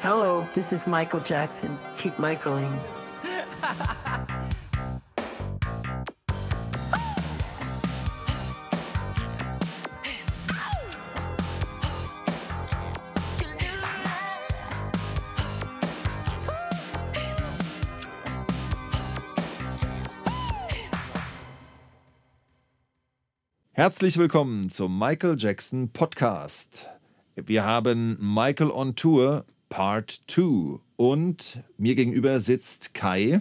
Hello, this is Michael Jackson. Keep Michaeling. Herzlich willkommen zum Michael Jackson Podcast. Wir haben Michael on Tour Part 2 und mir gegenüber sitzt Kai.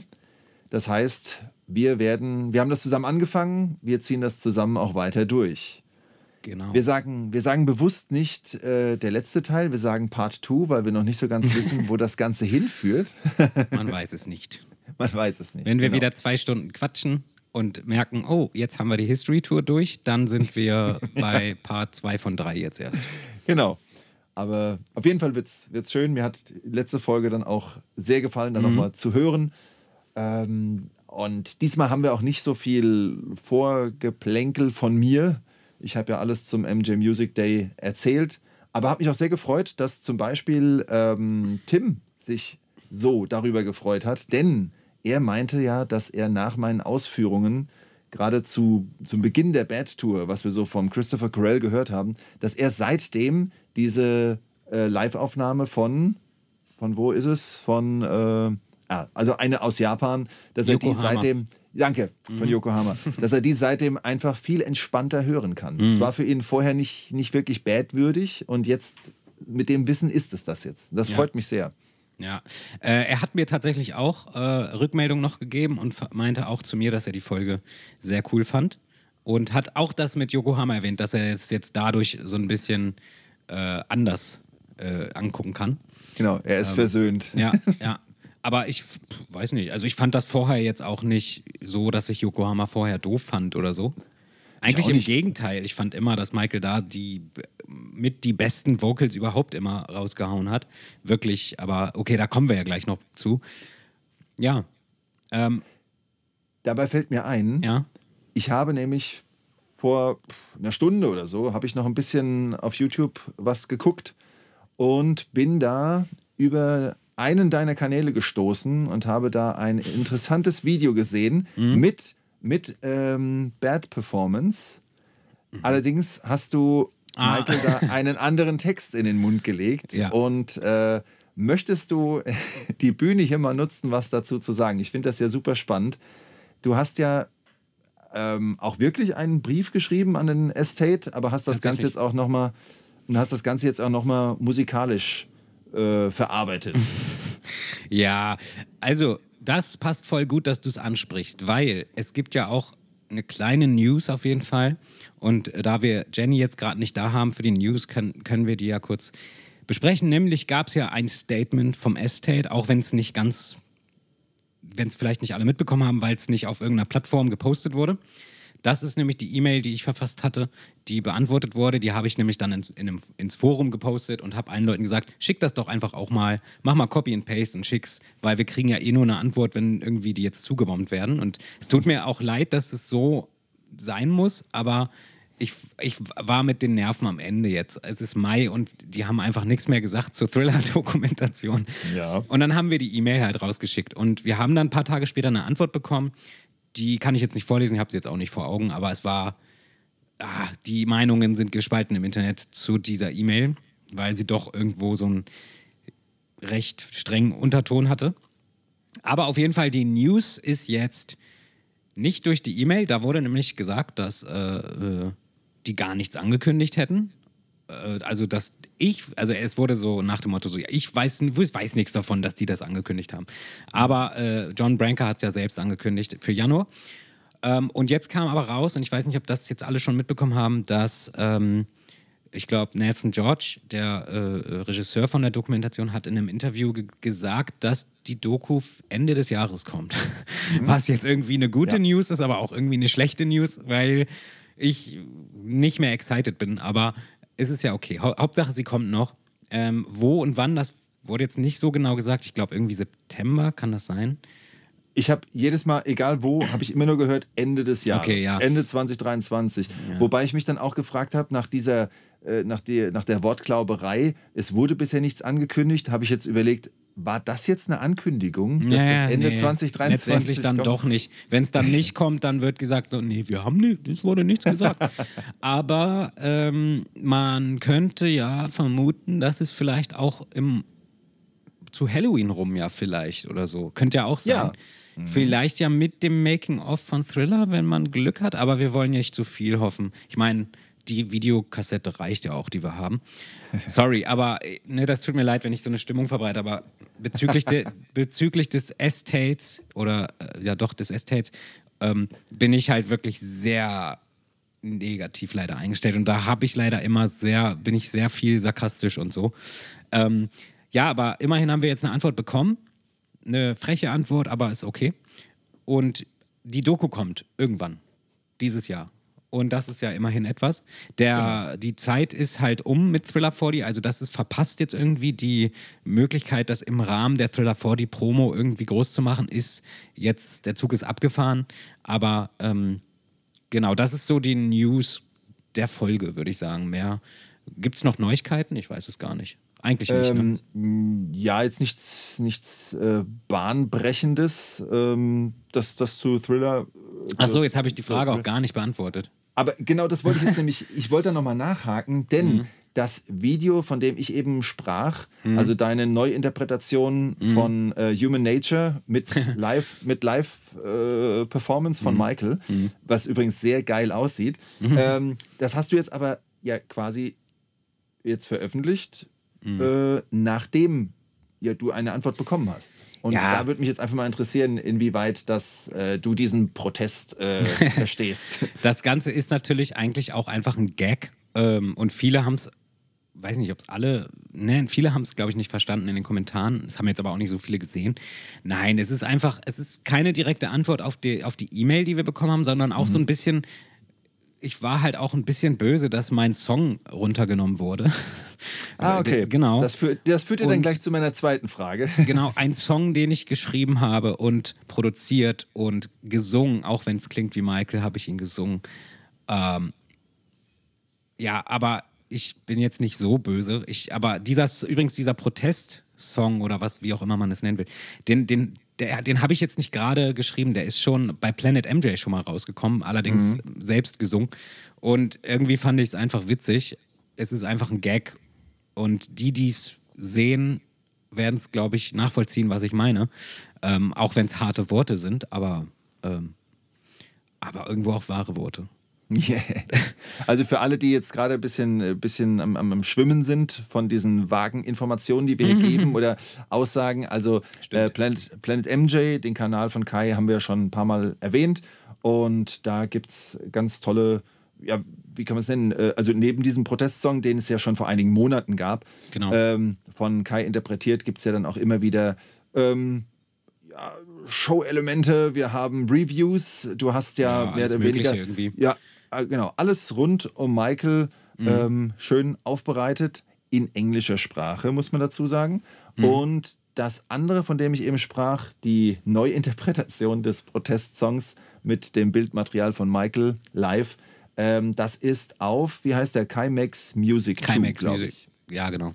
Das heißt, wir werden, wir haben das zusammen angefangen, wir ziehen das zusammen auch weiter durch. Genau. Wir sagen, wir sagen bewusst nicht äh, der letzte Teil, wir sagen Part 2, weil wir noch nicht so ganz wissen, wo das Ganze hinführt. Man weiß es nicht. Man weiß es nicht. Wenn wir genau. wieder zwei Stunden quatschen und merken, oh, jetzt haben wir die History Tour durch, dann sind wir bei Part 2 von 3 jetzt erst. Genau. Aber auf jeden Fall wird es schön. Mir hat die letzte Folge dann auch sehr gefallen, da nochmal zu hören. Ähm, und diesmal haben wir auch nicht so viel Vorgeplänkel von mir. Ich habe ja alles zum MJ Music Day erzählt. Aber habe mich auch sehr gefreut, dass zum Beispiel ähm, Tim sich so darüber gefreut hat. Denn er meinte ja, dass er nach meinen Ausführungen gerade zu, zum Beginn der Bad Tour, was wir so vom Christopher Corell gehört haben, dass er seitdem diese äh, Live-Aufnahme von, von wo ist es? Von, äh, ah, also eine aus Japan, dass er die Yokohama. seitdem, danke, von Yokohama, dass er die seitdem einfach viel entspannter hören kann. Es war für ihn vorher nicht, nicht wirklich badwürdig und jetzt mit dem Wissen ist es das jetzt. Das Ja. freut mich sehr. Ja, äh, er hat mir tatsächlich auch äh, Rückmeldung noch gegeben und meinte auch zu mir, dass er die Folge sehr cool fand und hat auch das mit Yokohama erwähnt, dass er es jetzt dadurch so ein bisschen äh, anders äh, angucken kann. Genau, er ist versöhnt. Ja, ja. Aber ich weiß nicht, also ich fand das vorher jetzt auch nicht so, dass ich Yokohama vorher doof fand oder so. Eigentlich im. Gegenteil. Ich fand immer, dass Michael da die mit die besten Vocals überhaupt immer rausgehauen hat. Wirklich, aber okay, da kommen wir ja gleich noch zu. Ja. Ähm, Dabei fällt mir ein, ja. Ich habe nämlich vor einer Stunde oder so, habe ich noch ein bisschen auf YouTube was geguckt und bin da über einen deiner Kanäle gestoßen und habe da ein interessantes Video gesehen mit, mit ähm, Bad Performance. Allerdings hast du Ah. Michael da einen anderen Text in den Mund gelegt Ja. und äh, möchtest du die Bühne hier mal nutzen, was dazu zu sagen? Ich finde das ja super spannend. Du hast ja ähm, auch wirklich einen Brief geschrieben an den Estate, aber hast das Ganze jetzt auch noch mal und hast das Ganze jetzt auch noch mal musikalisch äh, verarbeitet. Ja, also das passt voll gut, dass du es ansprichst, weil es gibt ja auch eine kleine News auf jeden Fall. Und da wir Jenny jetzt gerade nicht da haben für die News, können, können wir die ja kurz besprechen. Nämlich gab es ja ein Statement vom Estate, auch wenn es nicht ganz, wenn es vielleicht nicht alle mitbekommen haben, weil es nicht auf irgendeiner Plattform gepostet wurde. Das ist nämlich die E-Mail, die ich verfasst hatte, die beantwortet wurde. Die habe ich nämlich dann ins, in einem, ins Forum gepostet und habe allen Leuten gesagt, schick das doch einfach auch mal, mach mal Copy and Paste und schick's, weil wir kriegen ja eh nur eine Antwort, wenn irgendwie die jetzt zugebombt werden. Und es tut mir auch leid, dass es so sein muss, aber ich, ich war mit den Nerven am Ende jetzt. Es ist Mai und die haben einfach nichts mehr gesagt zur Thriller-Dokumentation. Ja. Und dann haben wir die E-Mail halt rausgeschickt. Und wir haben dann ein paar Tage später eine Antwort bekommen. Die kann ich jetzt nicht vorlesen, ich habe sie jetzt auch nicht vor Augen, aber es war, ah, die Meinungen sind gespalten im Internet zu dieser E-Mail, weil sie doch irgendwo so einen recht strengen Unterton hatte. Aber auf jeden Fall, die News ist jetzt nicht durch die E-Mail. Da wurde nämlich gesagt, dass äh, äh, die gar nichts angekündigt hätten. Äh, also, dass ich, also es wurde so nach dem Motto so, ja, ich weiß, ich weiß nichts davon, dass die das angekündigt haben. Aber äh, John Branker hat es ja selbst angekündigt für Januar. Ähm, und jetzt kam aber raus, und ich weiß nicht, ob das jetzt alle schon mitbekommen haben, dass ähm, ich glaube, Nelson George, der äh, Regisseur von der Dokumentation, hat in einem Interview ge gesagt, dass die Doku Ende des Jahres kommt. Was jetzt irgendwie eine gute Ja. News ist, aber auch irgendwie eine schlechte News, weil ich nicht mehr excited bin. Aber es ist ja okay. Hau Hauptsache, sie kommt noch. Ähm, wo und wann, das wurde jetzt nicht so genau gesagt. Ich glaube, irgendwie September kann das sein. Ich habe jedes Mal, egal wo, habe ich immer nur gehört, Ende des Jahres. Okay, ja. Ende 2023. Wobei ich mich dann auch gefragt habe, nach dieser äh, nach, der, nach der Wortglauberei, es wurde bisher nichts angekündigt, habe ich jetzt überlegt, war das jetzt eine Ankündigung, dass Ja, das Ende nee, 2023 Letztendlich dann kommt? doch nicht. Wenn es dann nicht kommt, dann wird gesagt, so, nee, wir haben nicht, es wurde nichts gesagt. Aber ähm, man könnte ja vermuten, dass es vielleicht auch im zu Halloween rum ja vielleicht oder so. Könnte ja auch sein. Ja. Vielleicht ja mit dem Making-of von Thriller, wenn man Glück hat, aber wir wollen ja nicht zu viel hoffen. Ich meine, die Videokassette reicht ja auch, die wir haben. Sorry, aber äh, ne, das tut mir leid, wenn ich so eine Stimmung verbreite, aber bezüglich, de, bezüglich des Estates oder äh, ja doch des Estates ähm, bin ich halt wirklich sehr negativ leider eingestellt und da habe ich leider immer sehr, bin ich sehr viel sarkastisch und so. Ähm, ja, aber immerhin haben wir jetzt eine Antwort bekommen. Eine freche Antwort, aber ist okay. Und die Doku kommt irgendwann dieses Jahr. Und das ist ja immerhin etwas. Der, Die Zeit ist halt um mit Thriller 40. Also, das ist verpasst jetzt irgendwie die Möglichkeit, das im Rahmen der Thriller 40 Promo irgendwie groß zu machen, ist jetzt, der Zug ist abgefahren. Aber ähm, genau, das ist so die News der Folge, würde ich sagen. Mehr. Gibt es noch Neuigkeiten? Ich weiß es gar nicht. Eigentlich nicht. ne? Ähm, ja, jetzt nichts, nichts äh, Bahnbrechendes, ähm, das, das zu Thriller. äh, Ach so, das- jetzt habe ich die Frage auch gar nicht beantwortet. Aber genau das wollte ich jetzt nämlich, ich wollte da nochmal nachhaken, denn Mhm. das Video, von dem ich eben sprach, also deine Neuinterpretation Mhm. von äh, Human Nature mit Live, mit Live äh, Performance Mhm. von Michael, was übrigens sehr geil aussieht, ähm, das hast du jetzt aber ja quasi jetzt veröffentlicht, Mhm. äh, nachdem ja, du eine Antwort bekommen hast. Und Ja. da würde mich jetzt einfach mal interessieren, inwieweit das, äh, du diesen Protest äh, verstehst. Das Ganze ist natürlich eigentlich auch einfach ein Gag. Ähm, und viele haben es, weiß nicht, ob es alle, ne, viele haben es, glaube ich, nicht verstanden in den Kommentaren. Das haben jetzt aber auch nicht so viele gesehen. Nein, es ist einfach, es ist keine direkte Antwort auf die auf die E-Mail, die wir bekommen haben, sondern auch Mhm. so ein bisschen. Ich war halt auch ein bisschen böse, dass mein Song runtergenommen wurde. Ah, okay. Genau. Das führt, das führt ja dann gleich zu meiner zweiten Frage. Genau, ein Song, den ich geschrieben habe und produziert und gesungen, auch wenn es klingt wie Michael, habe ich ihn gesungen. Ähm, ja, aber ich bin jetzt nicht so böse. Ich, aber dieser, übrigens dieser Protestsong oder was, wie auch immer man es nennen will, den, den, der, den habe ich jetzt nicht gerade geschrieben. Der ist schon bei Planet MJ schon mal rausgekommen, allerdings selbst gesungen. Und irgendwie fand ich es einfach witzig. Es ist einfach ein Gag. Und die, die es sehen, werden es, glaube ich, nachvollziehen, was ich meine. Ähm, auch wenn es harte Worte sind, aber, ähm, aber irgendwo auch wahre Worte. Yeah. Also für alle, die jetzt gerade ein bisschen, äh, bisschen am, am, Schwimmen sind von diesen vagen Informationen, die wir hier geben oder Aussagen. Also äh, Planet, Planet MJ, den Kanal von Kai, haben wir schon ein paar Mal erwähnt. Und da gibt es ganz tolle, ja, wie kann man es nennen? Äh, Also neben diesem Protestsong, den es ja schon vor einigen Monaten gab, Genau. ähm, von Kai interpretiert, gibt es ja dann auch immer wieder ähm, ja, Show-Elemente. Wir haben Reviews. Du hast ja, Ja, mehr oder weniger. irgendwie. Ja, genau. Alles rund um Michael Mhm. ähm, schön aufbereitet in englischer Sprache, muss man dazu sagen. Mhm. Und das andere, von dem ich eben sprach, die Neuinterpretation des Protestsongs mit dem Bildmaterial von Michael live, ähm, das ist auf, wie heißt der, Kai Makes Music Kai 2, Makes glaub Music. ich. Ja, genau.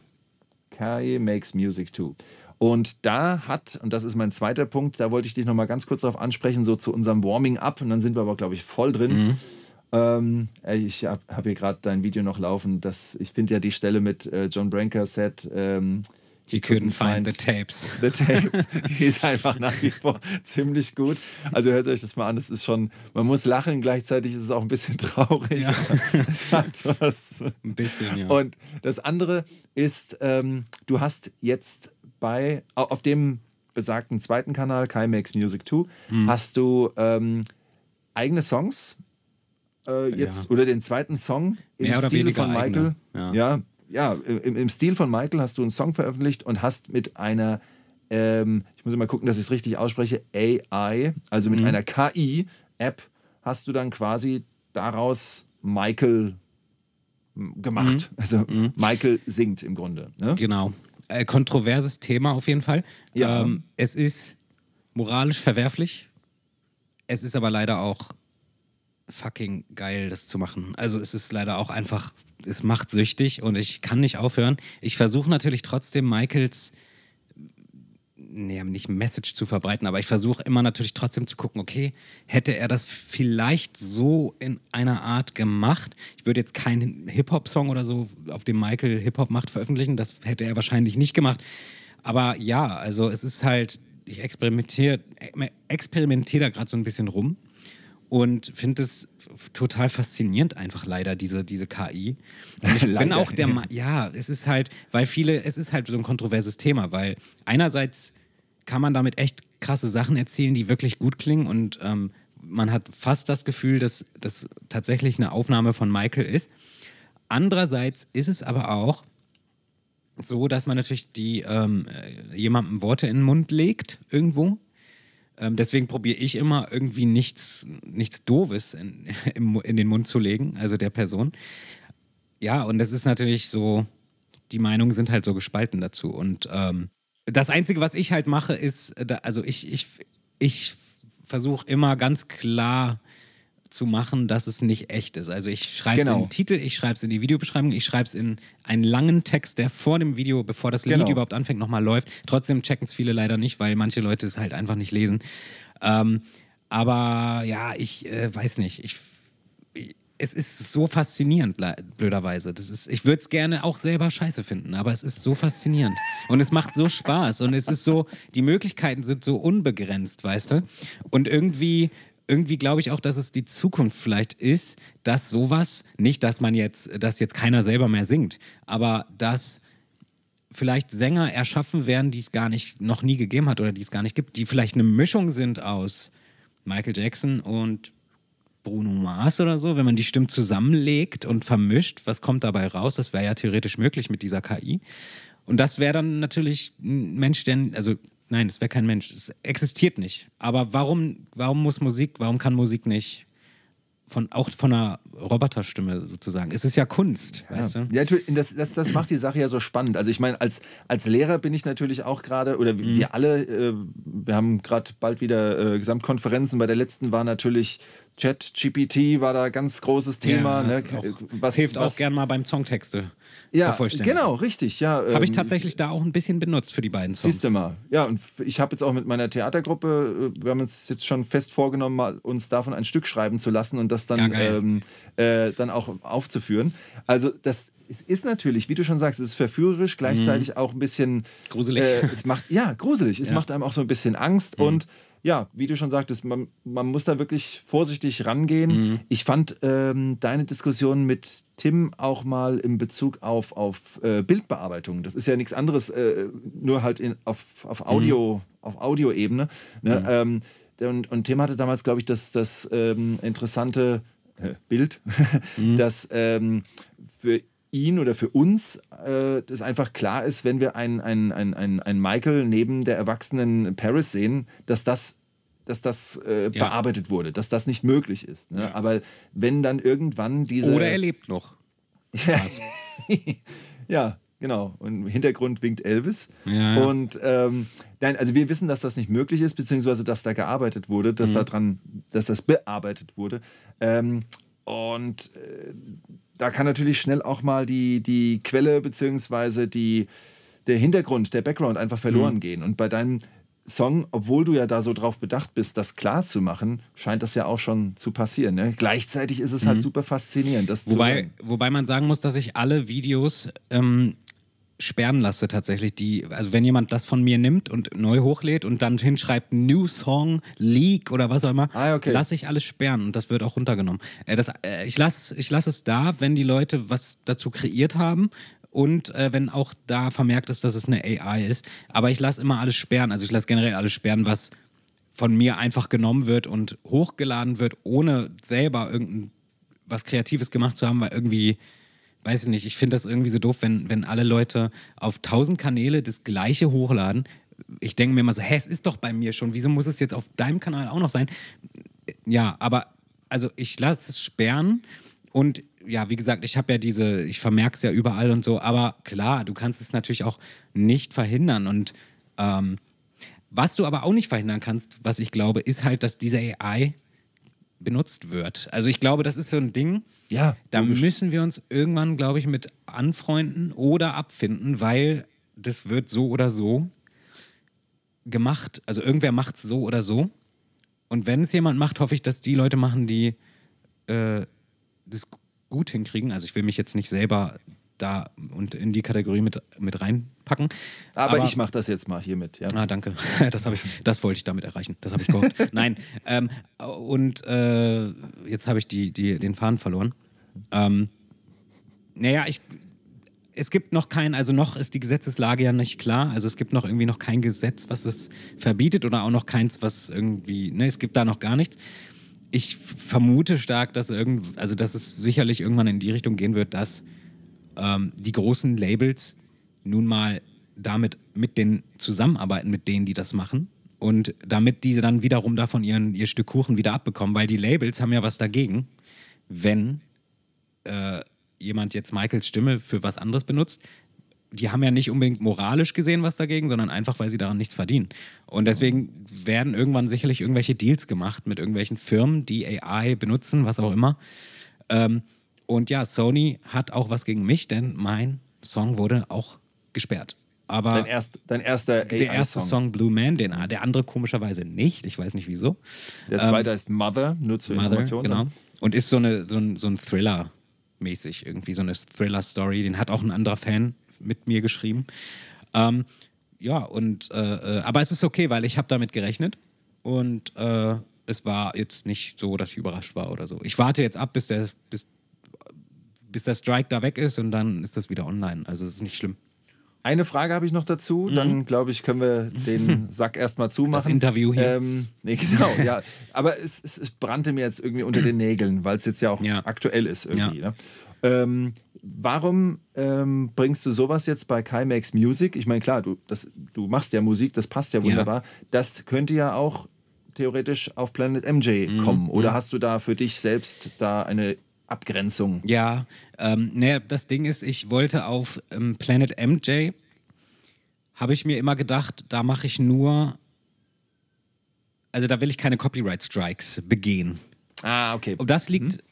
Kai Makes Music Too. Und da hat, und das ist mein zweiter Punkt, da wollte ich dich nochmal ganz kurz darauf ansprechen, so zu unserem Warming-up, und dann sind wir aber, glaube ich, voll drin. Mhm. Ähm, ich habe hab hier gerade dein Video noch laufen. Das, ich finde ja die Stelle mit äh, John Branker Set. Ähm, He couldn't find the tapes. The Tapes. Die ist einfach nach wie vor ziemlich gut. Also hört euch das mal an. Das ist schon, man muss lachen, gleichzeitig ist es auch ein bisschen traurig. Ja. Es hat was. Ein bisschen, ja. Und das andere ist, ähm, du hast jetzt bei, au- auf dem besagten zweiten Kanal, Kai Makes Music 2, Hm. hast du ähm, eigene Songs äh, jetzt, Ja. oder den zweiten Song im Mehr Stil von Michael. eigene, Ja, ja, im, im Stil von Michael hast du einen Song veröffentlicht und hast mit einer, ähm, ich muss mal gucken, dass ich es richtig ausspreche, AI, also Mhm. mit einer KI-App, hast du dann quasi daraus Michael gemacht. Mhm. Also Michael singt im Grunde. Ne? Genau. Äh, kontroverses Thema auf jeden Fall. Ja. Ähm, es ist moralisch verwerflich. Es ist aber leider auch fucking geil, das zu machen. Also es ist leider auch einfach es macht süchtig und ich kann nicht aufhören. Ich versuche natürlich trotzdem Michaels nee, nicht Message zu verbreiten, aber ich versuche immer natürlich trotzdem zu gucken, okay, hätte er das vielleicht so in einer Art gemacht? Ich würde jetzt keinen Hip-Hop-Song oder so, auf dem Michael Hip-Hop macht, veröffentlichen. Das hätte er wahrscheinlich nicht gemacht. Aber ja, also es ist halt, ich experimentiere experimentier da gerade so ein bisschen rum und finde es total faszinierend einfach leider diese diese KI. Und ich bin auch der Ma ja, es ist halt, weil viele es ist halt so ein kontroverses Thema, weil einerseits kann man damit echt krasse Sachen erzählen, die wirklich gut klingen und ähm, man hat fast das Gefühl, dass das tatsächlich eine Aufnahme von Michael ist. Andererseits ist es aber auch so, dass man natürlich die ähm, jemandem Worte in den Mund legt irgendwo. Ähm, deswegen probiere ich immer irgendwie nichts, nichts Doofes in, in, den Mund zu legen, also der Person. Ja, und das ist natürlich so, die Meinungen sind halt so gespalten dazu. Und ähm, das Einzige, was ich halt mache, ist, also ich, ich, ich versuche immer ganz klar zu machen, dass es nicht echt ist. Also ich schreibe es genau. in den Titel, ich schreibe es in die Videobeschreibung, ich schreibe es in einen langen Text, der vor dem Video, bevor das Lied genau. überhaupt anfängt, nochmal läuft. Trotzdem checken es viele leider nicht, weil manche Leute es halt einfach nicht lesen. Ähm, aber ja, ich äh, weiß nicht. Ich, es ist so faszinierend, blöderweise. Das ist, ich würde es gerne auch selber scheiße finden, aber es ist so faszinierend. Und es macht so Spaß. Und es ist so, die Möglichkeiten sind so unbegrenzt, weißt du? Und irgendwie irgendwie glaube ich auch, dass es die Zukunft vielleicht ist, dass sowas, nicht, dass man jetzt, dass jetzt keiner selber mehr singt, aber dass vielleicht Sänger erschaffen werden, die es gar nicht, noch nie gegeben hat oder die es gar nicht gibt, die vielleicht eine Mischung sind aus Michael Jackson und Bruno Mars oder so, wenn man die Stimmen zusammenlegt und vermischt, was kommt dabei raus? Das wäre ja theoretisch möglich mit dieser KI. Und das wäre dann natürlich ein Mensch, der, also nein, es wäre kein Mensch, es existiert nicht. Aber warum, warum muss Musik, warum kann Musik nicht von, auch von einer Roboterstimme sozusagen. Es ist ja Kunst, ja. weißt du? Ja, das, das, das macht die Sache ja so spannend. Also ich meine, als, als Lehrer bin ich natürlich auch gerade, oder mhm. wir alle, äh, wir haben gerade bald wieder äh, Gesamtkonferenzen. Bei der letzten war natürlich Chat-GPT war da ganz großes Thema. Ja, ne? auch, was, hilft was, auch gern mal beim Songtexte. Ja, genau, richtig. Ja, habe ich ähm, tatsächlich da auch ein bisschen benutzt für die beiden Songs. Siehst du mal. Ja, und ich habe jetzt auch mit meiner Theatergruppe, äh, wir haben uns jetzt schon fest vorgenommen, uns davon ein Stück schreiben zu lassen und das dann, ja, ähm, äh, dann auch aufzuführen. Also das ist natürlich, wie du schon sagst, es ist verführerisch, gleichzeitig mhm. auch ein bisschen gruselig. Äh, es macht ja gruselig. Es ja. macht einem auch so ein bisschen Angst mhm. und ja, wie du schon sagtest, man, man muss da wirklich vorsichtig rangehen. Mhm. Ich fand ähm, deine Diskussion mit Tim auch mal in Bezug auf, auf äh, Bildbearbeitung. Das ist ja nichts anderes, äh, nur halt in, auf, auf Audio, mhm. auf Audioebene. Ne? Mhm. Ähm, und, und Tim hatte damals, glaube ich, das, das ähm, interessante äh, Bild, mhm. dass ähm, für ihn oder für uns äh, das einfach klar ist, wenn wir einen ein, ein, ein Michael neben der erwachsenen Paris sehen, dass das dass das äh, ja. bearbeitet wurde, dass das nicht möglich ist. Ne? Ja. Aber wenn dann irgendwann diese. Oder er lebt noch. ja, genau. Und im Hintergrund winkt Elvis. Ja, Und ähm, nein, also wir wissen, dass das nicht möglich ist, beziehungsweise dass da gearbeitet wurde, dass mhm. da dran, dass das bearbeitet wurde. Ähm, und äh, da kann natürlich schnell auch mal die, die Quelle beziehungsweise die, der Hintergrund, der Background einfach verloren mhm. gehen. Und bei deinem Song, obwohl du ja da so drauf bedacht bist, das klar zu machen, scheint das ja auch schon zu passieren. Ne? Gleichzeitig ist es halt mhm. super faszinierend, das wobei, zu Wobei man sagen muss, dass ich alle Videos ähm, sperren lasse tatsächlich. Die, also wenn jemand das von mir nimmt und neu hochlädt und dann hinschreibt New Song, Leak oder was auch immer, ah, okay. lasse ich alles sperren und das wird auch runtergenommen. Äh, das, äh, ich lasse ich lass es da, wenn die Leute was dazu kreiert haben und äh, wenn auch da vermerkt ist, dass es eine AI ist. Aber ich lasse immer alles sperren. Also ich lasse generell alles sperren, was von mir einfach genommen wird und hochgeladen wird, ohne selber irgendwas Kreatives gemacht zu haben, weil irgendwie weiß ich nicht, ich finde das irgendwie so doof, wenn, wenn alle Leute auf tausend Kanäle das Gleiche hochladen. Ich denke mir immer so, hä, es ist doch bei mir schon, wieso muss es jetzt auf deinem Kanal auch noch sein? Ja, aber also ich lasse es sperren und ja, wie gesagt, ich habe ja diese, ich vermerke es ja überall und so, aber klar, du kannst es natürlich auch nicht verhindern und ähm, was du aber auch nicht verhindern kannst, was ich glaube, ist halt, dass diese AI benutzt wird. Also ich glaube, das ist so ein Ding, Ja, da logisch. müssen wir uns irgendwann, glaube ich, mit anfreunden oder abfinden, weil das wird so oder so gemacht. Also irgendwer macht es so oder so. Und wenn es jemand macht, hoffe ich, dass die Leute machen, die äh, das gut hinkriegen. Also ich will mich jetzt nicht selber da und in die Kategorie mit, mit reinpacken. Aber, ich mache das jetzt mal hiermit. Ja. Ah, danke. Das, ich, das wollte ich damit erreichen. Das habe ich gehofft. Nein. Ähm, und äh, jetzt habe ich die, die, den Faden verloren. Ähm, naja, ich, es gibt noch kein, also noch ist die Gesetzeslage ja nicht klar. Also es gibt noch irgendwie noch kein Gesetz, was es verbietet oder auch noch keins, was irgendwie, ne, es gibt da noch gar nichts. Ich vermute stark, dass irgend, also dass es sicherlich irgendwann in die Richtung gehen wird, dass ähm, die großen Labels nun mal damit mit den zusammenarbeiten, mit denen, die das machen. Und damit diese dann wiederum davon ihren, ihr Stück Kuchen wieder abbekommen, weil die Labels haben ja was dagegen, wenn äh, jemand jetzt Michaels Stimme für was anderes benutzt. Die haben ja nicht unbedingt moralisch gesehen was dagegen, sondern einfach, weil sie daran nichts verdienen. Und deswegen werden irgendwann sicherlich irgendwelche Deals gemacht mit irgendwelchen Firmen, die AI benutzen, was auch immer. Ähm, und ja, Sony hat auch was gegen mich, denn mein Song wurde auch gesperrt. Aber Dein, erst, dein erster der erste AI-Song. Song Blue Man, den, der andere komischerweise nicht. Ich weiß nicht wieso. Der zweite heißt Mother, nur zur Ähm, Mother, Information. genau. ne? Und ist so, eine, so ein, so ein Thriller mäßig irgendwie, so eine Thriller-Story. Den hat auch ein anderer Fan mit mir geschrieben. Ähm, ja, und äh, äh, aber es ist okay, weil ich habe damit gerechnet und äh, es war jetzt nicht so, dass ich überrascht war oder so. Ich warte jetzt ab, bis der, bis, bis der Strike da weg ist und dann ist das wieder online. Also es ist nicht schlimm. Eine Frage habe ich noch dazu. Dann, glaube ich, können wir den Sack erstmal zumachen. Mhm. Das Interview hier. Ähm, nee, genau, ja. Aber es, es, brannte mir jetzt irgendwie unter den Nägeln, weil es jetzt ja auch Ja. aktuell ist irgendwie. Ne? Ähm, warum ähm, bringst du sowas jetzt bei Kai Makes Music? Ich meine, klar, du, das, du machst ja Musik, das passt ja wunderbar. Das könnte ja auch theoretisch auf Planet MJ Mhm, kommen. Oder hast du da für dich selbst da eine Abgrenzung? Ja, ähm, ne, das Ding ist, ich wollte auf ähm, Planet MJ, habe ich mir immer gedacht, da mache ich nur, also da will ich keine Copyright Strikes begehen. Ah, okay. Und das liegt,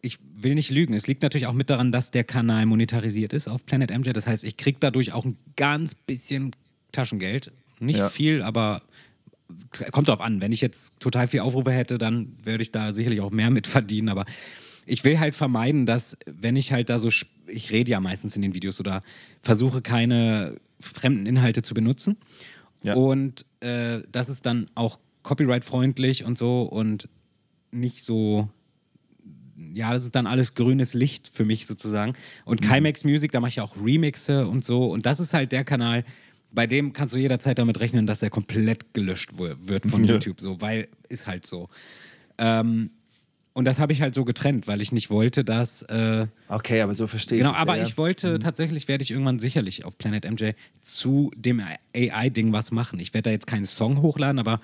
ich will nicht lügen, es liegt natürlich auch mit daran, dass der Kanal monetarisiert ist auf Planet MJ. Das heißt, ich kriege dadurch auch ein ganz bisschen Taschengeld. Nicht Ja. viel, aber kommt drauf an. Wenn ich jetzt total viel Aufrufe hätte, dann würde ich da sicherlich auch mehr mit verdienen. Aber ich will halt vermeiden, dass, wenn ich halt da so, ich rede ja meistens in den Videos oder versuche keine fremden Inhalte zu benutzen. Ja. Und äh, das ist dann auch copyright-freundlich und so und nicht so ja, das ist dann alles grünes Licht für mich sozusagen. Und Kimax Music, da mache ich auch Remixe und so. Und das ist halt der Kanal, bei dem kannst du jederzeit damit rechnen, dass er komplett gelöscht wird von Ja. YouTube, so, weil ist halt so. Ähm, und das habe ich halt so getrennt, weil ich nicht wollte, dass. Äh, Okay, aber so verstehe ich genau, aber ich wollte tatsächlich, werde ich irgendwann sicherlich auf Planet MJ zu dem AI-Ding was machen. Ich werde da jetzt keinen Song hochladen, aber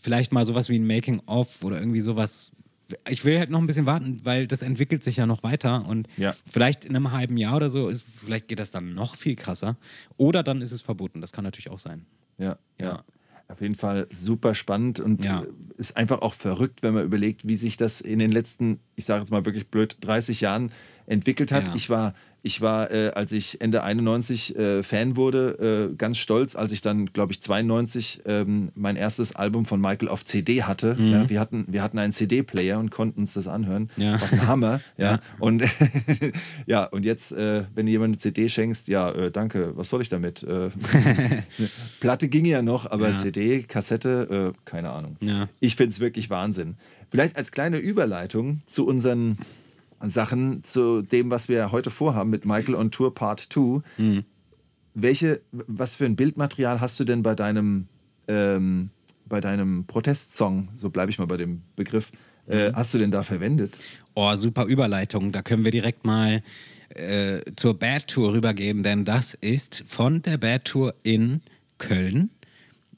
vielleicht mal sowas wie ein Making-of oder irgendwie sowas. Ich will halt noch ein bisschen warten, weil das entwickelt sich ja noch weiter und Ja. vielleicht in einem halben Jahr oder so ist, vielleicht geht das dann noch viel krasser. Oder dann ist es verboten. Das kann natürlich auch sein. Ja, ja. Ja. Auf jeden Fall super spannend und Ja. ist einfach auch verrückt, wenn man überlegt, wie sich das in den letzten, ich sage jetzt mal wirklich blöd, 30 Jahren entwickelt hat. Ja. Ich war, ich war, äh, als ich Ende 91 äh, Fan wurde, äh, ganz stolz, als ich dann, glaube ich, 92 ähm, mein erstes Album von Michael auf CD hatte. Ja, wir hatten, wir hatten einen CD-Player und konnten uns das anhören. Mhm. Ja. Was ein Hammer. ja. Ja. Und ja, und jetzt, äh, wenn du jemandem eine CD schenkst, ja, äh, danke, was soll ich damit? Äh, Platte ging ja noch, aber. CD, Kassette, keine Ahnung. Ich finde es wirklich Wahnsinn. Vielleicht als kleine Überleitung zu unseren Sachen, zu dem, was wir heute vorhaben mit Michael on Tour Part 2. Mhm. Welche, was für ein Bildmaterial hast du denn bei deinem, ähm, bei deinem Protestsong, so bleibe ich mal bei dem Begriff, äh, Mhm. hast du denn da verwendet? Oh, super Überleitung. Da können wir direkt mal äh, zur Bad Tour rübergehen, denn das ist von der Bad Tour in Köln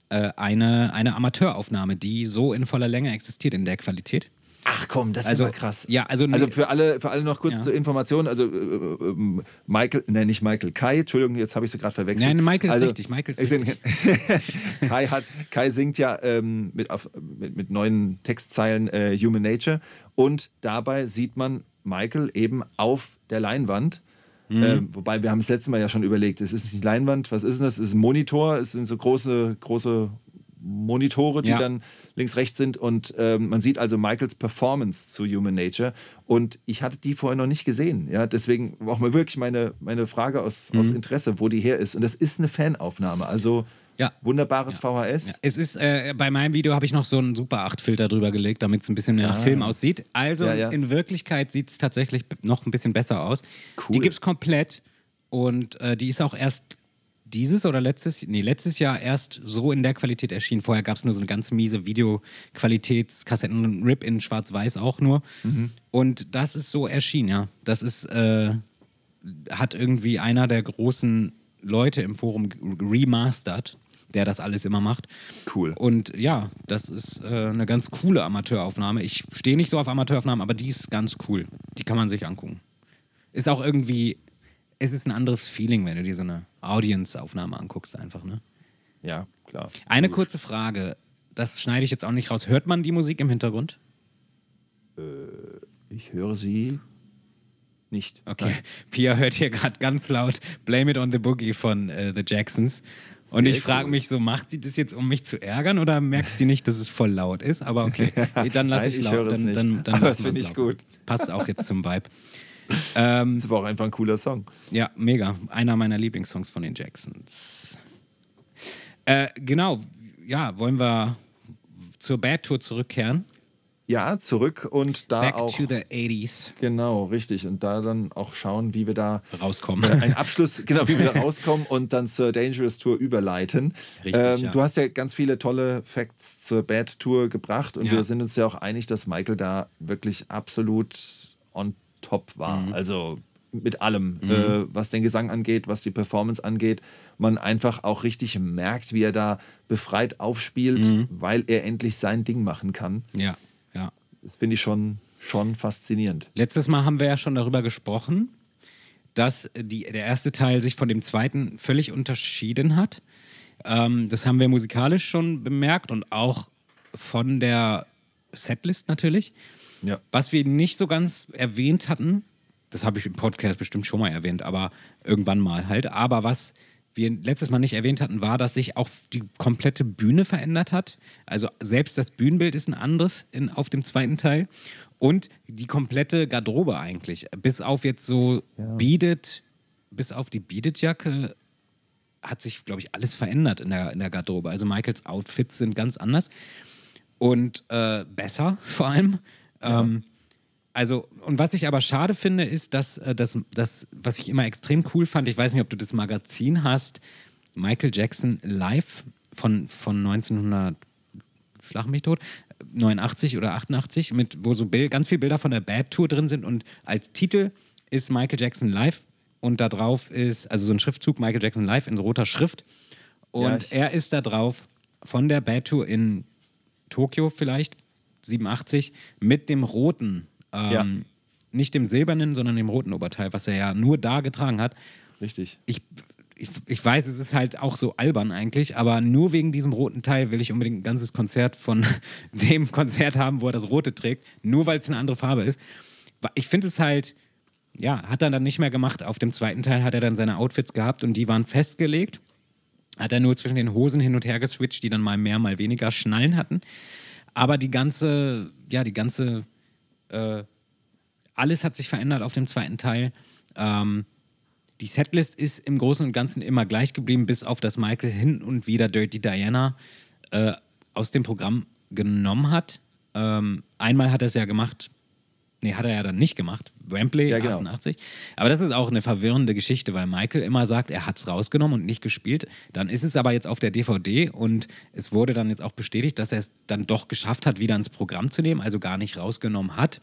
äh, eine, eine Amateuraufnahme, die so in voller Länge existiert in der Qualität. Ach komm, das Also, ist aber krass. ja, also- also für alle, für alle noch kurz Ja. zur Information. Also äh, äh, Michael, nein, nicht Michael, Kai. Entschuldigung, jetzt habe ich sie gerade verwechselt. Nein, Michael ist also, richtig, Michael ist ich bin- Kai hat, Kai singt ja ähm, mit, auf, mit, mit neuen Textzeilen äh, Human Nature und dabei sieht man Michael eben auf der Leinwand. Mhm. Ähm, wobei wir haben es letztes Mal ja schon überlegt, es ist nicht Leinwand, was ist denn das? Es ist ein Monitor, es sind so große, große Monitore, die Ja. dann links, rechts sind und ähm, man sieht also Michaels Performance zu Human Nature und ich hatte die vorher noch nicht gesehen, ja, deswegen auch mal wirklich meine, meine Frage aus, aus Mhm. Interesse, wo die her ist und das ist eine Fanaufnahme, also Ja. wunderbares VHS. Ja, es ist, äh, bei meinem Video habe ich noch so einen Super 8-Filter drüber gelegt, damit es ein bisschen mehr nach Ah, Film aussieht. Also ja, ja. in Wirklichkeit sieht es tatsächlich noch ein bisschen besser aus. Cool. Die gibt es komplett und äh, die ist auch erst dieses oder letztes, nee, letztes Jahr erst so in der Qualität erschienen. Vorher gab es nur so eine ganz miese Videoqualitätskassetten, RIP in Schwarz-Weiß auch nur. Mhm. Und das ist so erschienen, ja. Das ist, äh, hat irgendwie einer der großen Leute im Forum remastered, der das alles immer macht. Cool. Und ja, das ist äh, eine ganz coole Amateuraufnahme. Ich stehe nicht so auf Amateuraufnahmen, aber die ist ganz cool. Die kann man sich angucken. Ist auch irgendwie, es ist ein anderes Feeling, wenn du dir so eine Audience-Aufnahme anguckst, einfach, ne? Ja, klar. Eine Logisch. kurze Frage, das schneide ich jetzt auch nicht raus. Hört man die Musik im Hintergrund? Ich höre sie nicht. Okay. Nein. Pia hört hier gerade ganz laut Blame It on the Boogie von äh, The Jacksons. Und Sehr ich frage cool. mich so, macht sie das jetzt, um mich zu ärgern oder merkt sie nicht, dass es voll laut ist? Aber okay, dann lass Nein, ich ich laut. es dann. Dann, dann das finde ich laut. gut. Passt auch jetzt zum Vibe. Ähm, Das war auch einfach ein cooler Song. ja, mega. Einer meiner Lieblingssongs von den Jacksons. Äh, genau, ja, wollen wir zur Bad Tour zurückkehren? Ja, zurück und da Back auch. to the 80s Genau, richtig. Und da dann auch schauen, wie wir da rauskommen. äh, einen Abschluss, genau, wie wir da rauskommen und dann zur Dangerous Tour überleiten. Richtig, ähm, ja. Du hast ja ganz viele tolle Facts zur Bad Tour gebracht und Ja. wir sind uns ja auch einig, dass Michael da wirklich absolut on top war. Mhm. Also mit allem, äh, was den Gesang angeht, was die Performance angeht. Man einfach auch richtig merkt, wie er da befreit aufspielt, Mhm. weil er endlich sein Ding machen kann. ja, ja. Das finde ich schon, schon faszinierend. Letztes Mal haben wir ja schon darüber gesprochen, dass die, der erste Teil sich von dem zweiten völlig unterschieden hat. Ähm, das haben wir musikalisch schon bemerkt und auch von der Setlist natürlich. Ja. Was wir nicht so ganz erwähnt hatten, das habe ich im Podcast bestimmt schon mal erwähnt, aber irgendwann mal halt. Aber was wir letztes Mal nicht erwähnt hatten, war, dass sich auch die komplette Bühne verändert hat. Also selbst das Bühnenbild ist ein anderes in, auf dem zweiten Teil. Und die komplette Garderobe eigentlich. Bis auf jetzt so Beaded, bis auf die Beaded-Jacke hat sich, glaube ich, alles verändert in der, in der Garderobe. Also Michaels Outfits sind ganz anders und äh, besser vor allem. Ähm, also, und was ich aber schade finde, ist, dass äh, das, das, was ich immer extrem cool fand, ich weiß nicht, ob du das Magazin hast, Michael Jackson Live von, von 1900, schlag mich tot, 89 oder 88, mit, wo so Bild, ganz viele Bilder von der Bad Tour drin sind und als Titel ist Michael Jackson Live und da drauf ist, also so ein Schriftzug Michael Jackson Live in roter Schrift. Und Ja, er ist da drauf von der Bad Tour in Tokio vielleicht, 87, mit dem roten, ähm, Ja. nicht dem silbernen, sondern dem roten Oberteil, was er ja nur da getragen hat. Richtig. Ich, ich, ich weiß, es ist halt auch so albern eigentlich, aber nur wegen diesem roten Teil will ich unbedingt ein ganzes Konzert von dem Konzert haben, wo er das rote trägt, nur weil es eine andere Farbe ist. Ich finde es halt, ja, hat er dann nicht mehr gemacht. Auf dem zweiten Teil hat er dann seine Outfits gehabt und die waren festgelegt. Hat er nur zwischen den Hosen hin und her geswitcht, die dann mal mehr, mal weniger Schnallen hatten. Aber die ganze, ja, die ganze, äh, alles hat sich verändert auf dem zweiten Teil. Ähm, die Setlist ist im Großen und Ganzen immer gleich geblieben, bis auf das Michael hin und wieder Dirty Diana äh, aus dem Programm genommen hat. Ähm, einmal hat er es ja gemacht, nee, hat er ja dann nicht gemacht, Wembley Ja, genau. 88. Aber das ist auch eine verwirrende Geschichte, weil Michael immer sagt, er hat es rausgenommen und nicht gespielt. Dann ist es aber jetzt auf der DVD und es wurde dann jetzt auch bestätigt, dass er es dann doch geschafft hat, wieder ins Programm zu nehmen, also gar nicht rausgenommen hat.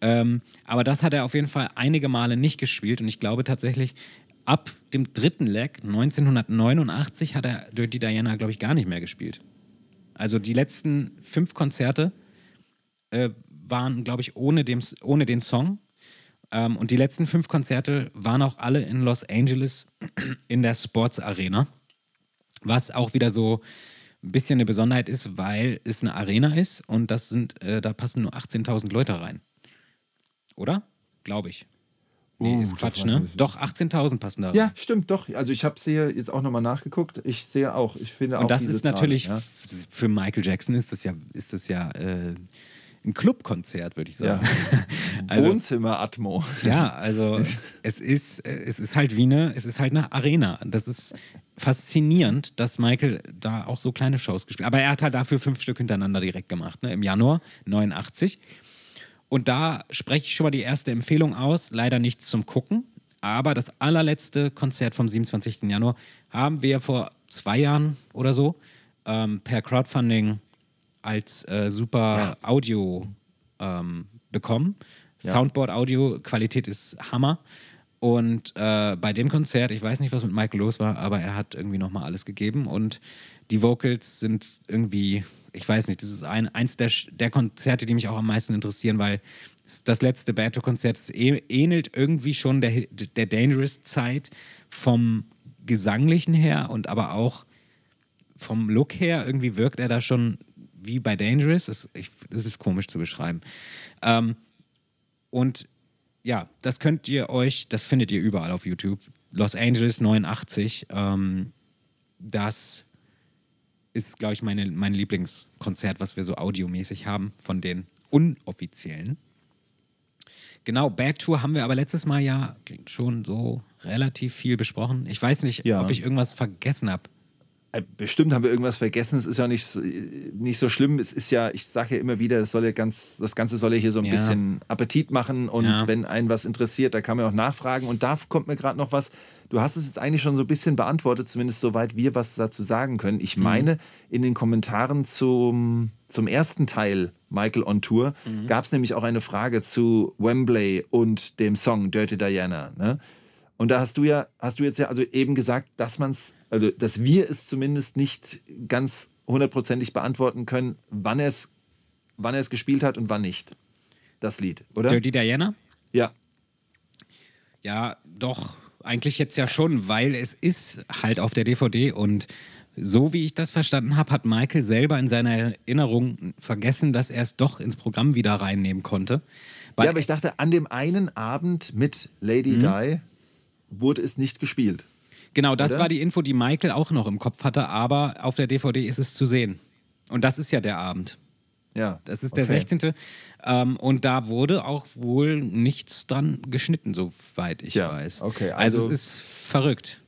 Ähm, aber das hat er auf jeden Fall einige Male nicht gespielt und ich glaube tatsächlich, ab dem dritten Leg 1989 hat er Dirty Diana, glaube ich, gar nicht mehr gespielt. Also die letzten fünf Konzerte äh, waren, glaube ich, ohne, dem, ohne den Song. Ähm, und die letzten fünf Konzerte waren auch alle in Los Angeles in der Sports Arena. Was auch wieder so ein bisschen eine Besonderheit ist, weil es eine Arena ist und das sind, äh, da passen nur 18.000 Leute rein. Oder? Glaube ich. Nee, Oh, ist Quatsch, ne? Doch, 18.000 passen da rein. Ja, stimmt, doch. Also ich habe es hier jetzt auch nochmal nachgeguckt. Ich sehe auch, ich finde auch Und das ist natürlich, Zahlen, f- für Michael Jackson ist das ja, ist das ja äh, ein Clubkonzert, würde ich sagen. ja. also, Wohnzimmer-Atmo. ja, also es ist, es ist halt wie eine, es ist halt eine Arena. Das ist faszinierend, dass Michael da auch so kleine Shows gespielt hat. Aber er hat halt dafür fünf Stück hintereinander direkt gemacht, ne? Im Januar 89. Und da spreche ich schon mal die erste Empfehlung aus. Leider nichts zum Gucken. Aber das allerletzte Konzert vom 27. Januar haben wir vor zwei Jahren oder so ähm, per Crowdfunding als äh, super Audio ähm, bekommen. Ja. Soundboard-Audio, Qualität ist Hammer. Und äh, bei dem Konzert, ich weiß nicht, was mit Michael los war, aber er hat irgendwie nochmal alles gegeben und die Vocals sind irgendwie, ich weiß nicht, das ist ein, eins der, der Konzerte, die mich auch am meisten interessieren, weil das letzte Beato-Konzert es äh- ähnelt irgendwie schon der, der Dangerous-Zeit vom Gesanglichen her und aber auch vom Look her, irgendwie wirkt er da schon wie bei Dangerous. Das, ich, das ist komisch zu beschreiben. Ähm, und ja, das könnt ihr euch, das findet ihr überall auf YouTube. Los Angeles 89. Ähm, das ist, glaube ich, meine, mein Lieblingskonzert, was wir so audiomäßig haben von den unoffiziellen. Genau, Bad Tour haben wir aber letztes Mal ja schon so relativ viel besprochen. Ich weiß nicht, Ja. ob ich irgendwas vergessen habe. Äh, Bestimmt haben wir irgendwas vergessen. Es ist ja nicht, so- nicht so schlimm. Es ist ja, ich sage ja immer wieder, das, soll ja ganz, das Ganze soll ja hier so ein Ja. bisschen Appetit machen. Und Ja. wenn einen was interessiert, da kann man auch nachfragen. Und da kommt mir gerade noch was. Du hast es jetzt eigentlich schon so ein bisschen beantwortet, zumindest soweit wir was dazu sagen können. Ich Mhm. meine, in den Kommentaren zum, zum ersten Teil Michael on Tour Mhm. gab es nämlich auch eine Frage zu Wembley und dem Song Dirty Diana. Ne? Und da hast du ja, hast du jetzt ja also eben gesagt, dass man's, also dass wir es zumindest nicht ganz hundertprozentig beantworten können, wann er es, wann er es gespielt hat und wann nicht. Das Lied, oder? Dirty Diana? Ja. Ja, doch, eigentlich jetzt ja schon, weil es ist halt auf der DVD und so wie ich das verstanden habe, hat Michael selber in seiner Erinnerung vergessen, dass er es doch ins Programm wieder reinnehmen konnte. Ja, aber ich dachte, an dem einen Abend mit Lady Mhm. Di wurde es nicht gespielt. genau, das oder? war die Info, die Michael auch noch im Kopf hatte, aber auf der DVD ist es zu sehen. Und das ist ja der Abend. Ja. Das ist der okay. 16. Ähm, und da wurde auch wohl nichts dran geschnitten, soweit ich Ja, weiß. okay, also, also- es ist verrückt.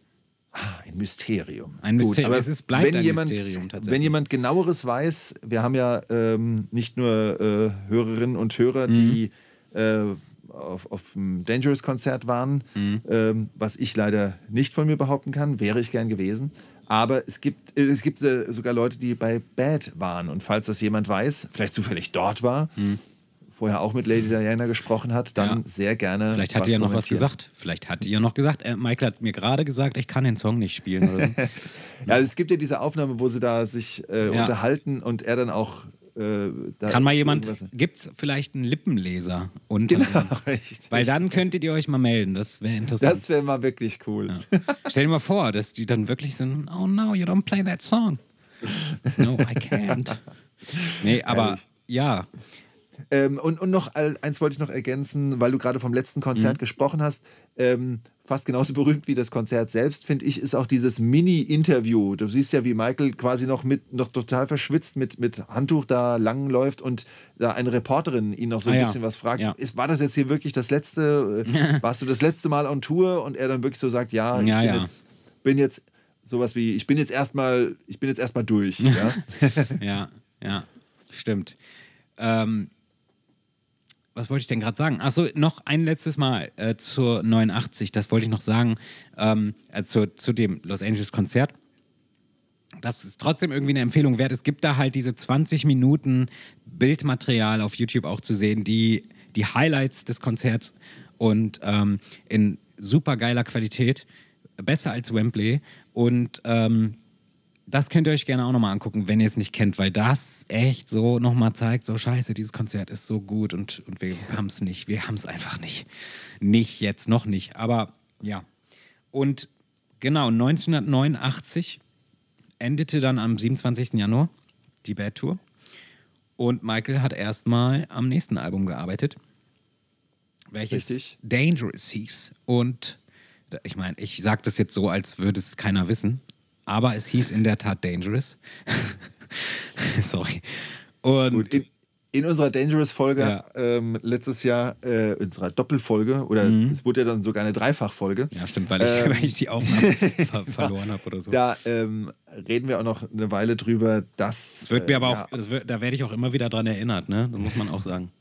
Ah, Ein Mysterium. Ein Mysterium. aber Es ist- bleibt wenn ein jemand, Mysterium tatsächlich. Wenn jemand genaueres weiß, wir haben ja ähm, nicht nur äh, Hörerinnen und Hörer, Mhm. die äh, auf, auf dem Dangerous-Konzert waren, Mhm. ähm, was ich leider nicht von mir behaupten kann, wäre ich gern gewesen. Aber es gibt, es gibt äh, sogar Leute, die bei Bad waren. Und falls das jemand weiß, vielleicht zufällig dort war, vorher auch mit Lady Diana gesprochen hat, dann Mhm. Ja. sehr gerne. Vielleicht hat die ja noch was gesagt. Vielleicht hat ja noch gesagt. Äh, Michael hat mir gerade gesagt, ich kann den Song nicht spielen. Oder so. Ja, also es gibt ja diese Aufnahme, wo sie da sich äh, Ja. unterhalten und er dann auch. Äh, Kann mal jemand, gibt es vielleicht einen Lippenleser unter Genau, richtig. Weil dann könntet ihr euch mal melden. Das wäre interessant. Das wäre mal wirklich cool. ja. Stell dir mal vor, dass die dann wirklich sind, oh no, you don't play that song. No, I can't. Nee, aber Herrlich. ja, Ähm, und, und noch eins wollte ich noch ergänzen, weil du gerade vom letzten Konzert Mhm. gesprochen hast. Ähm, fast genauso berühmt wie das Konzert selbst, finde ich, ist auch dieses Mini-Interview. Du siehst ja, wie Michael quasi noch mit noch total verschwitzt mit, mit Handtuch da lang läuft und da eine Reporterin ihn noch so ein Ah ja. bisschen was fragt. Ja. Ist, war das jetzt hier wirklich das letzte? Warst du das letzte Mal on Tour? Und er dann wirklich so sagt, ja, ich Ja, bin, ja. Jetzt, bin jetzt sowas wie, ich bin jetzt erstmal, ich bin jetzt erstmal durch. ja? ja, ja, stimmt. Ähm, was wollte ich denn gerade sagen? Achso, noch ein letztes Mal äh, zur 89, das wollte ich noch sagen, ähm, also zu, dem Los Angeles Konzert. Das ist trotzdem irgendwie eine Empfehlung wert. Es gibt da halt diese 20 Minuten Bildmaterial auf YouTube auch zu sehen, die, die Highlights des Konzerts und ähm, in super geiler Qualität, besser als Wembley. Und ähm, das könnt ihr euch gerne auch nochmal angucken, wenn ihr es nicht kennt, weil das echt so nochmal zeigt, so scheiße, dieses Konzert ist so gut und, und wir haben es nicht. Wir haben es einfach nicht. Nicht jetzt, noch nicht. Aber ja. Und genau, 1989 endete dann am 27. Januar die Bad Tour. Und Michael hat erstmal am nächsten Album gearbeitet, welches Richtig. Dangerous hieß. Und ich meine, ich sage das jetzt so, als würde es keiner wissen, aber es hieß in der Tat Dangerous. Sorry. Und Gut, in, in unserer Dangerous-Folge Ja. ähm, letztes Jahr, äh, unserer Doppelfolge, oder es wurde ja dann sogar eine Dreifachfolge. ja, stimmt, weil ich, Ähm, weil ich die Aufnahme ver verloren habe oder so. Da ähm, reden wir auch noch eine Weile drüber, dass. Das wird mir äh, aber ja, auch, wird, da werde ich auch immer wieder dran erinnert, ne? Das muss man auch sagen.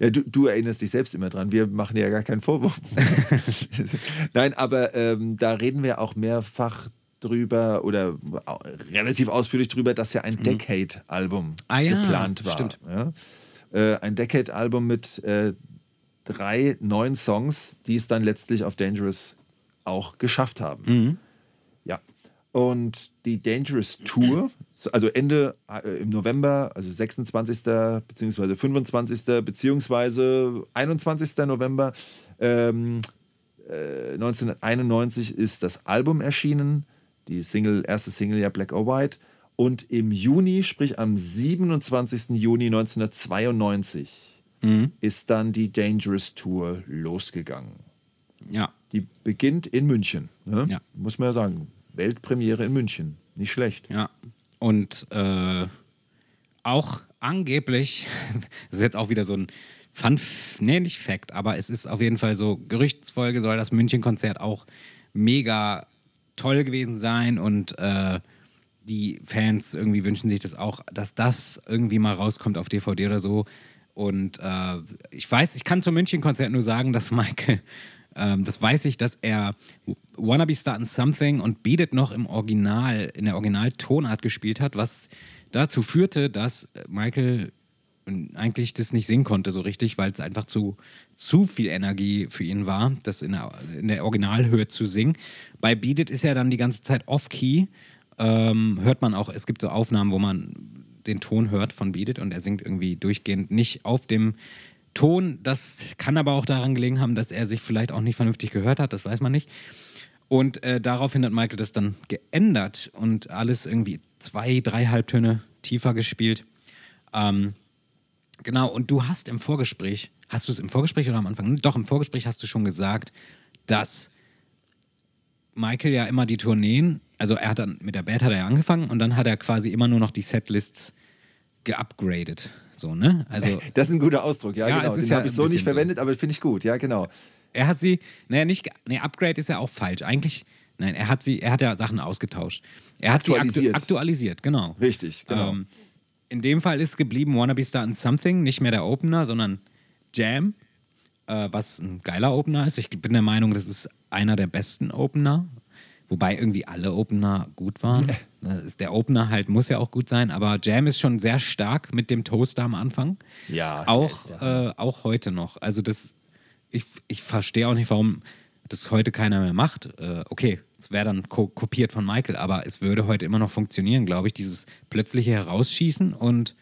Ja, du, du erinnerst dich selbst immer dran. Wir machen dir ja gar keinen Vorwurf. Nein, aber ähm, da reden wir auch mehrfach drüber oder relativ ausführlich drüber, dass ja ein Decade-Album Mhm. Ah ja, geplant war. stimmt. Ja? Äh, ein Decade-Album mit äh, drei neuen Songs, die es dann letztlich auf Dangerous auch geschafft haben. Mhm. Ja. Und die Dangerous Tour, also Ende äh, im November, also 26. beziehungsweise 25. beziehungsweise 21. November ähm, äh, 1991 ist das Album erschienen, die Single, erste Single ja Black or White. Und im Juni, sprich am 27. Juni 1992, Mhm. ist dann die Dangerous Tour losgegangen. Ja. Die beginnt in München. Ne? Ja. Muss man ja sagen. Weltpremiere in München. Nicht schlecht. Ja. Und äh, auch angeblich, das ist jetzt auch wieder so ein Fun, nee, nicht Fact, aber es ist auf jeden Fall so, Gerüchtsfolge soll das München-Konzert auch mega toll gewesen sein und äh, die Fans irgendwie wünschen sich das auch, dass das irgendwie mal rauskommt auf DVD oder so. Und äh, ich weiß, ich kann zum München-Konzert nur sagen, dass Michael, ähm, das weiß ich, dass er Wanna Be Startin' Something und Beat It noch im Original, in der Originaltonart gespielt hat, was dazu führte, dass Michael eigentlich das nicht singen konnte so richtig, weil es einfach zu, zu viel Energie für ihn war, das in der, in der Originalhöhe zu singen. Bei Beat It ist er dann die ganze Zeit off-key. Ähm, hört man auch, es gibt so Aufnahmen, wo man den Ton hört von Beat It und er singt irgendwie durchgehend nicht auf dem Ton. Das kann aber auch daran gelegen haben, dass er sich vielleicht auch nicht vernünftig gehört hat, das weiß man nicht. Und äh, daraufhin hat Michael das dann geändert und alles irgendwie zwei, drei Halbtöne tiefer gespielt. Ähm, genau, und du hast im Vorgespräch, hast du es im Vorgespräch oder am Anfang? Doch, im Vorgespräch hast du schon gesagt, dass Michael ja immer die Tourneen, also er hat dann mit der Band hat er ja angefangen und dann hat er quasi immer nur noch die Setlists geupgradet. So, ne? Also Das ist ein guter Ausdruck, ja, Ja, genau. es ist Den ja habe ich so nicht bisschen so. verwendet, aber finde ich gut, ja, genau. er hat sie, naja, nicht, nee, Upgrade ist ja auch falsch. Eigentlich, nein, er hat sie, er hat ja Sachen ausgetauscht. Er hat Aktualisiert. sie aktu aktualisiert, genau. Richtig, genau. Ähm, in dem Fall ist geblieben Wanna Be Startin' Something, nicht mehr der Opener, sondern Jam, äh, was ein geiler Opener ist. Ich bin der Meinung, das ist einer der besten Opener, wobei irgendwie alle Opener gut waren. Ne, ist der Opener halt muss ja auch gut sein, aber Jam ist schon sehr stark mit dem Toaster am Anfang. Ja, auch, ist ja- äh, auch heute noch. Also das, ich, ich verstehe auch nicht, warum das heute keiner mehr macht. Äh, okay, es wäre dann ko kopiert von Michael, aber es würde heute immer noch funktionieren, glaube ich, dieses plötzliche Herausschießen und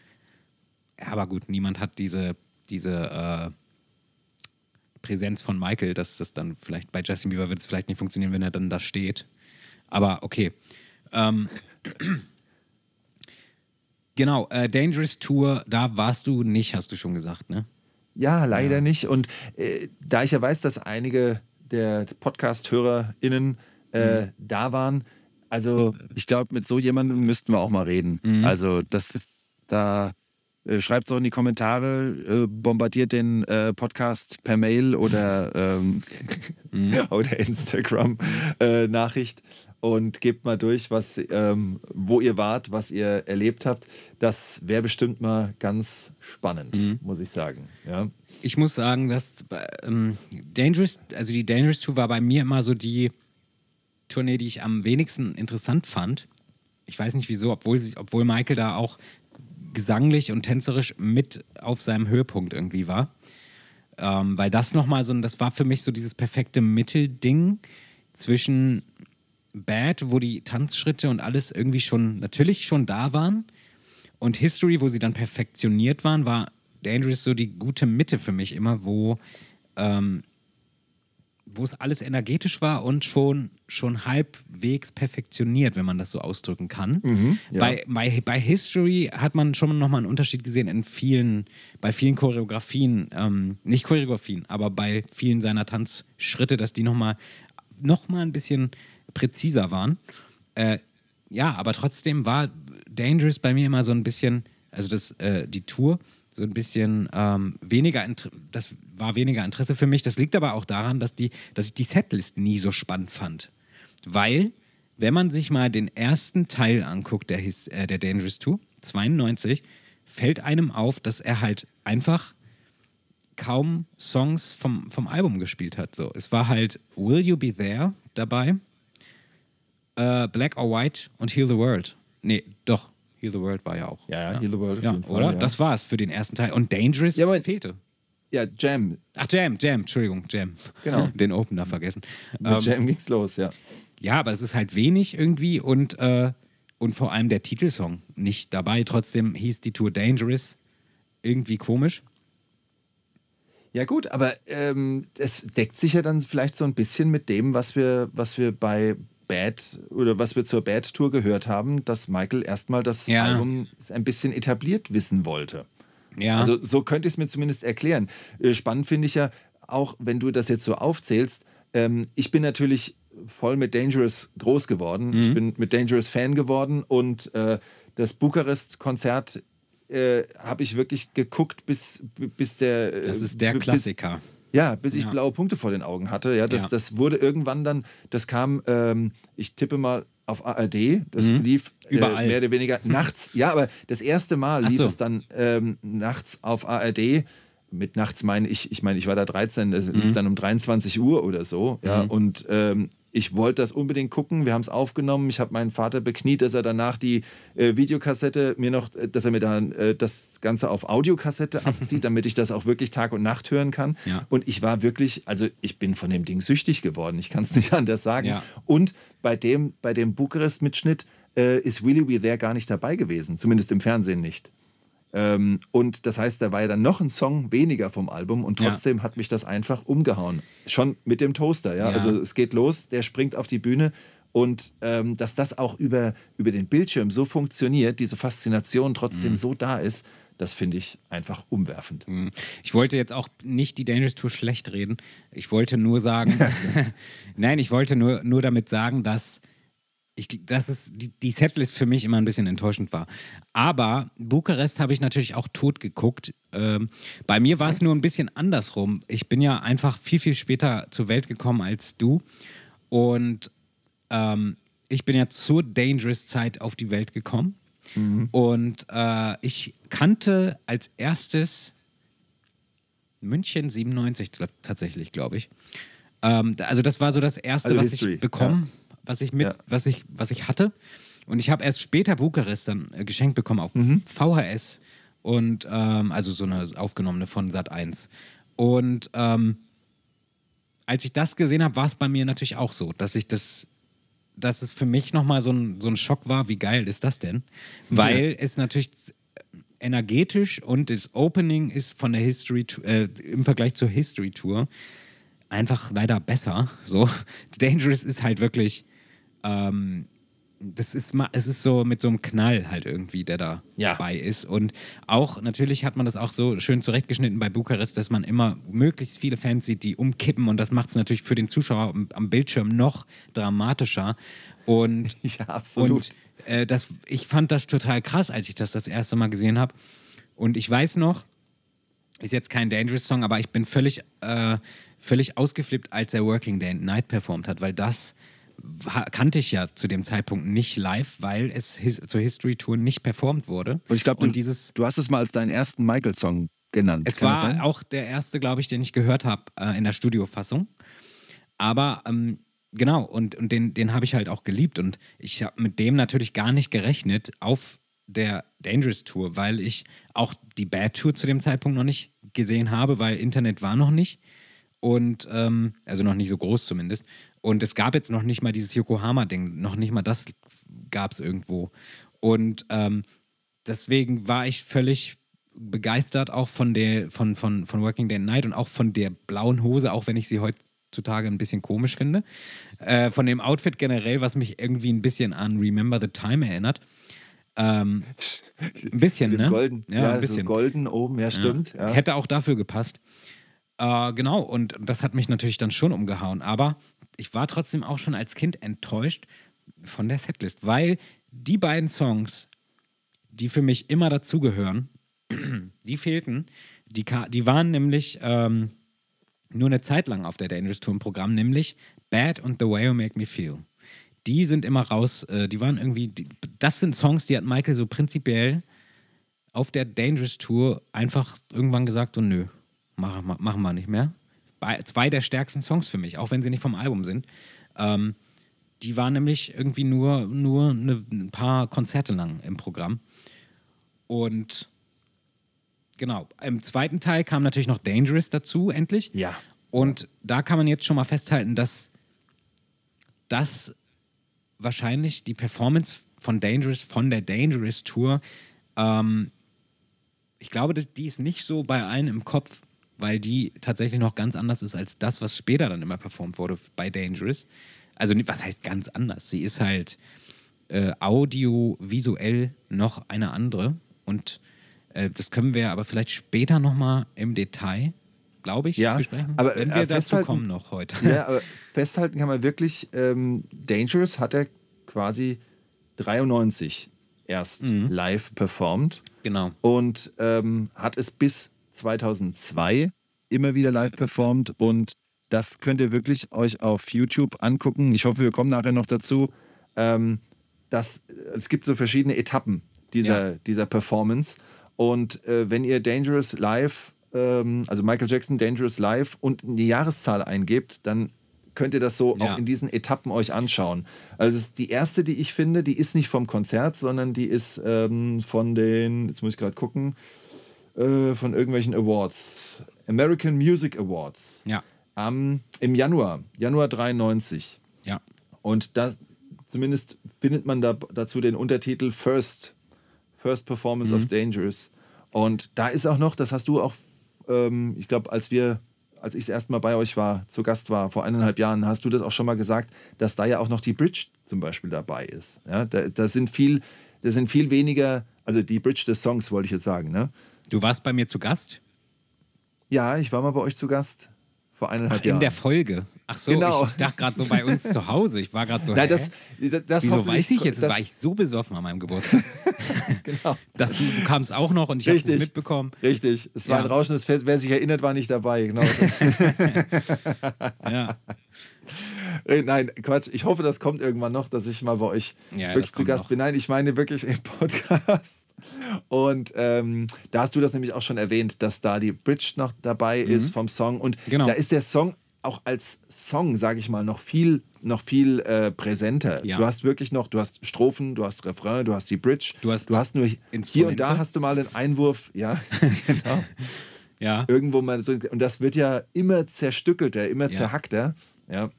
ja, aber gut, niemand hat diese, diese äh, Präsenz von Michael, dass das dann vielleicht bei Justin Bieber wird es vielleicht nicht funktionieren, wenn er dann da steht. Aber okay. Ähm, genau, äh, Dangerous Tour, da warst du nicht, hast du schon gesagt, ne? Ja, leider nicht. Und äh, da ich ja weiß, dass einige der Podcast-HörerInnen äh, Mhm. da waren, also Ich glaube, mit so jemandem müssten wir auch mal reden. Mhm. Also, das ist da. Äh, Schreibt doch in die Kommentare, äh, bombardiert den äh, Podcast per Mail oder ähm, oder Instagram-Nachricht und gebt mal durch, was, ähm, wo ihr wart, was ihr erlebt habt. Das wäre bestimmt mal ganz spannend, Mhm. muss ich sagen. Ja. Ich muss sagen, dass ähm, Dangerous, also die Dangerous Tour war bei mir immer so die Tournee, die ich am wenigsten interessant fand. Ich weiß nicht wieso, obwohl, sie, obwohl Michael da auch gesanglich und tänzerisch mit auf seinem Höhepunkt irgendwie war. Ähm, weil das nochmal so, das war für mich so dieses perfekte Mittelding zwischen Bad, wo die Tanzschritte und alles irgendwie schon, natürlich schon da waren. Und History, wo sie dann perfektioniert waren, war Dangerous so die gute Mitte für mich immer, wo, ähm, wo es alles energetisch war und schon, schon halbwegs perfektioniert, wenn man das so ausdrücken kann. ja. bei, bei, bei History hat man schon nochmal einen Unterschied gesehen in vielen, bei vielen Choreografien, ähm, nicht Choreografien, aber bei vielen seiner Tanzschritte, dass die nochmal noch mal ein bisschen präziser waren. Äh, ja, aber trotzdem war Dangerous bei mir immer so ein bisschen, also das, äh, die Tour, so ein bisschen ähm, weniger, das war weniger Interesse für mich. Das liegt aber auch daran, dass, die, dass ich die Setlist nie so spannend fand. Weil, wenn man sich mal den ersten Teil anguckt, der, His, äh, der Dangerous Tour, 92, fällt einem auf, dass er halt einfach kaum Songs vom, vom Album gespielt hat. So, es war halt Will You Be There dabei, äh, Black or White und Heal the World. Nee, Heal the World war ja auch. Ja, ja, Heal the World auf Ja, jeden Fall, oder? ja. Das war es für den ersten Teil. Und Dangerous Ja, aber- fehlte. Ja, Jam. Ach, Jam, Jam, Entschuldigung, Jam. Genau. Den Opener vergessen. Mit Ähm, Jam ging's los, ja. ja, aber es ist halt wenig irgendwie und, äh, und vor allem der Titelsong nicht dabei. Trotzdem hieß die Tour Dangerous. Irgendwie komisch. Ja gut, aber ähm, es deckt sich ja dann vielleicht so ein bisschen mit dem, was wir, was wir bei Bad oder was wir zur Bad Tour gehört haben, dass Michael erstmal das Ja. Album ein bisschen etabliert wissen wollte. Ja. Also so könnte ich es mir zumindest erklären. Äh, Spannend finde ich ja auch, wenn du das jetzt so aufzählst. Ähm, ich bin natürlich voll mit Dangerous groß geworden. Mhm. Ich bin mit Dangerous Fan geworden und äh, das Bukarest-Konzert äh, habe ich wirklich geguckt, bis, bis der. äh, das ist der bis- Klassiker. Ja, bis ich Ja. blaue Punkte vor den Augen hatte. Ja, das, Ja. das wurde irgendwann dann, das kam, ähm, ich tippe mal auf ARD, das lief äh, Mhm. Überall. mehr oder weniger nachts. Ja, aber das erste Mal Ach lief so. es dann ähm, nachts auf ARD. Mit nachts meine ich, ich meine, ich war da 13, das Mhm. lief dann um 23 Uhr oder so. Ja, und ähm, ich wollte das unbedingt gucken. Wir haben es aufgenommen. Ich habe meinen Vater bekniet, dass er danach die äh, Videokassette mir noch, äh, dass er mir dann äh, das Ganze auf Audiokassette abzieht, damit ich das auch wirklich Tag und Nacht hören kann. Ja. Und ich war wirklich, also ich bin von dem Ding süchtig geworden. Ich kann es nicht anders sagen. Ja. Und bei dem, bei dem Bukarest-Mitschnitt äh, ist Willy Be There gar nicht dabei gewesen, zumindest im Fernsehen nicht. Ähm, und das heißt, da war ja dann noch ein Song weniger vom Album und Ja. trotzdem hat mich das einfach umgehauen. Schon mit dem Toaster, ja. Ja. Also es geht los, der springt auf die Bühne und ähm, dass das auch über, über den Bildschirm so funktioniert, diese Faszination trotzdem Mhm. so da ist, das finde ich einfach umwerfend. Ich wollte jetzt auch nicht die Dangerous Tour schlecht reden. Ich wollte nur sagen, nein, ich wollte nur, nur damit sagen, dass, ich, dass es die, die Setlist für mich immer ein bisschen enttäuschend war. Aber Bukarest habe ich natürlich auch tot geguckt. Ähm, bei mir war es nur ein bisschen andersrum. Ich bin ja einfach viel, viel später zur Welt gekommen als du. Und ähm, ich bin ja zur Dangerous-Zeit auf die Welt gekommen. Und äh, ich kannte als erstes München 97 t- tatsächlich, glaube ich. Ähm, also das war so das erste, Also was History, ich bekommen, was ich mit, Ja. was ich, was ich hatte. Und ich habe erst später Bukarest dann äh, geschenkt bekommen auf Mhm. VHS und ähm, also so eine aufgenommene von Sat 1. Und ähm, als ich das gesehen habe, war es bei mir natürlich auch so, dass ich das, dass es für mich nochmal so ein, so ein Schock war, wie geil ist das denn? Weil es natürlich energetisch und das Opening ist von der History äh, im Vergleich zur History Tour einfach leider besser. So Dangerous ist halt wirklich ähm, das ist mal, es ist so mit so einem Knall halt irgendwie, der da Ja. dabei ist. Und auch, natürlich hat man das auch so schön zurechtgeschnitten bei Bukarest, dass man immer möglichst viele Fans sieht, die umkippen und das macht es natürlich für den Zuschauer am, Bildschirm noch dramatischer. Und Ja, absolut. und äh, das, ich fand das total krass, als ich das das erste Mal gesehen habe. Und ich weiß noch, ist jetzt kein Dangerous Song, aber ich bin völlig, äh, völlig ausgeflippt, als er Working Day and Night performt hat, weil das kannte ich ja zu dem Zeitpunkt nicht live, weil es his zur History Tour nicht performt wurde. Und ich glaube, du, dieses du hast es mal als deinen ersten Michael-Song genannt. es Kann war auch der erste, glaube ich, den ich gehört habe äh, in der Studiofassung. Aber ähm, genau, und, und den, den habe ich halt auch geliebt. Und ich habe mit dem natürlich gar nicht gerechnet auf der Dangerous Tour, weil ich auch die Bad Tour zu dem Zeitpunkt noch nicht gesehen habe, weil Internet war noch nicht. Und, ähm, also noch nicht so groß zumindest. Und es gab jetzt noch nicht mal dieses Yokohama-Ding, noch nicht mal das gab es irgendwo. Und ähm, deswegen war ich völlig begeistert auch von der, von, von, von Working Day and Night und auch von der blauen Hose, auch wenn ich sie heutzutage ein bisschen komisch finde. Äh, von dem Outfit generell, was mich irgendwie ein bisschen an Remember the Time erinnert. Ähm, ein bisschen, ne? Golden, Ja, ja, ein bisschen. So golden oben, ja, stimmt. Ja. Hätte auch dafür gepasst. Äh, genau, und das hat mich natürlich dann schon umgehauen. Aber ich war trotzdem auch schon als Kind enttäuscht von der Setlist, weil die beiden Songs, die für mich immer dazugehören, die fehlten. Die, die waren nämlich ähm, nur eine Zeit lang auf der Dangerous Tour im Programm, nämlich Bad und The Way You Make Me Feel. Die sind immer raus, äh, die waren irgendwie, die, das sind Songs, die hat Michael so prinzipiell auf der Dangerous Tour einfach irgendwann gesagt, so nö, machen, wir- machen wir nicht mehr. Zwei der stärksten Songs für mich, auch wenn sie nicht vom Album sind. Ähm, die waren nämlich irgendwie nur, nur eine, ein paar Konzerte lang im Programm. Und genau, im zweiten Teil kam natürlich noch Dangerous dazu, endlich. Ja. Und da kann man jetzt schon mal festhalten, dass das wahrscheinlich die Performance von Dangerous, von der Dangerous Tour, ähm, ich glaube, die ist nicht so bei allen im Kopf, weil die tatsächlich noch ganz anders ist als das, was später dann immer performt wurde bei Dangerous. Also, was heißt ganz anders? Sie ist halt äh, audiovisuell noch eine andere und äh, das können wir aber vielleicht später nochmal im Detail, glaube ich, Ja, besprechen. aber, wenn äh, wir dazu kommen noch heute. Ja, aber festhalten kann man wirklich, ähm, Dangerous hat er quasi 93 erst Mhm. live performt Genau. und ähm, hat es bis 2002 immer wieder live performt und das könnt ihr wirklich euch auf YouTube angucken. Ich hoffe, wir kommen nachher noch dazu. ähm, das, es gibt so verschiedene Etappen dieser, Ja. dieser Performance. Und äh, wenn ihr Dangerous Live, ähm, also Michael Jackson Dangerous Live und eine Jahreszahl eingebt, dann könnt ihr das so Ja. auch in diesen Etappen euch anschauen. Also die erste, die ich finde, die ist nicht vom Konzert, sondern die ist ähm, von den, jetzt muss ich gerade gucken, äh, von irgendwelchen Awards. American Music Awards. Ja, Am, Im Januar, Januar 93. ja. Und da zumindest findet man da, dazu den Untertitel First, First Performance Mhm. of Dangerous. Und da ist auch noch, das hast du auch, ähm, ich glaube, als wir, als ich das erste Mal bei euch war, zu Gast war, vor eineinhalb Jahren, hast du das auch schon mal gesagt, dass da ja auch noch die Bridge zum Beispiel dabei ist. Ja, da, da sind viel, da sind viel weniger, also die Bridge des Songs wollte ich jetzt sagen, ne? Du warst bei mir zu Gast? Ja, ich war mal bei euch zu Gast vor eineinhalb Ach, in Jahren. der Folge. Ach so, Genau. ich, ich dachte gerade so bei uns zu Hause. Ich war gerade so. Nein, das, das, das Wieso weiß ich jetzt? das- war ich so besoffen an meinem Geburtstag. Genau. Das, du, du kamst auch noch und ich habe es mitbekommen. Richtig, es war Ja. ein rauschendes Fest. Wer sich erinnert, war nicht dabei. Genau. Ja. Äh, Nein, Quatsch. Ich hoffe, das kommt irgendwann noch, dass ich mal bei euch Ja, wirklich zu Gast noch. bin. Nein, ich meine wirklich im Podcast. Und ähm, da hast du das nämlich auch schon erwähnt, dass da die Bridge noch dabei ist vom Song. Und Mhm. Genau. da ist der Song auch als Song, sage ich mal, noch viel, noch viel äh, präsenter. Ja. Du hast wirklich noch, du hast Strophen, du hast Refrain, du hast die Bridge. Du hast du hast nur hier und da hast du mal den Einwurf, ja, genau. Ja. irgendwo mal so. Und das wird ja immer zerstückelter, immer Ja. zerhackter. Ja.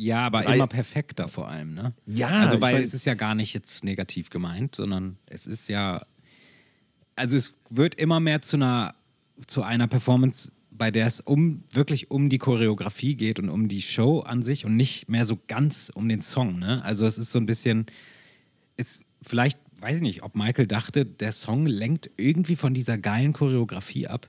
Ja, aber Drei- immer perfekter vor allem, ne? Ja, Also, ich weil mein- es ist ja gar nicht jetzt negativ gemeint, sondern es ist ja. Also, es wird immer mehr zu einer, zu einer Performance, bei der es um wirklich um die Choreografie geht und um die Show an sich und nicht mehr so ganz um den Song, ne? Also, es ist so ein bisschen. Ist vielleicht, weiß ich nicht, ob Michael dachte, der Song lenkt irgendwie von dieser geilen Choreografie ab.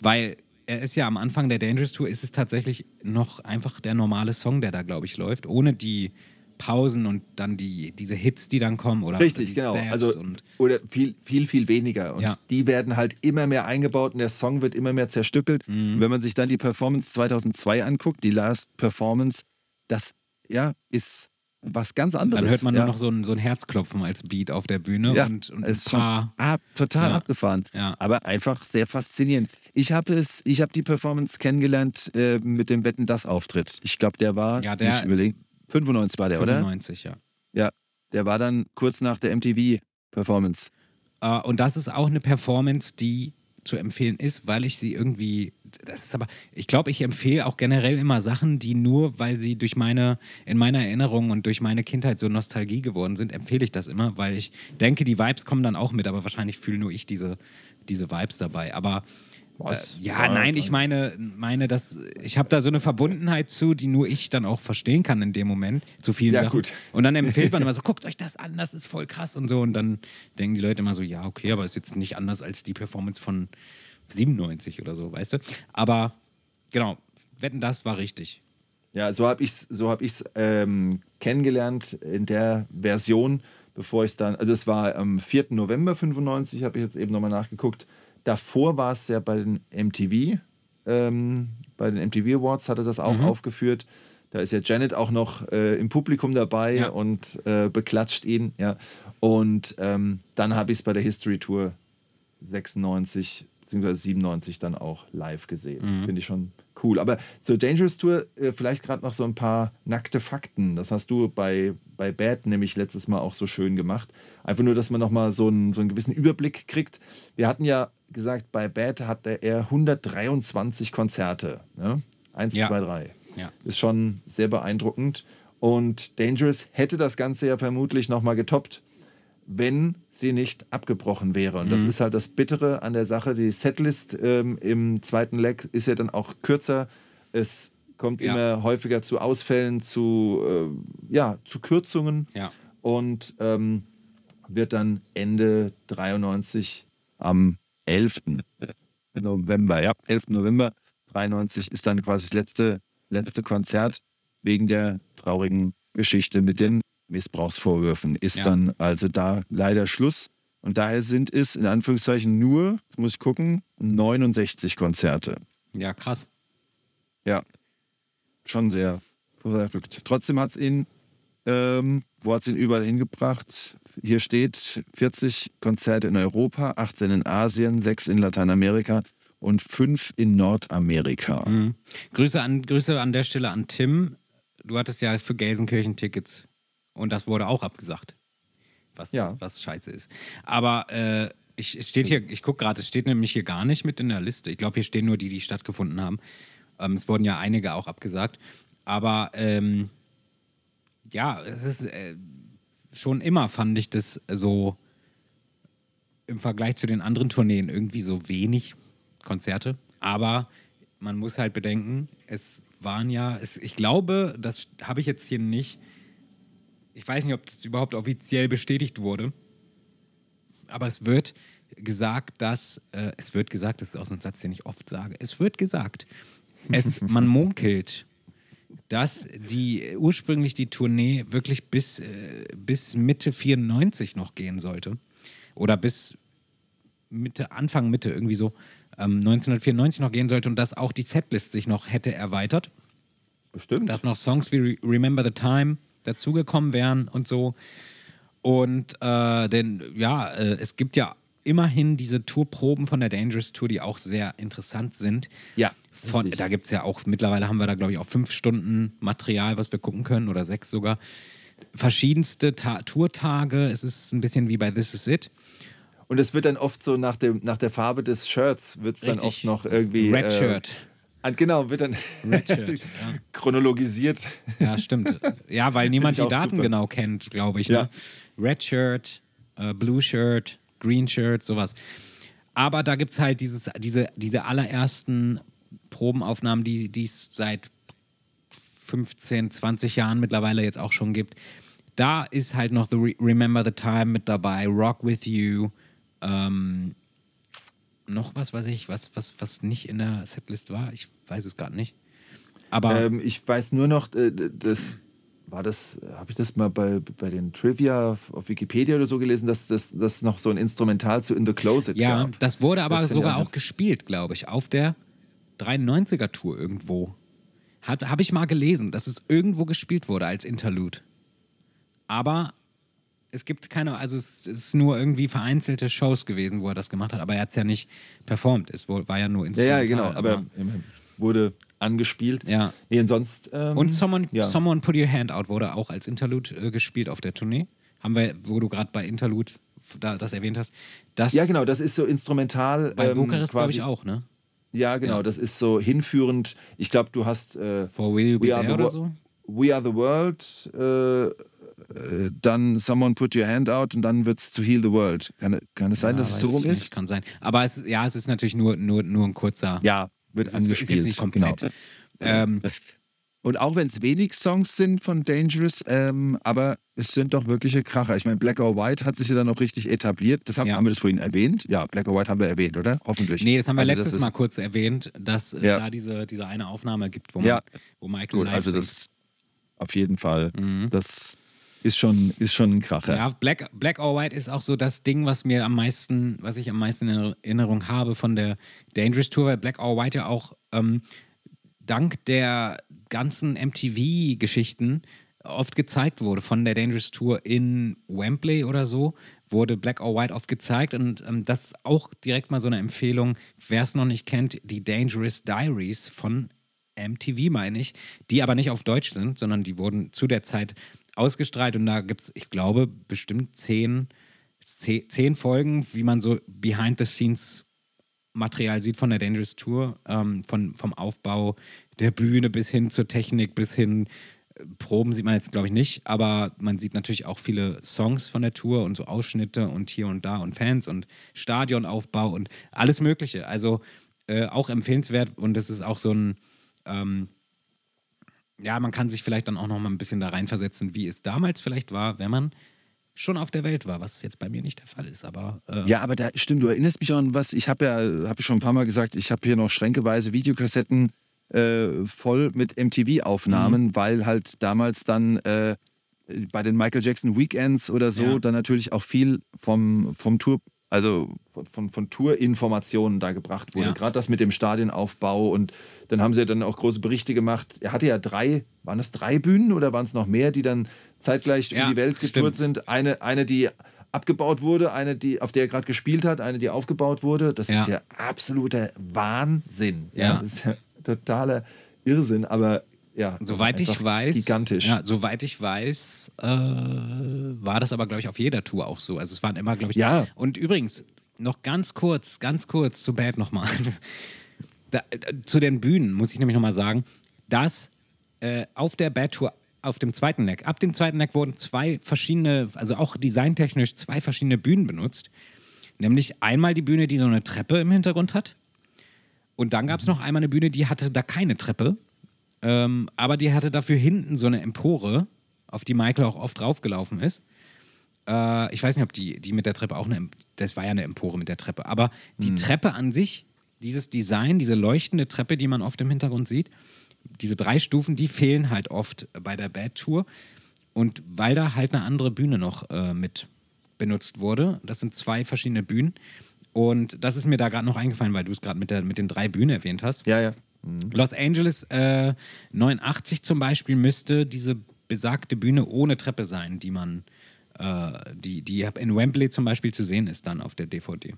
Weil er ist ja am Anfang der Dangerous Tour, ist es tatsächlich noch einfach der normale Song, der da, glaube ich, läuft, ohne die Pausen und dann die, diese Hits, die dann kommen oder Richtig, die genau. Steps Also, und oder viel, viel, viel weniger. Und Ja. die werden halt immer mehr eingebaut und der Song wird immer mehr zerstückelt. Mhm. Wenn man sich dann die Performance 2002 anguckt, die Last Performance, das ja, ist was ganz anderes. dann hört man ja. nur noch so ein, so ein Herzklopfen als Beat auf der Bühne ja, und, und es ist schon paar. ab, total Ja. abgefahren. Ja. Aber einfach sehr faszinierend. Ich habe es, ich habe die Performance kennengelernt äh, mit dem Wetten das Auftritt. Ich glaube, der war, Ja, der- nicht überlegen, 95 war der, oder? 95, ja. Ja, der war dann kurz nach der MTV Performance. Äh, und das ist auch eine Performance, die zu empfehlen ist, weil ich sie irgendwie, das ist aber, ich glaube, ich empfehle auch generell immer Sachen, die nur, weil sie durch meine, in meiner Erinnerung und durch meine Kindheit so Nostalgie geworden sind, empfehle ich das immer, weil ich denke, die Vibes kommen dann auch mit, aber wahrscheinlich fühle nur ich diese, diese Vibes dabei. Aber Was? äh, ja, nein, ich meine, meine, dass ich habe da so eine Verbundenheit zu, die nur ich dann auch verstehen kann in dem Moment, zu vielen Ja, Sachen. gut. Und dann empfiehlt man immer so, guckt euch das an, das ist voll krass und so. Und dann denken die Leute immer so, ja, okay, aber ist jetzt nicht anders als die Performance von 97 oder so, weißt du? Aber genau, wetten, das war richtig. Ja, so habe ich es so hab ich's, ähm, kennengelernt in der Version, bevor ich es dann, also es war am 4. November 95, habe ich jetzt eben nochmal nachgeguckt. Davor war es ja bei den MTV, ähm, bei den MTV Awards hatte das auch aufgeführt. Da ist ja Janet auch noch äh, im Publikum dabei Ja. und äh, beklatscht ihn. Ja. Und ähm, dann habe ich es bei der History Tour 96 bzw. 97 dann auch live gesehen. Finde ich schon cool. Aber zur Dangerous Tour äh, vielleicht gerade noch so ein paar nackte Fakten. Das hast du bei, bei Bad nämlich letztes Mal auch so schön gemacht. Einfach nur, dass man nochmal so einen, so einen gewissen Überblick kriegt. Wir hatten ja gesagt, bei Bad hatte er 123 Konzerte. Ne? Eins, Ja. zwei, drei. Ja. Ist schon sehr beeindruckend. Und Dangerous hätte das Ganze ja vermutlich nochmal getoppt, wenn sie nicht abgebrochen wäre. Und das ist halt das Bittere an der Sache. Die Setlist ähm, im zweiten Leg ist ja dann auch kürzer. Es kommt Ja. immer häufiger zu Ausfällen, zu, äh, ja, zu Kürzungen Ja. und ähm, wird dann Ende 93 am 11. November, ja, 11. November 93 ist dann quasi das letzte, letzte Konzert wegen der traurigen Geschichte mit den Missbrauchsvorwürfen. Ist Ja. dann also da leider Schluss. Und daher sind es in Anführungszeichen nur, muss ich gucken, 69 Konzerte. Ja, krass. Ja, schon sehr verrückt. Trotzdem hat es ihn, ähm, wo hat es ihn überall hingebracht? Hier steht 40 Konzerte in Europa, 18 in Asien, 6 in Lateinamerika und 5 in Nordamerika. Mhm. Grüße, an, Grüße an der Stelle an Tim. Du hattest ja für Gelsenkirchen Tickets und das wurde auch abgesagt. Was, Ja. was scheiße ist. Aber äh, ich, es steht hier, ich gucke gerade, es steht nämlich hier gar nicht mit in der Liste. Ich glaube, hier stehen nur die, die stattgefunden haben. Ähm, es wurden ja einige auch abgesagt. Aber ähm, ja, es ist äh, schon immer fand ich das so im Vergleich zu den anderen Tourneen irgendwie so wenig Konzerte. Aber man muss halt bedenken, es waren ja, es, ich glaube, das habe ich jetzt hier nicht. Ich weiß nicht, ob das überhaupt offiziell bestätigt wurde. Aber es wird gesagt, dass, äh, es wird gesagt, das ist auch so ein Satz, den ich oft sage, es wird gesagt, es, man munkelt, dass die ursprünglich die Tournee wirklich bis, äh, bis Mitte 94 noch gehen sollte. Oder bis Mitte, Anfang Mitte irgendwie so ähm, 1994 noch gehen sollte und dass auch die Setlist sich noch hätte erweitert. bestimmt. Dass noch Songs wie Re Remember the Time dazugekommen wären und so. Und äh, denn ja, äh, es gibt ja immerhin diese Tourproben von der Dangerous Tour, die auch sehr interessant sind. Ja, Von, da gibt es ja auch, mittlerweile haben wir da, glaube ich, auch fünf Stunden Material, was wir gucken können oder sechs sogar. Verschiedenste Ta Tourtage. Es ist ein bisschen wie bei This Is It. Und es wird dann oft so nach, dem, nach der Farbe des Shirts wird es dann oft noch irgendwie. Red äh, Shirt. an- Genau, wird dann ja. chronologisiert. Ja, stimmt. Ja, weil niemand die Daten super. genau kennt, glaube ich. Ja. Ne? Red Shirt, äh, Blue Shirt, Green Shirt, sowas. Aber da gibt es halt dieses, diese, diese allerersten Probenaufnahmen, die die es seit 15, 20 Jahren mittlerweile jetzt auch schon gibt. Da ist halt noch the Re Remember the Time mit dabei, Rock with You, ähm, noch was, was ich, was, was, was nicht in der Setlist war. Ich weiß es gerade nicht. Aber Ähm, ich weiß nur noch, äh, das war das, habe ich das mal bei, bei den Trivia auf Wikipedia oder so gelesen, dass das dass noch so ein Instrumental zu In the Closet Ja, gab. das wurde aber Das sogar auch auch gespielt, glaube ich, auf der 93er Tour irgendwo. Habe ich mal gelesen, dass es irgendwo gespielt wurde als Interlude. Aber es gibt keine, also es ist nur irgendwie vereinzelte Shows gewesen, wo er das gemacht hat, aber er hat es ja nicht performt. Es war ja nur Ja, instrumental. ja, genau, aber immerhin wurde angespielt. Ja. Nee, und sonst. Ähm, Und Someone, ja. Someone Put Your Hand Out wurde auch als Interlude äh, gespielt auf der Tournee. Haben wir, wo du gerade bei Interlude da, das erwähnt hast. Das Ja, genau, das ist so instrumental. bei ähm, Bukarest, glaube ich, auch, ne? Ja, genau, Ja. das ist so hinführend. Ich glaube, du hast äh, For Will You Be We Are There the oder so? We Are the World. Äh, Äh, dann Someone Put Your Hand Out und dann wird es To Heal the World. Kann, kann es sein, Ja, dass es so rum ich nicht, ist? Kann sein. Aber es, ja, es ist natürlich nur, nur, nur ein kurzer. Ja, wird es ist, ist angespielt. jetzt nicht komplett. Genau. Ähm, Und auch wenn es wenig Songs sind von Dangerous, ähm, aber es sind doch wirkliche Kracher. Ich meine, Black or White hat sich ja dann auch richtig etabliert. Das haben, Ja. haben wir das vorhin erwähnt? Ja, Black or White haben wir erwähnt, oder? Hoffentlich. nee, das haben wir Also letztes Mal kurz erwähnt, dass es Ja. da diese, diese eine Aufnahme gibt, wo, man, wo Michael Gut, live also singt. das auf jeden Fall. Das ist schon, ist schon ein Kracher. Ja, Black, Black or White ist auch so das Ding, was mir am meisten, was ich am meisten in Erinnerung habe von der Dangerous Tour, weil Black or White ja auch ähm, dank der ganzen MTV-Geschichten oft gezeigt wurde. Von der Dangerous Tour in Wembley oder so wurde Black or White oft gezeigt und ähm, das ist auch direkt mal so eine Empfehlung, wer es noch nicht kennt, die Dangerous Diaries von MTV meine ich, die aber nicht auf Deutsch sind, sondern die wurden zu der Zeit ausgestrahlt und da gibt es, ich glaube, bestimmt zehn, zehn, Folgen, wie man so behind the scenes Material sieht von der Dangerous Tour, ähm, von, vom Aufbau der Bühne bis hin zur Technik, bis hin äh, Proben sieht man jetzt, glaube ich, nicht, aber man sieht natürlich auch viele Songs von der Tour und so Ausschnitte und hier und da und Fans und Stadionaufbau und alles Mögliche. Also äh, auch empfehlenswert und das ist auch so ein, ähm, ja, man kann sich vielleicht dann auch noch mal ein bisschen da reinversetzen, wie es damals vielleicht war, wenn man schon auf der Welt war, was jetzt bei mir nicht der Fall ist, aber äh, Ja, aber da stimmt, du erinnerst mich an was. Ich habe ja, habe ich schon ein paar Mal gesagt, ich habe hier noch schränkeweise Videokassetten äh, voll mit MTV-Aufnahmen, Mhm. weil halt damals dann äh, bei den Michael Jackson Weekends oder so Ja. dann natürlich auch viel vom, vom Tour, also von, von, von Tourinformationen da gebracht wurde. Ja. Gerade das mit dem Stadionaufbau und dann haben sie ja dann auch große Berichte gemacht. Er hatte ja drei, waren es drei Bühnen oder waren es noch mehr, die dann zeitgleich Ja, um die Welt getourt sind? Eine, eine, die abgebaut wurde, eine, die, auf der er gerade gespielt hat, eine, die aufgebaut wurde. Das Ja. ist ja absoluter Wahnsinn. Ja. Das ist ja totaler Irrsinn, aber ja. Soweit ich weiß, Gigantisch. Ja, soweit ich weiß, äh, war das aber, glaube ich, auf jeder Tour auch so. Also es waren immer, glaube ich. Ja. Und übrigens, noch ganz kurz, ganz kurz zu Bad nochmal. Da, äh, zu den Bühnen muss ich nämlich nochmal sagen, dass äh, auf der Bad Tour, auf dem zweiten Neck, ab dem zweiten Neck wurden zwei verschiedene, also auch designtechnisch zwei verschiedene Bühnen benutzt. Nämlich einmal die Bühne, die so eine Treppe im Hintergrund hat. Und dann gab es noch einmal eine Bühne, die hatte da keine Treppe. Ähm, aber die hatte dafür hinten so eine Empore, auf die Michael auch oft draufgelaufen ist. Äh, ich weiß nicht, ob die, die mit der Treppe auch eine, das war ja eine Empore mit der Treppe, aber die Treppe an sich, dieses Design, diese leuchtende Treppe, die man oft im Hintergrund sieht, diese drei Stufen, die fehlen halt oft bei der Bad Tour. Und weil da halt eine andere Bühne noch äh, mit benutzt wurde, das sind zwei verschiedene Bühnen. Und das ist mir da gerade noch eingefallen, weil du es gerade mit, der- mit den drei Bühnen erwähnt hast. Ja, ja. Los Angeles äh, 89 zum Beispiel müsste diese besagte Bühne ohne Treppe sein, die man, äh, die, die in Wembley zum Beispiel zu sehen ist dann auf der DVD.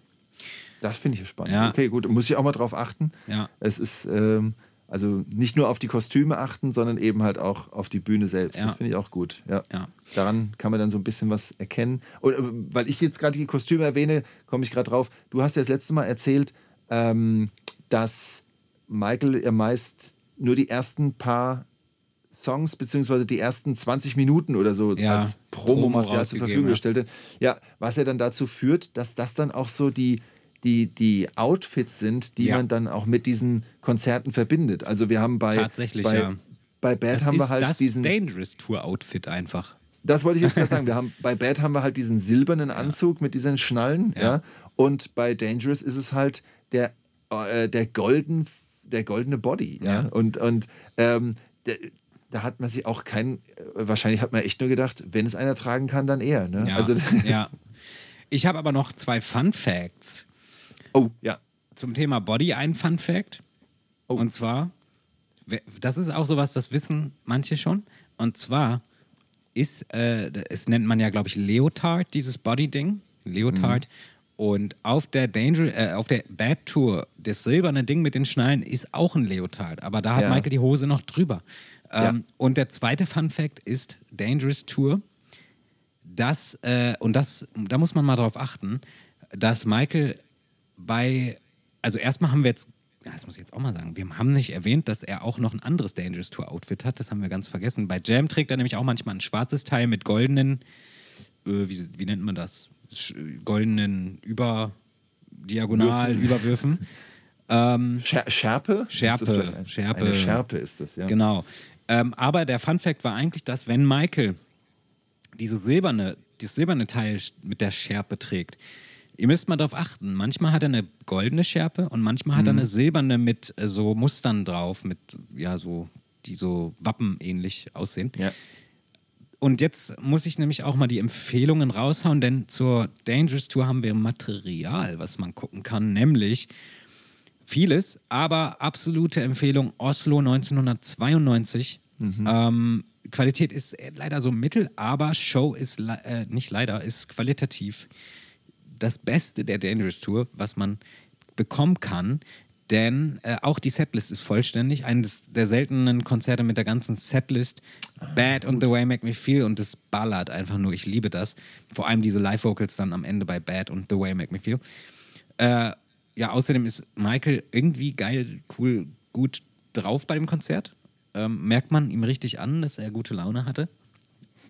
Das finde ich spannend. Ja. Okay, gut, muss ich auch mal drauf achten. Ja. Es ist ähm, also nicht nur auf die Kostüme achten, sondern eben halt auch auf die Bühne selbst. Ja. Das finde ich auch gut. Ja. Ja. Daran kann man dann so ein bisschen was erkennen. Und äh, weil ich jetzt gerade die Kostüme erwähne, komme ich gerade drauf. Du hast ja das letzte Mal erzählt, ähm, dass Michael ja meist nur die ersten paar Songs beziehungsweise die ersten 20 Minuten oder so Ja, als Promo Promomaterial zur rausgegeben, Verfügung ja. gestellt hat. Ja, was ja dann dazu führt, dass das dann auch so die, die, die Outfits sind, die Ja. man dann auch mit diesen Konzerten verbindet. Also wir haben bei, Tatsächlich, bei, ja. bei Bad Das haben ist wir halt das diesen. Dangerous Tour Outfit einfach. Das wollte ich jetzt gerade sagen. Wir haben, bei Bad haben wir halt diesen silbernen Anzug mit diesen Schnallen, ja. Ja. Und bei Dangerous ist es halt der, äh, der, golden, der goldene Body, ja. Ja. Und, und ähm, der, da hat man sich auch kein, äh, wahrscheinlich hat man echt nur gedacht, wenn es einer tragen kann, dann er. Ne? Ja. Also ja. Ich habe aber noch zwei Fun Facts. Oh, ja. Zum Thema Body ein Fun Fact. Oh. Und zwar, das ist auch sowas, das wissen manche schon. Und zwar ist, äh, es nennt man ja, glaube ich, Leotard, dieses Body-Ding. Leotard. Und auf der Danger, äh, auf der Bad Tour, das silberne Ding mit den Schnallen ist auch ein Leotard, aber da hat Ja. Michael die Hose noch drüber. Ähm, Ja. Und der zweite Fun Fact ist Dangerous Tour dass, äh, und das, da muss man mal drauf achten, dass Michael bei, also erstmal haben wir jetzt, das muss ich jetzt auch mal sagen, wir haben nicht erwähnt, dass er auch noch ein anderes Dangerous Tour Outfit hat, das haben wir ganz vergessen. Bei Jam trägt er nämlich auch manchmal ein schwarzes Teil mit goldenen, äh, wie, wie nennt man das? Sch goldenen Über, Diagonalüberwürfen. Ähm, Scher Schärpe? Schärpe, Schärpe. Eine Schärpe ist das, ja. Genau. Ähm, aber der Fun Fact war eigentlich, dass wenn Michael diese silberne, dieses silberne Teil mit der Schärpe trägt, ihr müsst mal darauf achten, manchmal hat er eine goldene Schärpe und manchmal hat er Mhm. eine silberne mit äh, so Mustern drauf, mit ja so, die so wappenähnlich aussehen. Ja. Und jetzt muss ich nämlich auch mal die Empfehlungen raushauen, denn zur Dangerous Tour haben wir Material, was man gucken kann, nämlich vieles, aber absolute Empfehlung Oslo 1992. Ähm, Qualität ist leider so mittel, aber Show ist äh, nicht leider, ist qualitativ das Beste der Dangerous Tour, was man bekommen kann. Denn äh, auch die Setlist ist vollständig. Eines der seltenen Konzerte mit der ganzen Setlist. Bad and the Way Make Me Feel. Und das ballert einfach nur. Ich liebe das. Vor allem diese Live-Vocals dann am Ende bei Bad and the Way Make Me Feel. Äh, ja, außerdem ist Michael irgendwie geil, cool, gut drauf bei dem Konzert. Ähm, merkt man ihm richtig an, dass er gute Laune hatte.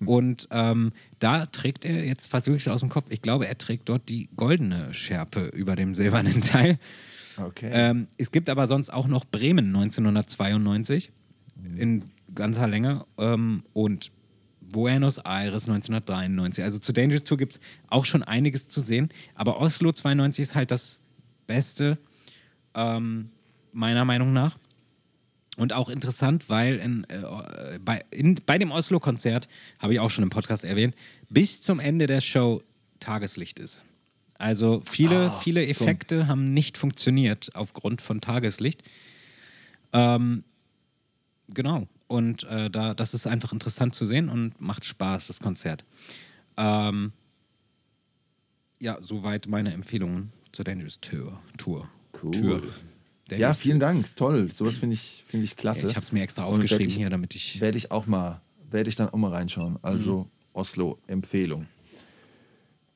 Und ähm, da trägt er, jetzt versuche ich es aus dem Kopf, ich glaube, er trägt dort die goldene Schärpe über dem silbernen Teil. Okay. Ähm, es gibt aber sonst auch noch Bremen 1992 in ganzer Länge ähm, und Buenos Aires 1993. Also zu Danger Tour gibt es auch schon einiges zu sehen. Aber Oslo 92 ist halt das Beste, ähm, meiner Meinung nach. Und auch interessant, weil in, äh, bei, in, bei dem Oslo-Konzert, habe ich auch schon im Podcast erwähnt, bis zum Ende der Show Tageslicht ist. Also viele, viele Effekte haben nicht funktioniert aufgrund von Tageslicht. Ähm, genau. Und äh, da, das ist einfach interessant zu sehen und macht Spaß, das Konzert. Ähm, ja, soweit meine Empfehlungen zur Dangerous Tour. Tour. Cool. Tour. ja, vielen Dank. Toll. Sowas finde ich, finde ich klasse. Ich habe es mir extra aufgeschrieben ich- hier, damit ich. Werde ich auch mal, werde ich dann auch mal reinschauen. Also Mhm. Oslo-Empfehlung.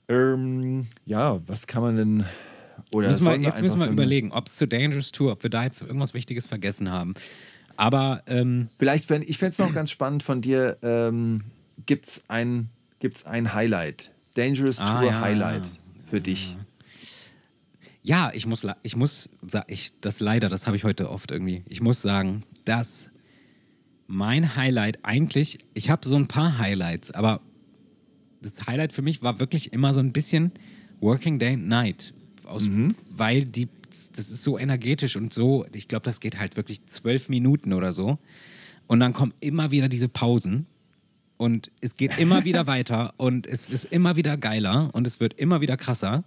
Ähm, ja, was kann man denn. Oder Müssen wir, jetzt müssen wir überlegen, ob es zur Dangerous Tour, ob wir da jetzt irgendwas Wichtiges vergessen haben. Aber ähm, Vielleicht, wenn, ich fände es noch ganz spannend von dir, ähm, gibt es ein, gibt's ein Highlight? Dangerous Ah, Tour ja. Highlight für dich. Ja, ich muss, ich muss, sa- ich, das leider, das habe ich heute oft irgendwie. Ich muss sagen, dass mein Highlight eigentlich, ich habe so ein paar Highlights, aber das Highlight für mich war wirklich immer so ein bisschen Working Day Night. Aus, Weil die, das ist so energetisch und so, ich glaube, das geht halt wirklich zwölf Minuten oder so. Und dann kommen immer wieder diese Pausen und es geht immer wieder weiter und es ist immer wieder geiler und es wird immer wieder krasser.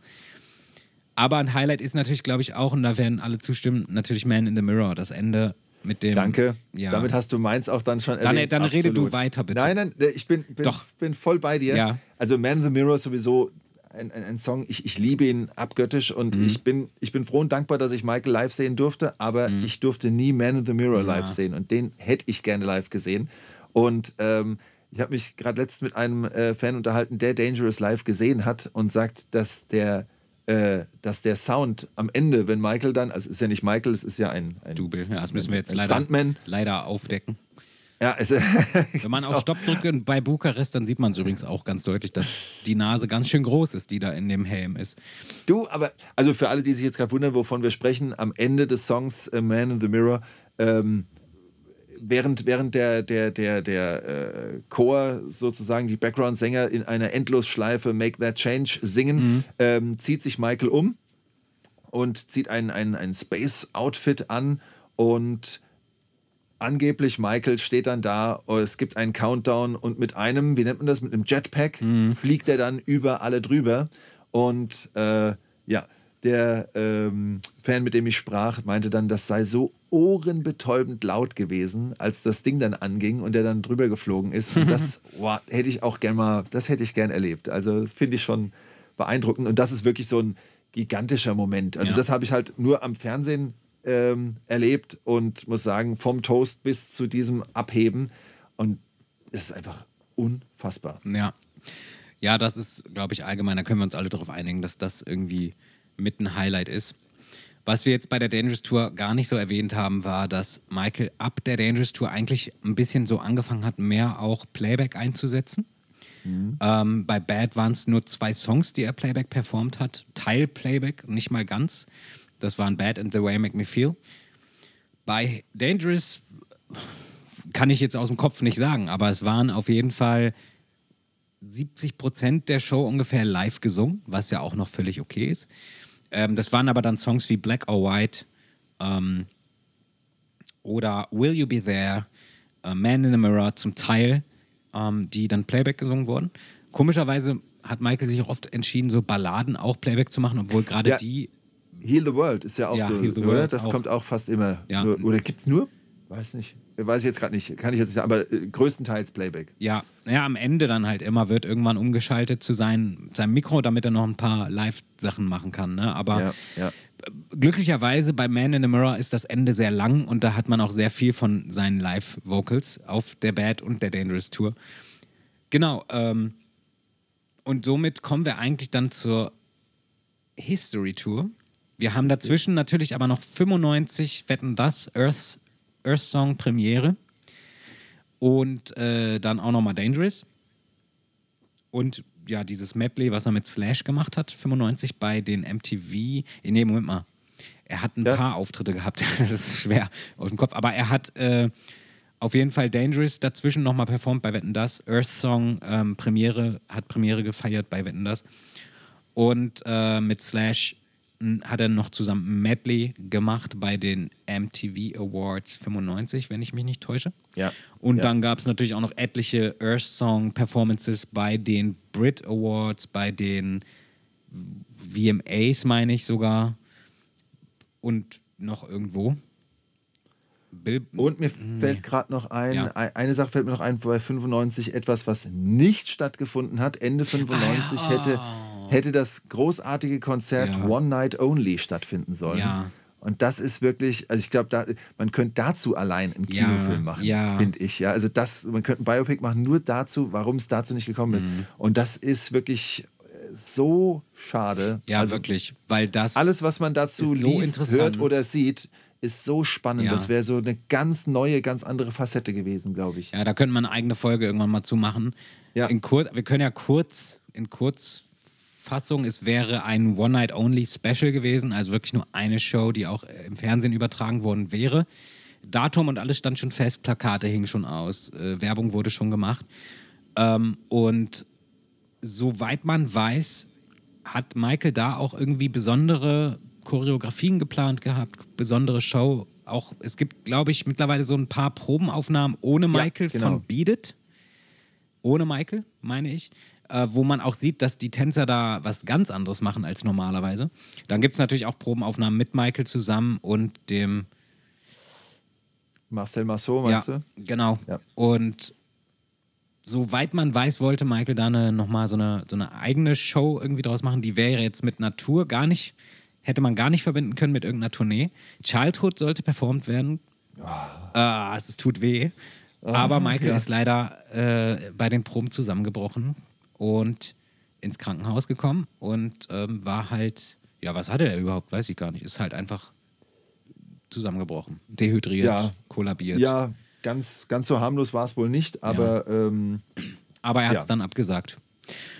Aber ein Highlight ist natürlich, glaube ich, auch, und da werden alle zustimmen, natürlich Man in the Mirror, das Ende mit dem. Danke. Ja. Damit hast du meins auch dann schon Dann- erwähnt. dann rede du weiter, bitte. Nein, nein, ich bin, bin, Doch. bin voll bei dir. Ja. Also Man in the Mirror ist sowieso ein, ein, ein Song, ich, ich liebe ihn abgöttisch und Mhm. ich, bin, ich bin froh und dankbar, dass ich Michael live sehen durfte, aber Mhm. ich durfte nie Man in the Mirror live sehen und den hätte ich gerne live gesehen. Und ähm, ich habe mich gerade letztens mit einem äh, Fan unterhalten, der Dangerous live gesehen hat und sagt, dass der, äh, dass der Sound am Ende, wenn Michael dann, also es ist ja nicht Michael, es ist ja ein, ein Double. Ja, das müssen wir jetzt leider, Stuntman. leider aufdecken. Ja, es, Wenn man auf Stopp drückt bei Bukarest, dann sieht man es übrigens auch ganz deutlich, dass die Nase ganz schön groß ist, die da in dem Helm ist. Du, aber also für alle, die sich jetzt gerade wundern, wovon wir sprechen, am Ende des Songs äh, Man in the Mirror, ähm, während, während der, der, der, der äh, Chor sozusagen die Background-Sänger in einer Endlosschleife Make That Change singen, ähm, zieht sich Michael um und zieht ein, ein, ein Space-Outfit an und angeblich Michael steht dann da, es gibt einen Countdown und mit einem, wie nennt man das, mit einem Jetpack fliegt er dann über alle drüber und äh, ja, der ähm, Fan, mit dem ich sprach, meinte dann, das sei so ohrenbetäubend laut gewesen, als das Ding dann anging und der dann drüber geflogen ist. Und das wow, hätte ich auch gern mal, das hätte ich gern erlebt. Also das finde ich schon beeindruckend. Und das ist wirklich so ein gigantischer Moment. Also Ja. das habe ich halt nur am Fernsehen ähm, erlebt und muss sagen, vom Toast bis zu diesem Abheben. Und es ist einfach unfassbar. Ja. Ja, das ist, glaube ich, allgemein, da können wir uns alle darauf einigen, dass das irgendwie mit ein Highlight ist. Was wir jetzt bei der Dangerous Tour gar nicht so erwähnt haben, war, dass Michael ab der Dangerous Tour eigentlich ein bisschen so angefangen hat, mehr auch Playback einzusetzen. Ähm, bei Bad waren es nur zwei Songs, die er Playback performt hat. Teil Playback, nicht mal ganz. Das waren Bad and The Way You Make Me Feel. Bei Dangerous kann ich jetzt aus dem Kopf nicht sagen, aber es waren auf jeden Fall 70 Prozent der Show ungefähr live gesungen, was ja auch noch völlig okay ist. Ähm, das waren aber dann Songs wie Black or White ähm, oder Will You Be There, äh, Man in the Mirror zum Teil, ähm, die dann Playback gesungen wurden. Komischerweise hat Michael sich auch oft entschieden, so Balladen auch Playback zu machen, obwohl gerade Ja. die Heal the World ist ja auch Ja, so, Heal the oder? World Das auch. kommt auch fast immer. Ja. Nur, oder gibt es nur? Weiß nicht. Weiß ich jetzt gerade nicht. Kann ich jetzt nicht sagen, aber äh, größtenteils Playback. Ja, ja, am Ende dann halt immer wird irgendwann umgeschaltet zu sein, seinem Mikro, damit er noch ein paar Live-Sachen machen kann. Ne? Aber Ja, ja. glücklicherweise bei Man in the Mirror ist das Ende sehr lang und da hat man auch sehr viel von seinen Live-Vocals auf der Bad und der Dangerous Tour. Genau. Ähm, und somit kommen wir eigentlich dann zur History Tour. Wir haben dazwischen natürlich aber noch 95 Wetten das Earth, Earth Song Premiere und äh, dann auch nochmal Dangerous. Und ja, dieses Medley, was er mit Slash gemacht hat, 95 bei den MTV. Nee, Moment mal. Er hat ein Ja. paar Auftritte gehabt. Das ist schwer aus dem Kopf. Aber er hat äh, auf jeden Fall Dangerous dazwischen nochmal performt bei Wetten Das. Earth Song ähm, Premiere, hat Premiere gefeiert bei Wetten Das. Und äh, mit Slash hat er noch zusammen Medley gemacht bei den MTV Awards 95, wenn ich mich nicht täusche. Ja. Und Ja. dann gab es natürlich auch noch etliche Earth Song Performances bei den Brit Awards, bei den VMAs, meine ich sogar. Und noch irgendwo. Bill Und mir fällt gerade noch ein, Ja. ein- eine Sache fällt mir noch ein, bei 95 etwas, was nicht stattgefunden hat. Ende 95 hätte, hätte das großartige Konzert Ja. One Night Only stattfinden sollen. Ja. Und das ist wirklich, also ich glaube, da, man könnte dazu allein einen Ja, Kinofilm machen, ja. finde ich. Ja, also das, man könnte ein Biopic machen, nur dazu, warum es dazu nicht gekommen ist. Mhm. Und das ist wirklich äh, so schade. ja, also wirklich. Weil das. alles, was man dazu ist so liest, hört oder sieht, ist so spannend. Ja. Das wäre so eine ganz neue, ganz andere Facette gewesen, glaube ich. Ja, da könnte man eine eigene Folge irgendwann mal zu machen. Ja. In kur wir können ja kurz, in Kurzfassung, es wäre ein One-Night-Only-Special gewesen, also wirklich nur eine Show, die auch äh, im Fernsehen übertragen worden wäre. Datum und alles stand schon fest, Plakate hingen schon aus, äh, Werbung wurde schon gemacht. Ähm, und soweit man weiß, hat Michael da auch irgendwie besondere Choreografien geplant gehabt, besondere Show. Auch es gibt, glaube ich, mittlerweile so ein paar Probenaufnahmen ohne Michael genau. von Beat It. Ohne Michael, meine ich. Äh, wo man auch sieht, dass die Tänzer da was ganz anderes machen als normalerweise. Dann gibt es natürlich auch Probenaufnahmen mit Michael zusammen und dem Marcel Marceau, meinst ja, du? Genau. Ja. Und soweit man weiß, wollte Michael da eine, nochmal so eine, so eine eigene Show irgendwie draus machen. Die wäre jetzt mit Natur gar nicht, hätte man gar nicht verbinden können mit irgendeiner Tournee. Childhood sollte performt werden. Ah, es tut weh. Aber Michael ja. ist leider äh, bei den Proben zusammengebrochen und ins Krankenhaus gekommen und ähm, war halt, ja, was hatte er überhaupt? Weiß ich gar nicht. Ist halt einfach zusammengebrochen. Dehydriert, Ja. kollabiert. Ja, ganz, ganz so harmlos war es wohl nicht, aber ähm, Aber er hat es Ja. dann abgesagt.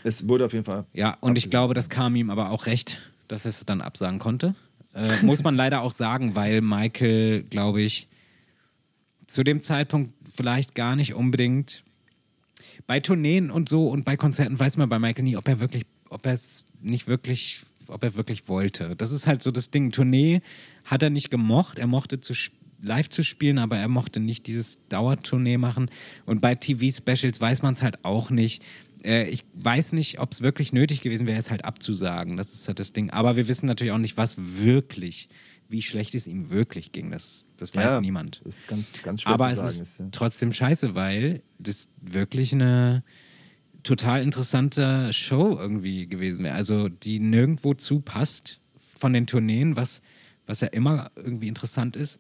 es wurde auf jeden Fall. Ja, und ich abgesagt. glaube, das kam ihm aber auch recht, dass er es dann absagen konnte. Äh, muss man leider auch sagen, weil Michael, glaube ich, zu dem Zeitpunkt vielleicht gar nicht unbedingt. Bei Tourneen und so und bei Konzerten weiß man bei Michael nie, ob er wirklich, ob er es nicht wirklich, ob er wirklich wollte. Das ist halt so das Ding. Tournee hat er nicht gemocht. Er mochte zu live zu spielen, aber er mochte nicht dieses Dauertournee machen. Und bei TV-Specials weiß man es halt auch nicht. Äh, ich weiß nicht, ob es wirklich nötig gewesen wäre, es halt abzusagen. Das ist halt das Ding. Aber wir wissen natürlich auch nicht, was wirklich, wie schlecht es ihm wirklich ging. Das, das weiß Ja, niemand. Ist ganz, ganz schwer Aber zu es sagen. ist ist, ja. trotzdem scheiße, weil das wirklich eine total interessante Show irgendwie gewesen wäre. Also die nirgendwo zu passt von den Tourneen, was, was ja immer irgendwie interessant ist.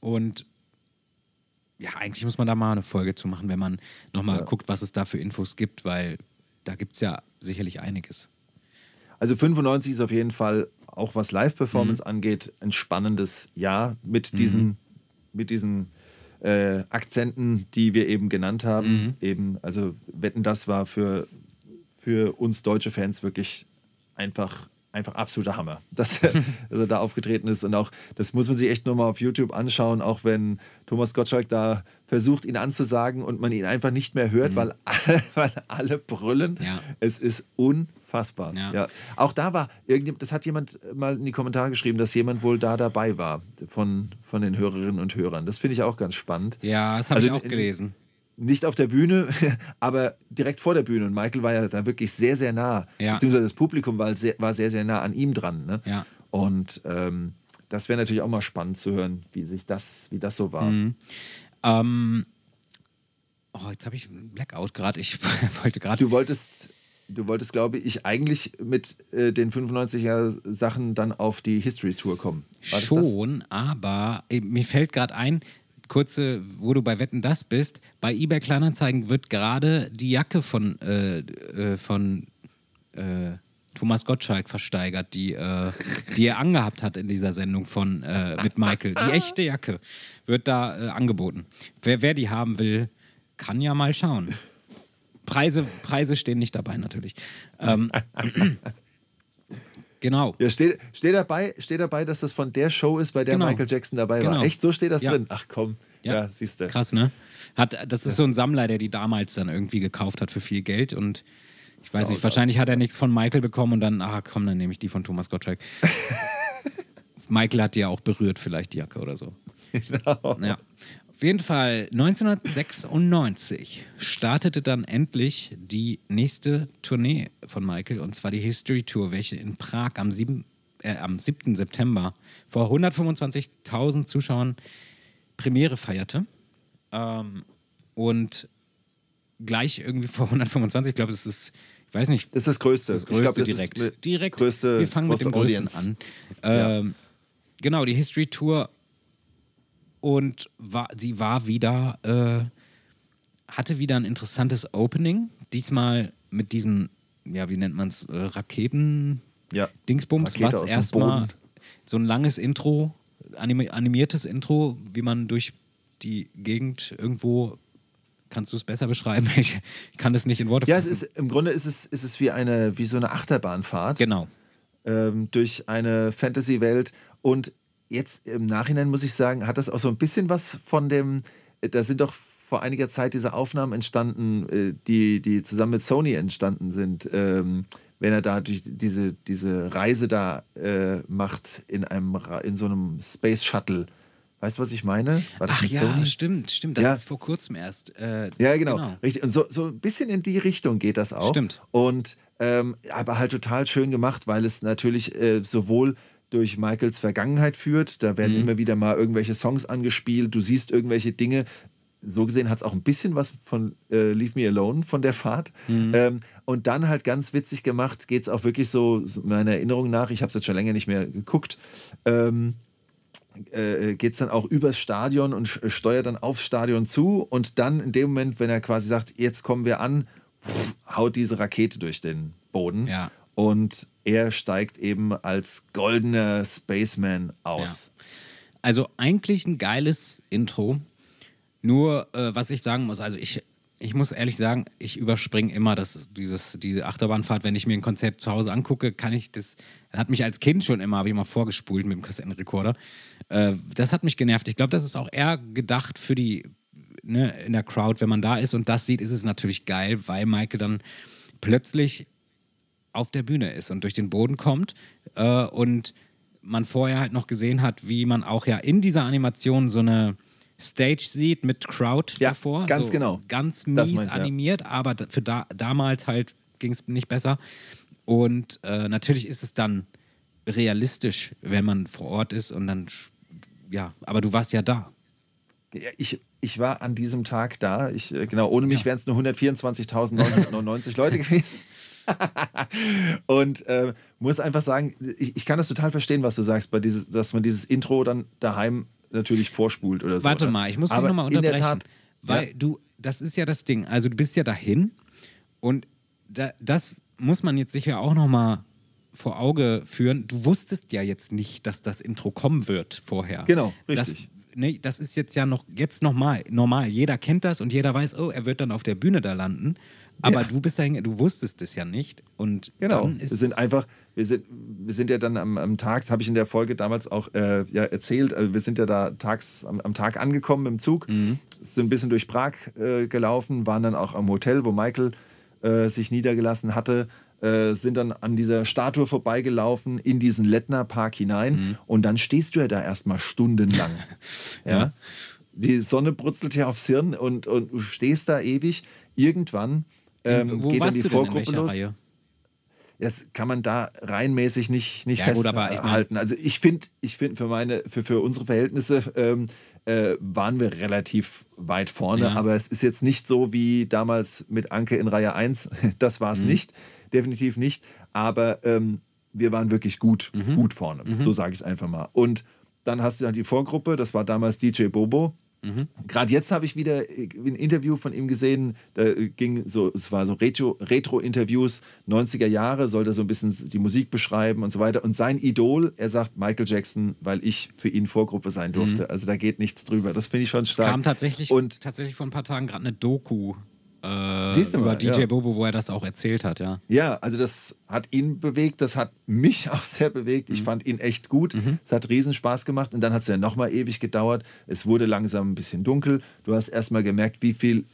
Und ja, eigentlich muss man da mal eine Folge zu machen, wenn man nochmal Ja. guckt, was es da für Infos gibt, weil da gibt es ja sicherlich einiges. Also 95 ist auf jeden Fall, auch was Live-Performance Mhm. angeht, ein spannendes Jahr mit diesen, mit diesen äh, Akzenten, die wir eben genannt haben. Mhm. Eben, also Wetten, das war für, für uns deutsche Fans wirklich einfach, einfach absoluter Hammer, dass er, dass er da aufgetreten ist. Und auch, das muss man sich echt nur mal auf YouTube anschauen, auch wenn Thomas Gottschalk da versucht, ihn anzusagen und man ihn einfach nicht mehr hört, weil, alle, weil alle brüllen. Mhm. Ja. Es ist unfassbar. Ja. Ja. Auch da war das hat jemand mal in die Kommentare geschrieben, dass jemand wohl da dabei war von, von den Hörerinnen und Hörern. Das finde ich auch ganz spannend. Ja, das habe Also ich auch in- gelesen. Nicht auf der Bühne, aber direkt vor der Bühne. Und Michael war ja da wirklich sehr, sehr nah. Ja. Beziehungsweise das Publikum war sehr, war sehr, sehr nah an ihm dran. Ne? Ja. Und ähm, das wäre natürlich auch mal spannend zu hören, wie sich das, wie das so war. Mhm. Ähm, oh, jetzt habe ich einen Blackout gerade. Ich wollte gerade. Du wolltest, du wolltest, glaube ich, eigentlich mit äh, den 95er Sachen dann auf die History Tour kommen. War das das? Schon, aber äh, mir fällt gerade ein, kurze, wo du bei Wetten das bist, bei eBay Kleinanzeigen wird gerade die Jacke von, äh, äh, von äh, Thomas Gottschalk versteigert, die, äh, die er angehabt hat in dieser Sendung von äh, mit Michael. Die echte Jacke wird da äh, angeboten. Wer, wer die haben will, kann ja mal schauen. Preise, Preise stehen nicht dabei natürlich. Ähm, genau. Ja, steht, steht, dabei, steht dabei, dass das von der Show ist, bei der Genau. Michael Jackson dabei Genau. war. Echt, so steht das Ja. drin? Ach komm, ja, siehst du. Krass, ne? Hat, das ist so ein Sammler, der die damals dann irgendwie gekauft hat für viel Geld und ich weiß nicht, wahrscheinlich hat er nichts von Michael bekommen und dann, ach komm, dann nehme ich die von Thomas Gottschalk. Michael hat die ja auch berührt, vielleicht die Jacke oder so. Genau. Ja. Auf jeden Fall 1996 startete dann endlich die nächste Tournee von Michael und zwar die History Tour, welche in Prag am, 7, äh, am 7. September vor 125.000 Zuschauern Premiere feierte. Ähm, und gleich irgendwie vor 125, ich glaube, es ist, ich weiß nicht, Das ist das Größte. das ist das Größte glaub, das direkt. mit direkt. größte- wir fangen mit dem größte Größten Audience. an. Ja. Ähm, Genau, die History Tour und war, sie war wieder, äh, hatte wieder ein interessantes Opening. Diesmal mit diesem, ja, wie nennt man es, äh, Raketen-Dingsbums, Ja. Was erstmal so ein langes Intro, animi animiertes Intro, wie man durch die Gegend irgendwo. Kannst du es besser beschreiben? Ich, kann das nicht in Worte Ja, es fassen. ist im Grunde ist es, ist es wie eine wie so eine Achterbahnfahrt Genau. ähm, durch eine Fantasy-Welt. Und jetzt im Nachhinein muss ich sagen, hat das auch so ein bisschen was von dem. Da sind doch vor einiger Zeit diese Aufnahmen entstanden, äh, die, die zusammen mit Sony entstanden sind. Ähm, wenn er da durch diese, diese Reise da äh, macht in einem in so einem Space Shuttle. Weißt du, was ich meine? War das Ach ja, Sony? stimmt, stimmt. Das Ja. ist vor kurzem erst. Äh, Ja, genau. Richtig. Und so, so ein bisschen in die Richtung geht das auch. Stimmt. Und ähm, aber halt total schön gemacht, weil es natürlich äh, sowohl durch Michaels Vergangenheit führt, da Mhm. werden immer wieder mal irgendwelche Songs angespielt, du siehst irgendwelche Dinge. So gesehen hat es auch ein bisschen was von äh, Leave Me Alone von der Fahrt. Mhm. Ähm, und dann halt ganz witzig gemacht, geht es auch wirklich so, so meiner Erinnerung nach, ich habe es jetzt schon länger nicht mehr geguckt, ähm, äh, geht es dann auch übers Stadion und steuert dann aufs Stadion zu und dann in dem Moment, wenn er quasi sagt, jetzt kommen wir an, haut diese Rakete durch den Boden Ja. und er steigt eben als goldener Spaceman aus. Also eigentlich ein geiles Intro. Nur, äh, was ich sagen muss, also ich, ich muss ehrlich sagen, ich überspringe immer das, dieses, diese Achterbahnfahrt. Wenn ich mir ein Konzert zu Hause angucke, kann ich das, hat mich als Kind schon immer, habe ich mal vorgespult mit dem Kassettenrekorder. Äh, das hat mich genervt. Ich glaube, das ist auch eher gedacht für die, ne, in der Crowd, wenn man da ist und das sieht, ist es natürlich geil, weil Michael dann plötzlich auf der Bühne ist und durch den Boden kommt äh, und man vorher halt noch gesehen hat, wie man auch ja in dieser Animation so eine Stage sieht mit Crowd Ja, davor. ganz so genau. Ganz mies ich, ja. animiert, aber da- für da, damals halt ging es nicht besser. Und äh, natürlich ist es dann realistisch, wenn man vor Ort ist und dann, ja, aber du warst ja da. Ja, ich, ich war an diesem Tag da. Ich, äh, genau, ohne mich Ja. wären es nur 124.999 Leute gewesen. und äh, muss einfach sagen, ich, ich kann das total verstehen, was du sagst, bei dieses, dass man dieses Intro dann daheim natürlich vorspult oder so. Warte mal, ich muss dich nochmal in unterbrechen. der Tat, weil ja. du, das ist ja das Ding. Also du bist ja dahin und da, das muss man jetzt sicher auch noch mal vor Auge führen. Du wusstest ja jetzt nicht, dass das Intro kommen wird vorher. Genau, richtig. Das, nee, das ist jetzt ja noch jetzt noch mal normal. Jeder kennt das und jeder weiß, oh, er wird dann auf der Bühne da landen. Aber Ja. du bist dahin, du wusstest es ja nicht und Genau. dann Wir ist sind einfach, wir sind, wir sind ja dann am, am Tag, habe ich in der Folge damals auch äh, ja, erzählt, also wir sind ja da tags am, am Tag angekommen im Zug, Mhm. sind ein bisschen durch Prag äh, gelaufen, waren dann auch am Hotel, wo Michael äh, sich niedergelassen hatte, äh, sind dann an dieser Statue vorbeigelaufen, in diesen Lettner Park hinein Mhm. und dann stehst du ja da erstmal stundenlang. ja. Die Sonne brutzelt ja aufs Hirn und, und du stehst da ewig. Irgendwann ähm, wo geht dann die Vorgruppe los. Reihe? Das kann man da reinmäßig nicht, nicht Ja, festhalten. Also ich finde, ich finde für meine, für, für unsere Verhältnisse ähm, äh, waren wir relativ weit vorne, Ja. aber es ist jetzt nicht so wie damals mit Anke in Reihe 1. Das war es Mhm. nicht, definitiv nicht. Aber ähm, wir waren wirklich gut, Mhm. gut vorne. So sage ich es einfach mal. Und dann hast du ja die Vorgruppe, das war damals DJ Bobo. Mhm. Gerade jetzt habe ich wieder äh, ein Interview von ihm gesehen, da äh, ging so, es war so Retro- Retro-Interviews, 90er Jahre, sollte so ein bisschen die Musik beschreiben und so weiter. Und sein Idol, er sagt Michael Jackson, weil ich für ihn Vorgruppe sein durfte. Also da geht nichts drüber. Das finde ich schon stark. Mhm. kam tatsächlich, Und tatsächlich vor ein paar Tagen gerade eine Doku äh, Siehst du über mal, DJ ja. Bobo, wo er das auch erzählt hat, ja. Ja, also das hat ihn bewegt, das hat mich auch sehr bewegt. Mhm. Ich fand ihn echt gut. Es hat riesen Spaß gemacht und dann hat es ja nochmal ewig gedauert. Es wurde langsam ein bisschen dunkel. Du hast erstmal gemerkt, wie viel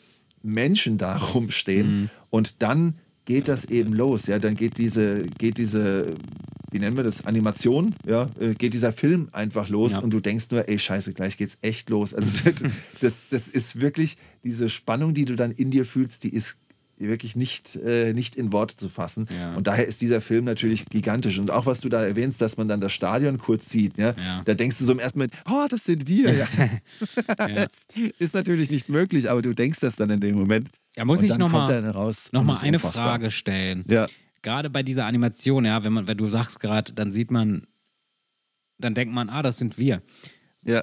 Menschen da rumstehen Mhm. und dann geht das eben los. Ja, dann geht diese, geht diese, wie nennen wir das, Animation, ja, äh, geht dieser Film einfach los Ja. und du denkst nur, ey, scheiße, gleich geht's echt los. Also das, das ist wirklich diese Spannung, die du dann in dir fühlst, die ist wirklich nicht, äh, nicht in Worte zu fassen. Ja. Und daher ist dieser Film natürlich gigantisch. Und auch was du da erwähnst, dass man dann das Stadion kurz sieht, ja, Ja. da denkst du so im ersten Moment, oh, das sind wir. Ja. das ist natürlich nicht möglich, aber du denkst das dann in dem Moment. Ja, muss Und ich dann noch mal- eine unfassbar. Frage stellen. Ja. Gerade bei dieser Animation, ja, wenn man, wenn du sagst gerade, dann sieht man, dann denkt man, ah, das sind wir. Ja.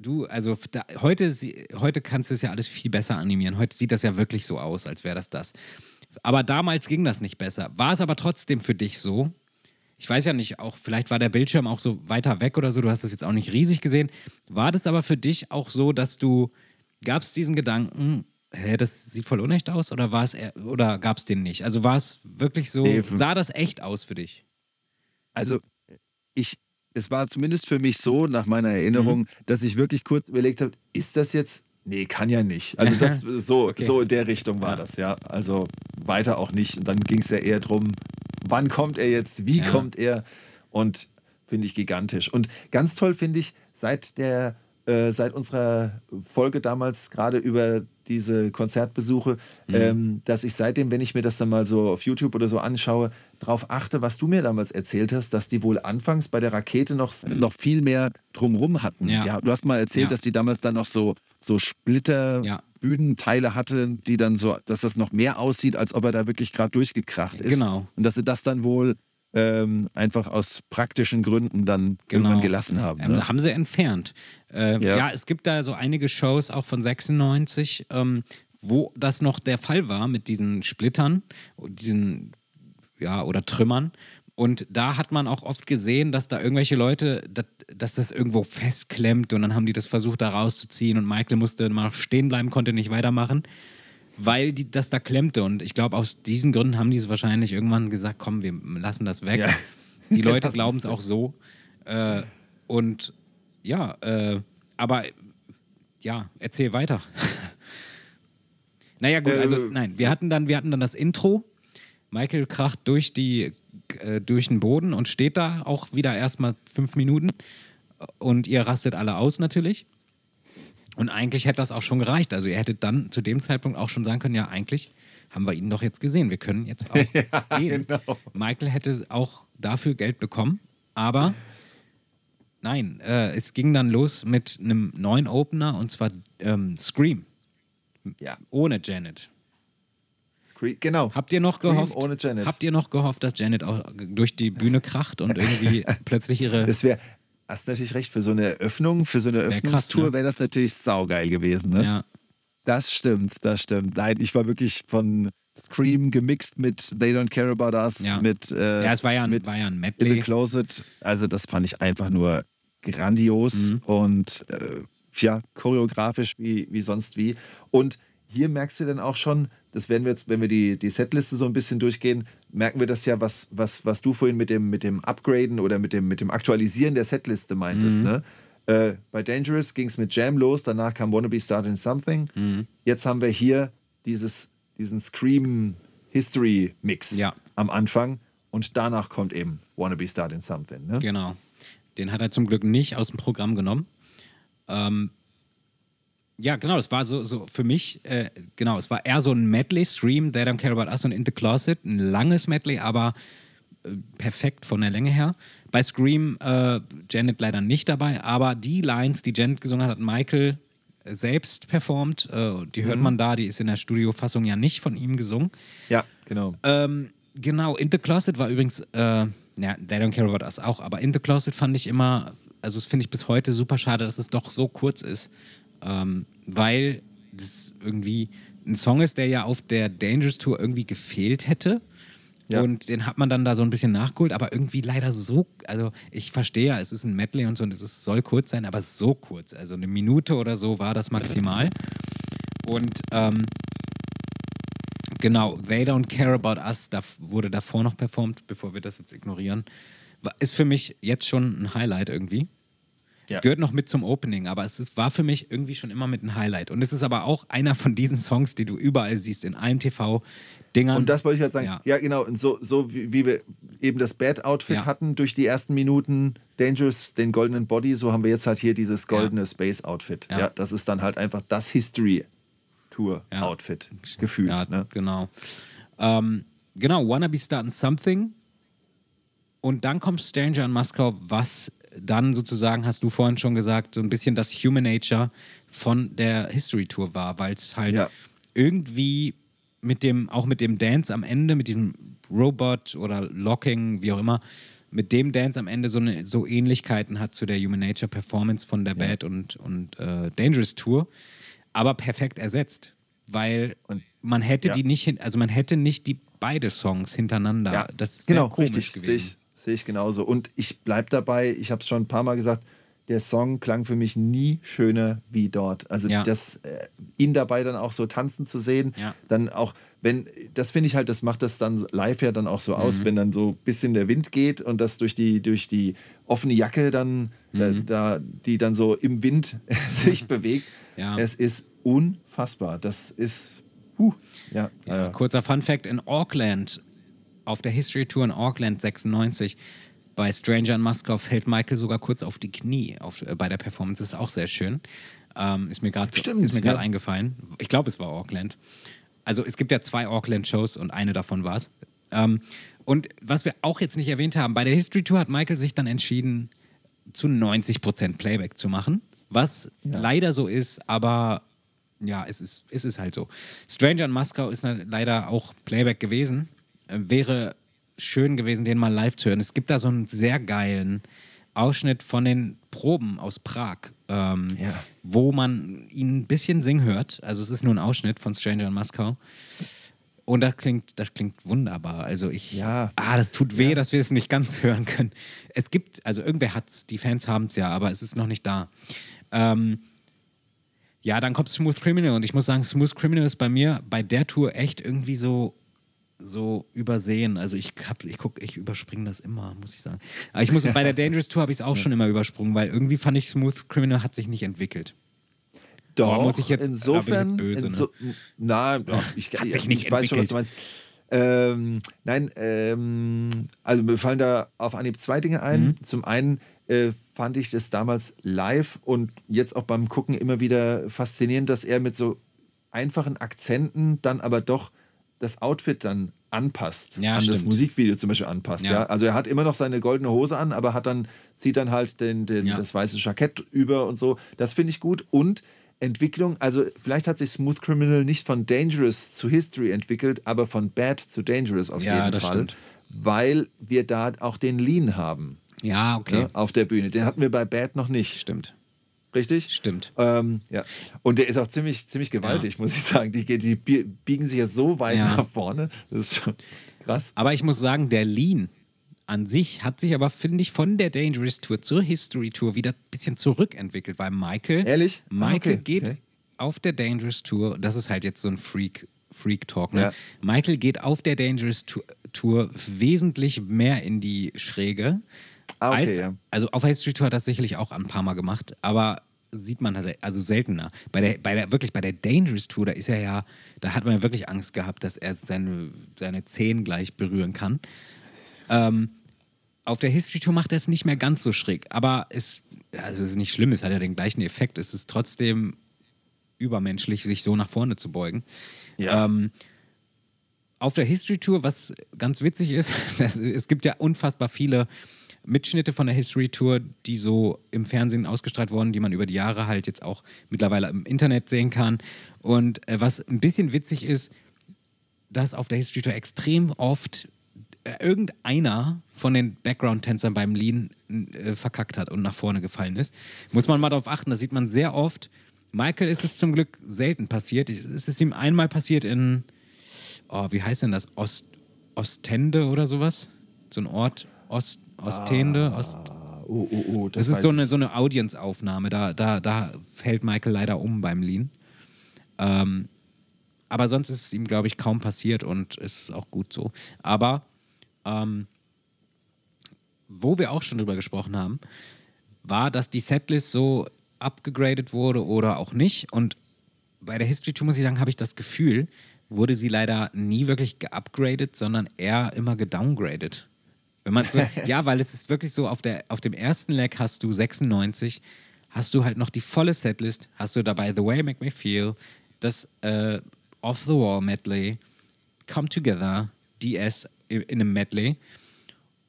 Du, also da, heute, heute kannst du es ja alles viel besser animieren. Heute sieht das ja wirklich so aus, als wäre das das. Aber damals ging das nicht besser. War es aber trotzdem für dich so? Ich weiß ja nicht, auch vielleicht war der Bildschirm auch so weiter weg oder so. Du hast das jetzt auch nicht riesig gesehen. War das aber für dich auch so, dass du gab es diesen Gedanken? Hä, das sieht voll unecht aus oder war es oder gab es den nicht? Also war es wirklich so? Sah das echt aus für dich? Also ich, es war zumindest für mich so, nach meiner Erinnerung, Mhm. dass ich wirklich kurz überlegt habe, ist das jetzt? Nee, kann ja nicht. Also das so, Okay. so in der Richtung war Ja. das, ja. Also weiter auch nicht. Und dann ging es ja eher darum, wann kommt er jetzt, wie Ja. kommt er? Und finde ich gigantisch. Und ganz toll finde ich, seit der äh, seit unserer Folge damals gerade über diese Konzertbesuche, Mhm. ähm, dass ich seitdem, wenn ich mir das dann mal so auf YouTube oder so anschaue, darauf achte, was du mir damals erzählt hast, dass die wohl anfangs bei der Rakete noch noch viel mehr drumrum hatten. Ja. Ja. du hast mal erzählt, Ja. dass die damals dann noch so, so Splitter. Ja. Bühnenteile hatte, die dann so, dass das noch mehr aussieht, als ob er da wirklich gerade durchgekracht ist. Genau. Und dass sie das dann wohl ähm, einfach aus praktischen Gründen dann irgendwann gelassen haben. Ähm, Ne? Haben sie entfernt. Äh, ja. Ja. es gibt da so einige Shows, auch von 96, ähm, wo das noch der Fall war mit diesen Splittern, diesen, ja, oder Trümmern. Und da hat man auch oft gesehen, dass da irgendwelche Leute, dass, dass das irgendwo festklemmt und dann haben die das versucht, da rauszuziehen und Michael musste immer noch stehen bleiben, konnte nicht weitermachen, weil die, das da klemmte. Und ich glaube, aus diesen Gründen haben die es wahrscheinlich irgendwann gesagt, komm, wir lassen das weg. Ja. Die Leute glauben es auch so. Äh, und ja, äh, aber ja, erzähl weiter. naja, gut, also Äh, nein, wir hatten dann, wir hatten dann das Intro. Michael kracht durch die äh, durch den Boden und steht da auch wieder erstmal fünf Minuten. Und ihr rastet alle aus natürlich. Und eigentlich hätte das auch schon gereicht. Also ihr hättet dann zu dem Zeitpunkt auch schon sagen können, ja, eigentlich haben wir ihn doch jetzt gesehen. Wir können jetzt auch gehen. genau. Michael hätte auch dafür Geld bekommen, aber nein, äh, es ging dann los mit einem neuen Opener und zwar ähm, Scream ja, ohne Janet. Scree genau. Habt ihr noch Scream gehofft? ohne Janet. Habt ihr noch gehofft, dass Janet auch durch die Bühne kracht und irgendwie plötzlich ihre Das wäre, hast natürlich recht, für so eine Eröffnung, Für so eine Öffnungstour ne? wäre das natürlich saugeil gewesen. Ne? ja, Das stimmt, das stimmt. Nein, ich war wirklich von, Scream gemixt mit They Don't Care About Us, Ja. mit, äh, Ja, es war ja ein- mit war ja ein In Medley. the Closet. Also das fand ich einfach nur grandios Mhm. und äh, ja, choreografisch wie, wie sonst wie. Und hier merkst du dann auch schon, das werden wir jetzt, wenn wir die, die Setliste so ein bisschen durchgehen, merken wir das ja, was, was, was du vorhin mit dem, mit dem Upgraden oder mit dem, mit dem Aktualisieren der Setliste meintest. Mhm. Ne? Äh, bei Dangerous ging es mit Jam los, danach kam Wanna Be Starting Something. Mhm. Jetzt haben wir hier dieses, diesen Scream History Mix Ja. am Anfang und danach kommt eben Wanna Be Starting Something. Ne? Genau. Den hat er zum Glück nicht aus dem Programm genommen. Ähm, ja, genau, es war so, so für mich, äh, genau, es war eher so ein Medley-Stream, They Don't Care About Us und In the Closet. Ein langes Medley, aber äh, perfekt von der Länge her. Bei Scream äh, Janet leider nicht dabei, aber die Lines, die Janet gesungen hat, hat Michael selbst performt. Äh, die hört man da, die ist in der Studiofassung ja nicht von ihm gesungen. Ja, genau. Ähm, genau, In the Closet war übrigens, äh, ja, They Don't Care About Us auch, aber In the Closet fand ich immer, also das finde ich bis heute super schade, dass es doch so kurz ist, ähm, weil das irgendwie ein Song ist, der ja auf der Dangerous Tour irgendwie gefehlt hätte. Ja. Und den hat man dann da so ein bisschen nachgeholt, aber irgendwie leider so, also ich verstehe ja, es ist ein Medley und so und es ist, soll kurz sein, aber so kurz. Also eine Minute oder so war das maximal. Und ähm, Genau, They Don't Care About Us da wurde davor noch performt, bevor wir das jetzt ignorieren. Ist für mich jetzt schon ein Highlight irgendwie. Ja. Es gehört noch mit zum Opening, aber es ist, war für mich irgendwie schon immer mit ein Highlight. Und es ist aber auch einer von diesen Songs, die du überall siehst, in allen TV-Dingern. Und das wollte ich halt sagen. Ja. Ja, genau. Und so, so wie, wie wir eben das Bad-Outfit Ja. hatten durch die ersten Minuten, Dangerous, den goldenen Body, so haben wir jetzt halt hier dieses goldene Space-Outfit. Ja. Ja. das ist dann halt einfach das History-Tour-Outfit gefühlt. Ja, ne? genau. Ähm, genau, Wanna Be Starting Something. Und dann kommt Stranger in Moskau, was dann sozusagen, hast du vorhin schon gesagt, so ein bisschen das Human Nature von der History Tour war, weil es halt Ja. irgendwie mit dem, auch mit dem Dance am Ende, mit diesem Robot oder Locking, wie auch immer, mit dem Dance am Ende so, eine, so Ähnlichkeiten hat zu der Human Nature Performance von der Bad und, und äh, Dangerous Tour, aber perfekt ersetzt, weil Und- man hätte ja. die nicht, also man hätte nicht die beide Songs hintereinander. Ja, das wäre genau, komisch richtig. gewesen. Sehe ich, genauso. Und ich bleibe dabei, ich habe es schon ein paar Mal gesagt, der Song klang für mich nie schöner wie dort. Also Ja. das, äh, ihn dabei dann auch so tanzen zu sehen, Ja. dann auch, wenn, das finde ich halt, das macht das dann live ja dann auch so Mhm. aus, wenn dann so ein bisschen der Wind geht und das durch die, durch die offene Jacke dann, Mhm. da, da, die dann so im Wind sich bewegt. Ja. Es ist unfassbar. Das ist, huh, ja, Ja, kurzer Fun Fact: In Auckland, auf der History Tour in Auckland 96, bei Stranger in Moskau fällt Michael sogar kurz auf die Knie auf, äh, bei der Performance. Das ist auch sehr schön. Ähm, ist mir gerade ja. eingefallen. Ich glaube, es war Auckland. Also es gibt ja zwei Auckland-Shows und eine davon war es. Ähm, und was wir auch jetzt nicht erwähnt haben, bei der History Tour hat Michael sich dann entschieden, zu 90% Playback zu machen. Was leider so ist, aber ja, es ist, es ist halt so. Stranger in Moskau ist leider auch Playback gewesen. Wäre schön gewesen, den mal live zu hören. Es gibt da so einen sehr geilen Ausschnitt von den Proben aus Prag, ähm, Ja. wo man ihn ein bisschen singen hört. Also es ist nur ein Ausschnitt von Stranger in Moskau. Und das klingt, das klingt wunderbar. Also ich, Ja. ah, das tut weh, dass wir es nicht ganz hören können. Es gibt, also irgendwer hat es, die Fans haben es ja, aber es ist noch nicht da. Ähm, ja, dann kommt Smooth Criminal und ich muss sagen, Smooth Criminal ist bei mir bei der Tour echt irgendwie so so übersehen. Also ich hab, ich guck, ich überspringe das immer, muss ich sagen. Aber ich muss bei der Dangerous Tour habe ich es auch schon immer übersprungen, weil irgendwie fand ich Smooth Criminal hat sich nicht entwickelt. Doch, muss ich jetzt- insofern, ich jetzt böse, ne? inso, na, ja, ich, Hat ich, sich nicht ich weiß schon, was du meinst. Ähm, nein, ähm, also mir fallen da auf Anhieb zwei Dinge ein. Mhm. Zum einen äh, fand ich das damals live und jetzt auch beim Gucken immer wieder faszinierend, dass er mit so einfachen Akzenten dann aber doch das Outfit dann anpasst, Ja, an das stimmt. Musikvideo zum Beispiel anpasst. Ja. Ja. Also er hat immer noch seine goldene Hose an, aber hat dann, zieht dann halt den, den, Ja. das weiße Jackett über und so. Das finde ich gut. Und Entwicklung, also vielleicht hat sich Smooth Criminal nicht von Dangerous zu History entwickelt, aber von Bad zu Dangerous auf jeden das Fall. stimmt. Weil wir da auch den Lean haben Ja, okay. ne, auf der Bühne. Den hatten wir bei Bad noch nicht. Stimmt. Richtig? Stimmt. Ähm, ja. Und der ist auch ziemlich, ziemlich gewaltig, muss ich sagen. Die, die bie- biegen sich ja so weit Ja. nach vorne. Das ist schon krass. Aber ich muss sagen, der Lean an sich hat sich aber, finde ich, von der Dangerous Tour zur History Tour wieder ein bisschen zurückentwickelt, weil Michael. Ehrlich? Ah, Michael okay, geht okay. auf der Dangerous Tour, das ist halt jetzt so ein Freak. Freak Talk, ne? Ja. Michael geht auf der Dangerous Tour, Tour wesentlich mehr in die Schräge. Ah, okay, als, ja. Also auf der History Tour hat das sicherlich auch ein paar Mal gemacht, aber sieht man halt- also seltener. Bei der, bei der, wirklich bei der Dangerous Tour, da ist er ja, da hat man ja wirklich Angst gehabt, dass er seine, seine Zehen gleich berühren kann. Ähm, auf der History Tour macht er es nicht mehr ganz so schräg, aber es, also es ist nicht schlimm, es hat ja den gleichen Effekt. Es ist trotzdem übermenschlich, sich so nach vorne zu beugen. Ja. Ähm, auf der History Tour, was ganz witzig ist, das, es gibt ja unfassbar viele Mitschnitte von der History Tour, die so im Fernsehen ausgestrahlt wurden, die man über die Jahre halt jetzt auch mittlerweile im Internet sehen kann. Und äh, was ein bisschen witzig ist, dass auf der History Tour extrem oft äh, irgendeiner von den Background-Tänzern beim Lean äh, verkackt hat und nach vorne gefallen ist. Muss man mal darauf achten, das sieht man sehr oft. Michael ist es zum Glück selten passiert. Es ist ihm einmal passiert in, oh, wie heißt denn das? Ost, Ostende oder sowas? So ein Ort, Ost, Ostende, Ost, Oh, oh, oh. das ist so eine, so eine Audience-Aufnahme. Da, da, da fällt Michael leider um beim Lean. Ähm, aber sonst ist es ihm, glaube ich, kaum passiert und es ist auch gut so. Aber ähm, wo wir auch schon drüber gesprochen haben, war, dass die Setlist so abgegradet wurde oder auch nicht. Und bei der History Tour, muss ich sagen, habe ich das Gefühl, wurde sie leider nie wirklich geupgradet, sondern eher immer gedowngradet. Wenn man so, ja, weil es ist wirklich so, auf, der, auf dem ersten Leg hast du 96, hast du halt noch die volle Setlist, hast du dabei The Way Make Me Feel, das äh, Off the Wall Medley, Come Together, DS in einem Medley.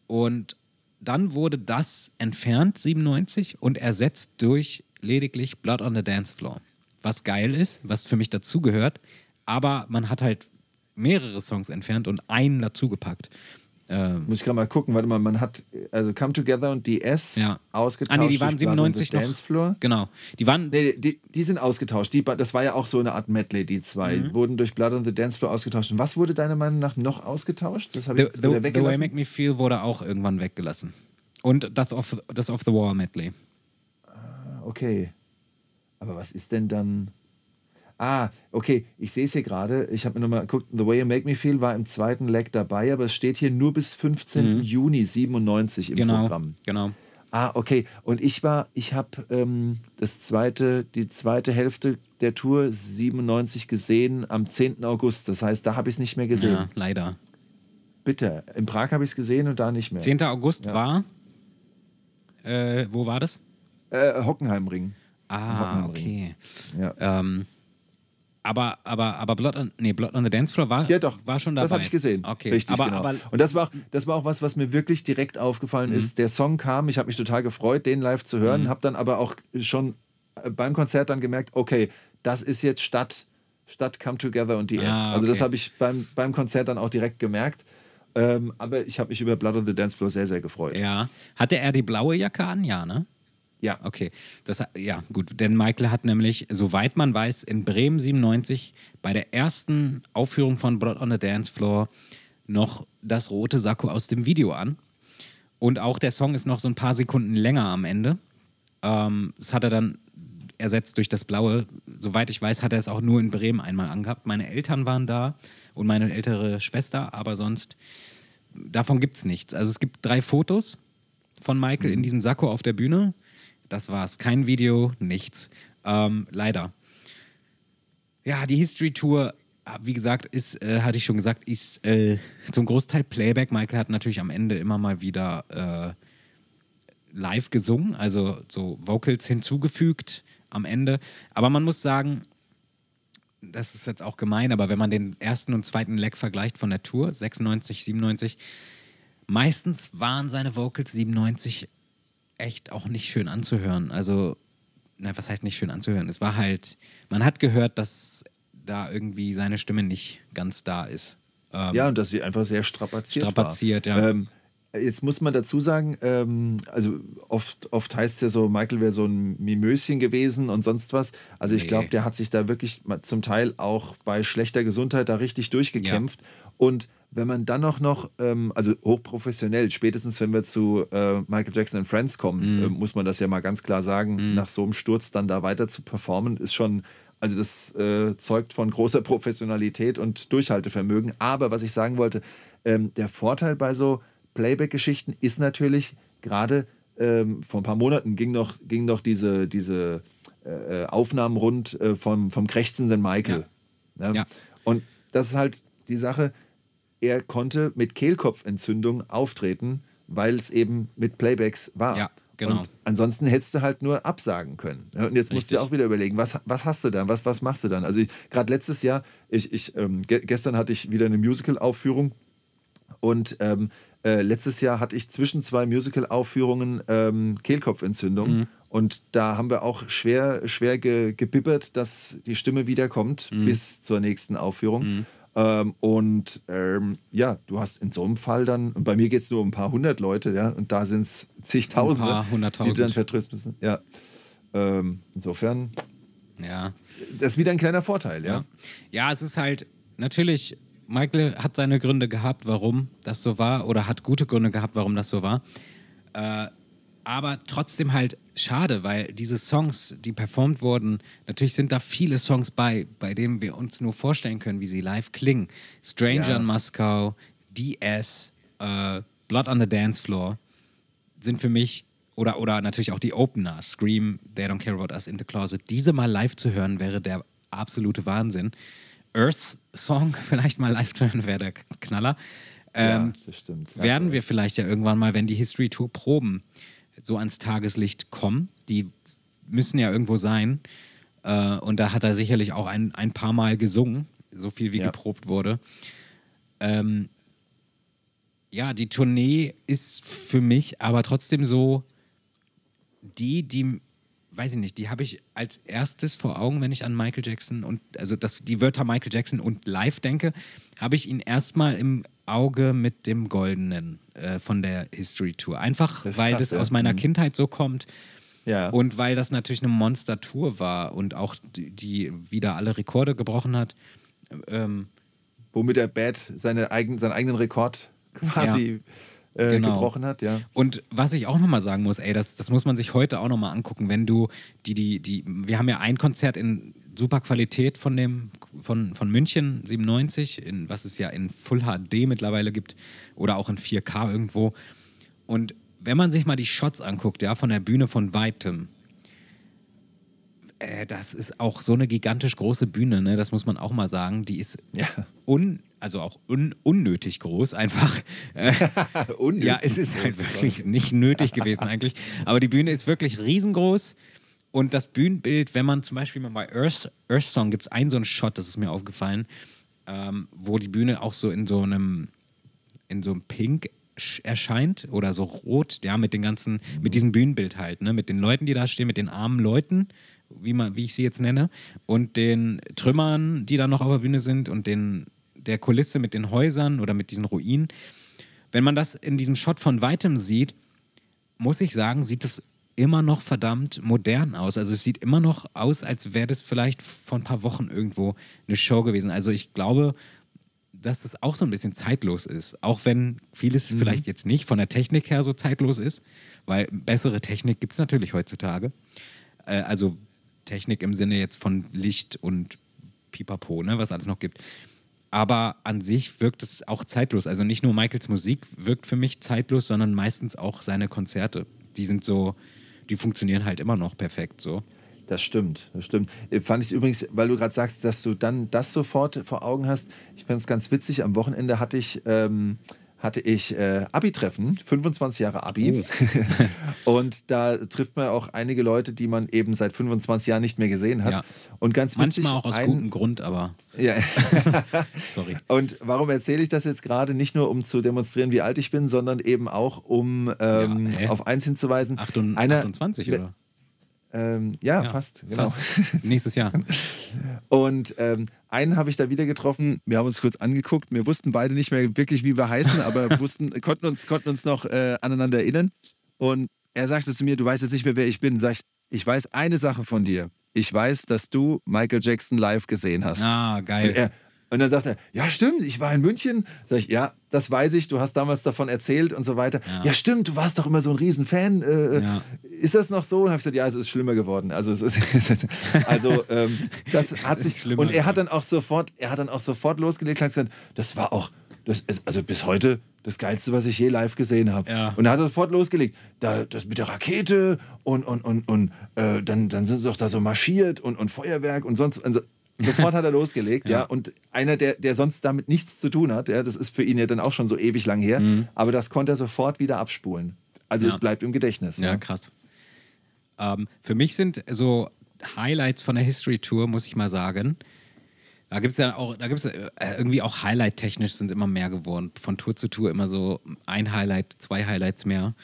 Und dann wurde das entfernt, 97, und ersetzt durch lediglich Blood on the Dance Floor. Was geil ist, was für mich dazugehört, aber man hat halt mehrere Songs entfernt und einen dazugepackt. Ähm, Muss ich gerade mal gucken, warte mal, man hat also Come Together und DS ja. ausgetauscht. Ah, nee, die waren durch Blood on the 97 noch. Dancefloor. Genau. Die waren. Nee, die, die sind ausgetauscht. Die, das war ja auch so eine Art Medley, die zwei. Mhm. Wurden durch Blood on the Dance Floor ausgetauscht. Und was wurde deiner Meinung nach noch ausgetauscht? Das habe The, ich jetzt the, wieder the Way weggelassen. Make Me Feel wurde auch irgendwann weggelassen. Und das Off, das off the Wall Medley. Okay. Aber was ist denn dann. Ah, okay, ich sehe es hier gerade. Ich habe mir nochmal geguckt, The Way You Make Me Feel war im zweiten Leg dabei, aber es steht hier nur bis 15. Juni 97 im Mhm. Genau. Programm. Genau. Ah, okay. Und ich war, ich habe ähm, das zweite, die zweite Hälfte der Tour 97 gesehen am 10. August. Das heißt, da habe ich es nicht mehr gesehen. Ja, leider. Bitte. In Prag habe ich es gesehen und da nicht mehr. 10. August war. Äh, wo war das? Äh, Hockenheimring. Ah, Hockenheimring. okay. Ja. Ähm, aber, aber, aber Blood on, nee, Blood on the Dance Floor war, Ja, doch. war schon dabei. Das habe ich gesehen. Okay, Richtig, aber, genau. aber Mhm. und das war, auch, das war auch was, was mir wirklich direkt aufgefallen ist. Der Song kam, ich habe mich total gefreut, den live zu Mhm. hören, habe dann aber auch schon beim Konzert dann gemerkt, okay, das ist jetzt statt, statt Come Together und DS. Ah, Also das okay. habe ich beim, beim Konzert dann auch direkt gemerkt. Ähm, aber ich habe mich über Blood on the Dance Floor sehr, sehr gefreut. ja. Hatte er die blaue Jacke an? Ja, ne? Ja. Okay, das, ja gut, denn Michael hat nämlich, soweit man weiß, in Bremen 97 bei der ersten Aufführung von Blood on the Dance Floor noch das rote Sakko aus dem Video an. Und auch der Song ist noch so ein paar Sekunden länger am Ende. Ähm, das hat er dann ersetzt durch das blaue. Soweit ich weiß, hat er es auch nur in Bremen einmal angehabt. Meine Eltern waren da und meine ältere Schwester, aber sonst davon gibt es nichts. Also es gibt drei Fotos von Michael in diesem Sakko auf der Bühne. Das war's. Kein Video, nichts. Ähm, leider. Ja, die History Tour, ah, wie gesagt, ist, äh, hatte ich schon gesagt, ist äh, zum Großteil Playback. Michael hat natürlich am Ende immer mal wieder äh, live gesungen, also so Vocals hinzugefügt am Ende. Aber man muss sagen, das ist jetzt auch gemein, aber wenn man den ersten und zweiten Leg vergleicht von der Tour, 96, 97, meistens waren seine Vocals 97 echt auch nicht schön anzuhören. Also, na, was heißt nicht schön anzuhören? Es war halt, man hat gehört, dass da irgendwie seine Stimme nicht ganz da ist. Ähm, Ja, und dass sie einfach sehr strapaziert, Strapaziert, war. ja. Ähm, Jetzt muss man dazu sagen, ähm, also oft, oft heißt es ja so, Michael wäre so ein Mimöschen gewesen und sonst was. Also ich Nee. glaube, der hat sich da wirklich zum Teil auch bei schlechter Gesundheit da richtig durchgekämpft. Und wenn man dann auch noch, ähm, also hochprofessionell, spätestens wenn wir zu äh, Michael Jackson and Friends kommen, äh, muss man das ja mal ganz klar sagen, nach so einem Sturz dann da weiter zu performen, ist schon, also das äh, zeugt von großer Professionalität und Durchhaltevermögen. Aber was ich sagen wollte, ähm, der Vorteil bei so Playback-Geschichten ist natürlich gerade ähm, vor ein paar Monaten ging noch, ging noch diese, diese äh, Aufnahmen rund äh, vom, vom krächzenden Michael. Ne? Ja. Und das ist halt die Sache, er konnte mit Kehlkopfentzündung auftreten, weil es eben mit Playbacks war. Ja, genau. Und ansonsten hättest du halt nur absagen können. Und jetzt musst du Richtig. dir auch wieder überlegen, was, was hast du dann? Was, was machst du dann? Also gerade letztes Jahr, ich, ich, ähm, ge gestern hatte ich wieder eine Musical-Aufführung und ähm, äh, letztes Jahr hatte ich zwischen zwei Musical-Aufführungen ähm, Kehlkopfentzündung. Mhm. Und da haben wir auch schwer, schwer ge gebibbert, dass die Stimme wiederkommt Mhm. bis zur nächsten Aufführung. Ähm, und ähm, ja, du hast in so einem Fall dann, und bei mir geht es nur um ein paar hundert Leute, ja, und da sind es zigtausende, Ein paar die du dann hunderttausend. vertrösten müssen. Ja. Ähm, insofern, Ja. das ist wieder ein kleiner Vorteil, ja. Ja. ja, es ist halt, natürlich, Michael hat seine Gründe gehabt, warum das so war, oder hat gute Gründe gehabt, warum das so war. Äh, aber trotzdem halt schade, weil diese Songs, die performt wurden, natürlich sind da viele Songs bei, bei denen wir uns nur vorstellen können, wie sie live klingen. Stranger Ja. in Moskau, DS, äh, Blood on the Dance Floor sind für mich, oder, oder natürlich auch die Opener, Scream, They Don't Care About Us in the Closet, diese mal live zu hören, wäre der absolute Wahnsinn. Earth Song vielleicht mal live zu hören, wäre der Knaller. Ähm, das stimmt. Hast werden du wir vielleicht ja irgendwann mal, wenn die History Tour Proben so ans Tageslicht kommen, die müssen ja irgendwo sein. Äh, und da hat er sicherlich auch ein, ein paar Mal gesungen, so viel wie Ja. geprobt wurde. Ähm, ja, die Tournee ist für mich aber trotzdem so die, die, weiß ich nicht, die habe ich als erstes vor Augen, wenn ich an Michael Jackson und, also das, die Wörter Michael Jackson und live denke, habe ich ihn erstmal im Auge mit dem Goldenen äh, von der History Tour. Einfach, Das weil krass, das ja. aus meiner Mhm. Kindheit so kommt. Ja. Und weil das natürlich eine Monster-Tour war und auch die, die wieder alle Rekorde gebrochen hat. Ähm, Womit der Bad seine eigen, seinen eigenen Rekord quasi äh, Genau. gebrochen hat, ja. Und was ich auch nochmal sagen muss, ey, das, das muss man sich heute auch nochmal angucken, wenn du die, die, die, wir haben ja ein Konzert in super Qualität von dem, von, von München 97, in, was es ja in Full HD mittlerweile gibt oder auch in 4K irgendwo. Und wenn man sich mal die Shots anguckt, ja, von der Bühne von Weitem, äh, das ist auch so eine gigantisch große Bühne, ne? das muss man auch mal sagen. Die ist Ja. un, also auch un, unnötig groß, einfach. Äh, Unnötig ja, es ist halt wirklich nicht nötig gewesen eigentlich. Aber die Bühne ist wirklich riesengroß. Und das Bühnenbild, wenn man zum Beispiel mal bei Earth, Earth Song gibt es einen so einen Shot, das ist mir aufgefallen, ähm, wo die Bühne auch so in so einem, in so einem Pink sch- erscheint oder so rot, ja, mit den ganzen, mit diesem Bühnenbild halt, ne, mit den Leuten, die da stehen, mit den armen Leuten, wie, man, wie ich sie jetzt nenne, und den Trümmern, die da noch auf der Bühne sind und den, der Kulisse mit den Häusern oder mit diesen Ruinen. Wenn man das in diesem Shot von weitem sieht, muss ich sagen, sieht das immer noch verdammt modern aus. Also es sieht immer noch aus, als wäre das vielleicht vor ein paar Wochen irgendwo eine Show gewesen. Also ich glaube, dass das auch so ein bisschen zeitlos ist. Auch wenn vieles vielleicht jetzt nicht von der Technik her so zeitlos ist, weil bessere Technik gibt es natürlich heutzutage. Äh, also Technik im Sinne jetzt von Licht und Pipapo, ne, was alles noch gibt. Aber an sich wirkt es auch zeitlos. Also nicht nur Michaels Musik wirkt für mich zeitlos, sondern meistens auch seine Konzerte. Die sind so, die funktionieren halt immer noch perfekt so. Das stimmt, das stimmt. Äh, Fand ich übrigens, weil du gerade sagst, dass du dann das sofort vor Augen hast. Ich fand es ganz witzig. Am Wochenende hatte ich, ähm, hatte ich äh, Abi-Treffen, 25 Jahre Abi. und da trifft man auch einige Leute, die man eben seit 25 Jahren nicht mehr gesehen hat. Ja. Und ganz witzig. Manchmal auch aus ein- gutem Grund, aber Ja. sorry. Und warum erzähle ich das jetzt gerade? Nicht nur, um zu demonstrieren, wie alt ich bin, sondern eben auch, um ähm, Ja, auf eins hinzuweisen. Achtund- Einer- 28 oder? Ähm, ja, Ja, fast. Genau. Fast. Nächstes Jahr. Und ähm, einen habe ich da wieder getroffen. Wir haben uns kurz angeguckt. Wir wussten beide nicht mehr wirklich, wie wir heißen, aber wussten, konnten, uns, konnten uns noch äh, aneinander erinnern. Und er sagte zu mir, du weißt jetzt nicht mehr, wer ich bin. Sag ich, ich weiß eine Sache von dir. Ich weiß, dass du Michael Jackson live gesehen hast. Ah, Und, geil. er, und dann sagt er, ja stimmt, ich war in München. Sag ich, ja, das weiß ich, du hast damals davon erzählt und so weiter. Ja, Ja. stimmt, du warst doch immer so ein Riesenfan. Äh, Ja. Ist das noch so? Und habe ich gesagt, ja, es ist schlimmer geworden. Also es ist, also ähm, das hat sich schlimmer und er hat dann auch sofort, er hat dann auch sofort losgelegt, hat gesagt, das war auch, das ist also bis heute das geilste, was ich je live gesehen habe. Ja. Und er hat sofort losgelegt, da, das mit der Rakete und und und und äh, dann dann sind sie doch da so marschiert und und Feuerwerk und sonst. Also, Sofort hat er losgelegt, ja. Ja. Und einer, der, der sonst damit nichts zu tun hat, ja, das ist für ihn ja dann auch schon so ewig lang her, aber das konnte er sofort wieder abspulen. Also Ja. es bleibt im Gedächtnis. Ja, krass. Ähm, für mich sind so Highlights von der History Tour, muss ich mal sagen. Da gibt es ja auch, da gibt es äh, irgendwie auch Highlight-technisch sind immer mehr geworden. Von Tour zu Tour immer so ein Highlight, zwei Highlights mehr.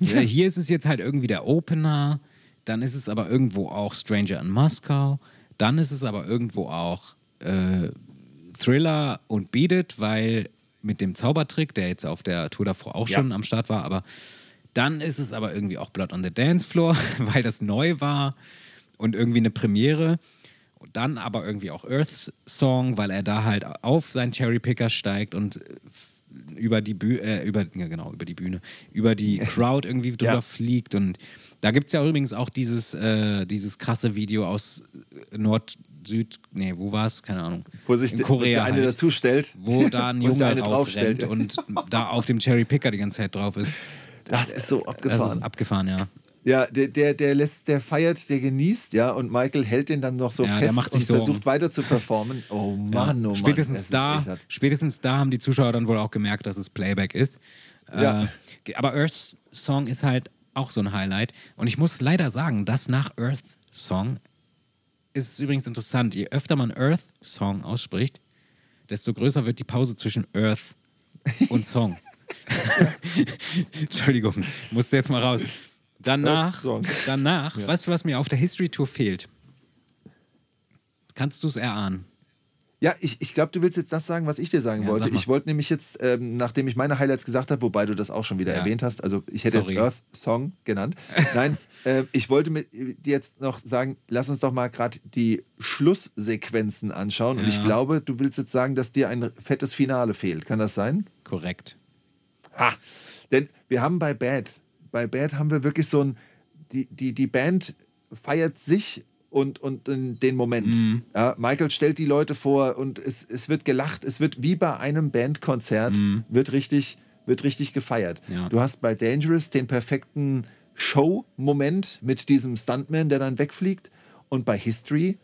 Äh, Hier ist es jetzt halt irgendwie der Opener, dann ist es aber irgendwo auch Stranger in Moskau, dann ist es aber irgendwo auch äh, Thriller und Beat It, weil mit dem Zaubertrick, der jetzt auf der Tour davor auch Ja. schon am Start war, aber dann ist es aber irgendwie auch Blood on the Dance Floor, weil das neu war und irgendwie eine Premiere. Und dann aber irgendwie auch Earth's Song, weil er da halt auf seinen Cherry Picker steigt und äh, über die Bühne, äh, über, ja, genau, über die Bühne, über die Crowd irgendwie drüber Ja. fliegt. Und da gibt es ja übrigens auch dieses, äh, dieses krasse Video aus Nord, Süd, nee, wo war es? Keine Ahnung. Wo sich, In Korea eine halt, dazu stellt. wo da ein Junge eine draufstellt, draufrennt ja. und da auf dem Cherry Picker die ganze Zeit drauf ist. Das ist so Das abgefahren. ist abgefahren, ja. Ja, der, der, der lässt, der feiert, der genießt, ja, und Michael hält den dann noch so Ja, fest und Sorgen. versucht weiter zu performen. Oh Mann, oh Mann. spätestens da, spätestens da haben die Zuschauer dann wohl auch gemerkt, dass es Playback ist. Ja. Äh, aber Earth Song ist halt auch so ein Highlight. Und ich muss leider sagen, dass nach Earth Song ist es übrigens interessant. Je öfter man Earth Song ausspricht, desto größer wird die Pause zwischen Earth und Song. Entschuldigung, musste jetzt mal raus. Danach, danach, weißt du, was mir auf der History Tour fehlt? Kannst du es erahnen? Ja, ich, ich glaube, du willst jetzt das sagen, was ich dir sagen Ja, wollte. sag. Ich wollte nämlich jetzt, ähm, nachdem ich meine Highlights gesagt habe, wobei du das auch schon wieder Ja. erwähnt hast, also ich hätte Sorry. jetzt Earth Song genannt. Nein, äh, ich wollte mit dir jetzt noch sagen, lass uns doch mal gerade die Schlusssequenzen anschauen. Und Ja. ich glaube, du willst jetzt sagen, dass dir ein fettes Finale fehlt. Kann das sein? Korrekt. Ha! Denn wir haben bei Bad, bei Bad haben wir wirklich so ein, die, die, die Band feiert sich und, und den, Moment. Mhm. Ja, Michael stellt die Leute vor und es, es wird gelacht. Es wird wie bei einem Bandkonzert, wird, richtig, wird richtig gefeiert. Mhm. Ja. Du hast bei Dangerous den perfekten Show-Moment mit diesem Stuntman, der dann wegfliegt. Und bei History,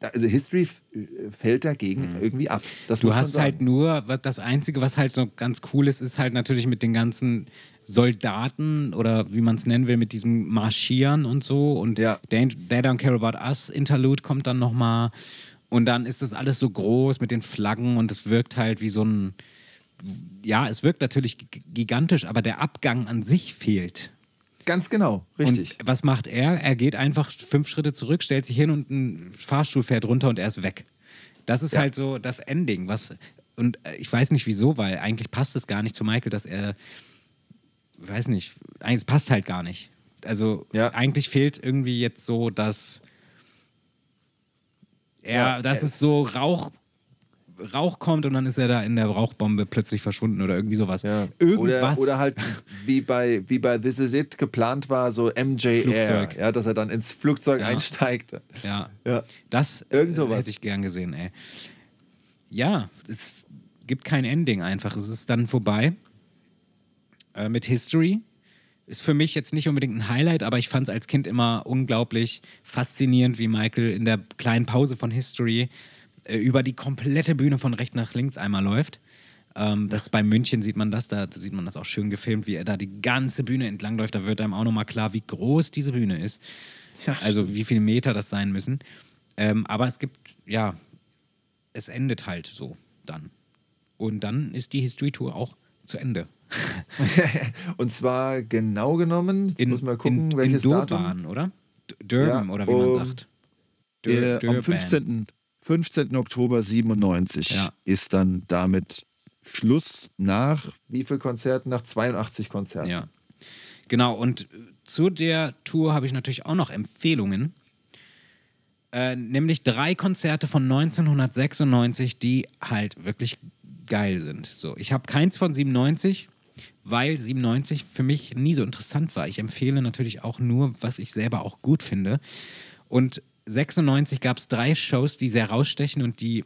also History äh, fällt dagegen irgendwie ab. Das Mhm. Du hast halt nur, das Einzige, was halt so ganz cool ist, ist halt natürlich mit den ganzen Soldaten oder wie man es nennen will, mit diesem Marschieren und so. Und Ja. Dan- They Don't Care About Us Interlude kommt dann nochmal. Und dann ist das alles so groß mit den Flaggen und es wirkt halt wie so ein. Ja, es wirkt natürlich gigantisch, aber der Abgang an sich fehlt. Ganz genau, richtig. Und was macht er? Er geht einfach fünf Schritte zurück, stellt sich hin und ein Fahrstuhl fährt runter und er ist weg. Das ist Ja. halt so das Ending. Was, und äh, ich weiß nicht wieso, weil eigentlich passt es gar nicht zu Michael, dass er, weiß nicht, eigentlich es passt halt gar nicht. Also Ja. eigentlich fehlt irgendwie jetzt so, dass er, Ja, er- es so Rauch, Rauch kommt und dann ist er da in der Rauchbombe plötzlich verschwunden oder irgendwie sowas. Ja. Irgendwas. Oder, oder halt wie bei, wie bei This Is It geplant war, so MJ Flugzeug. ja, dass er dann ins Flugzeug Ja. einsteigt. Ja. Ja. Das Irgend äh, sowas. hätte ich gern gesehen, ey. Ja, es gibt kein Ending einfach. Es ist dann vorbei. Äh, mit History ist für mich jetzt nicht unbedingt ein Highlight, aber ich fand es als Kind immer unglaublich faszinierend, wie Michael in der kleinen Pause von History über die komplette Bühne von rechts nach links einmal läuft. Ähm, das bei München sieht man das, da sieht man das auch schön gefilmt, wie er da die ganze Bühne entlang läuft. Da wird einem auch nochmal klar, wie groß diese Bühne ist. Ja, also wie viele Meter das sein müssen. Ähm, aber es gibt, ja, es endet halt so dann. Und dann ist die History Tour auch zu Ende. Und zwar genau genommen, jetzt muss mal gucken, in, welches in Datum. Durban, oder? Durham Ja, oder wie man um, sagt. Äh, Durban. am 15. 15. Oktober 97 Ja. ist dann damit Schluss nach Wie viele Konzerte? Nach 82 Konzerten. Ja. Genau, und äh, zu der Tour habe ich natürlich auch noch Empfehlungen. Äh, nämlich drei Konzerte von 1996, die halt wirklich geil sind. So, ich habe keins von 97, weil 97 für mich nie so interessant war. Ich empfehle natürlich auch nur, was ich selber auch gut finde. Und 96 gab es drei Shows, die sehr rausstechen und die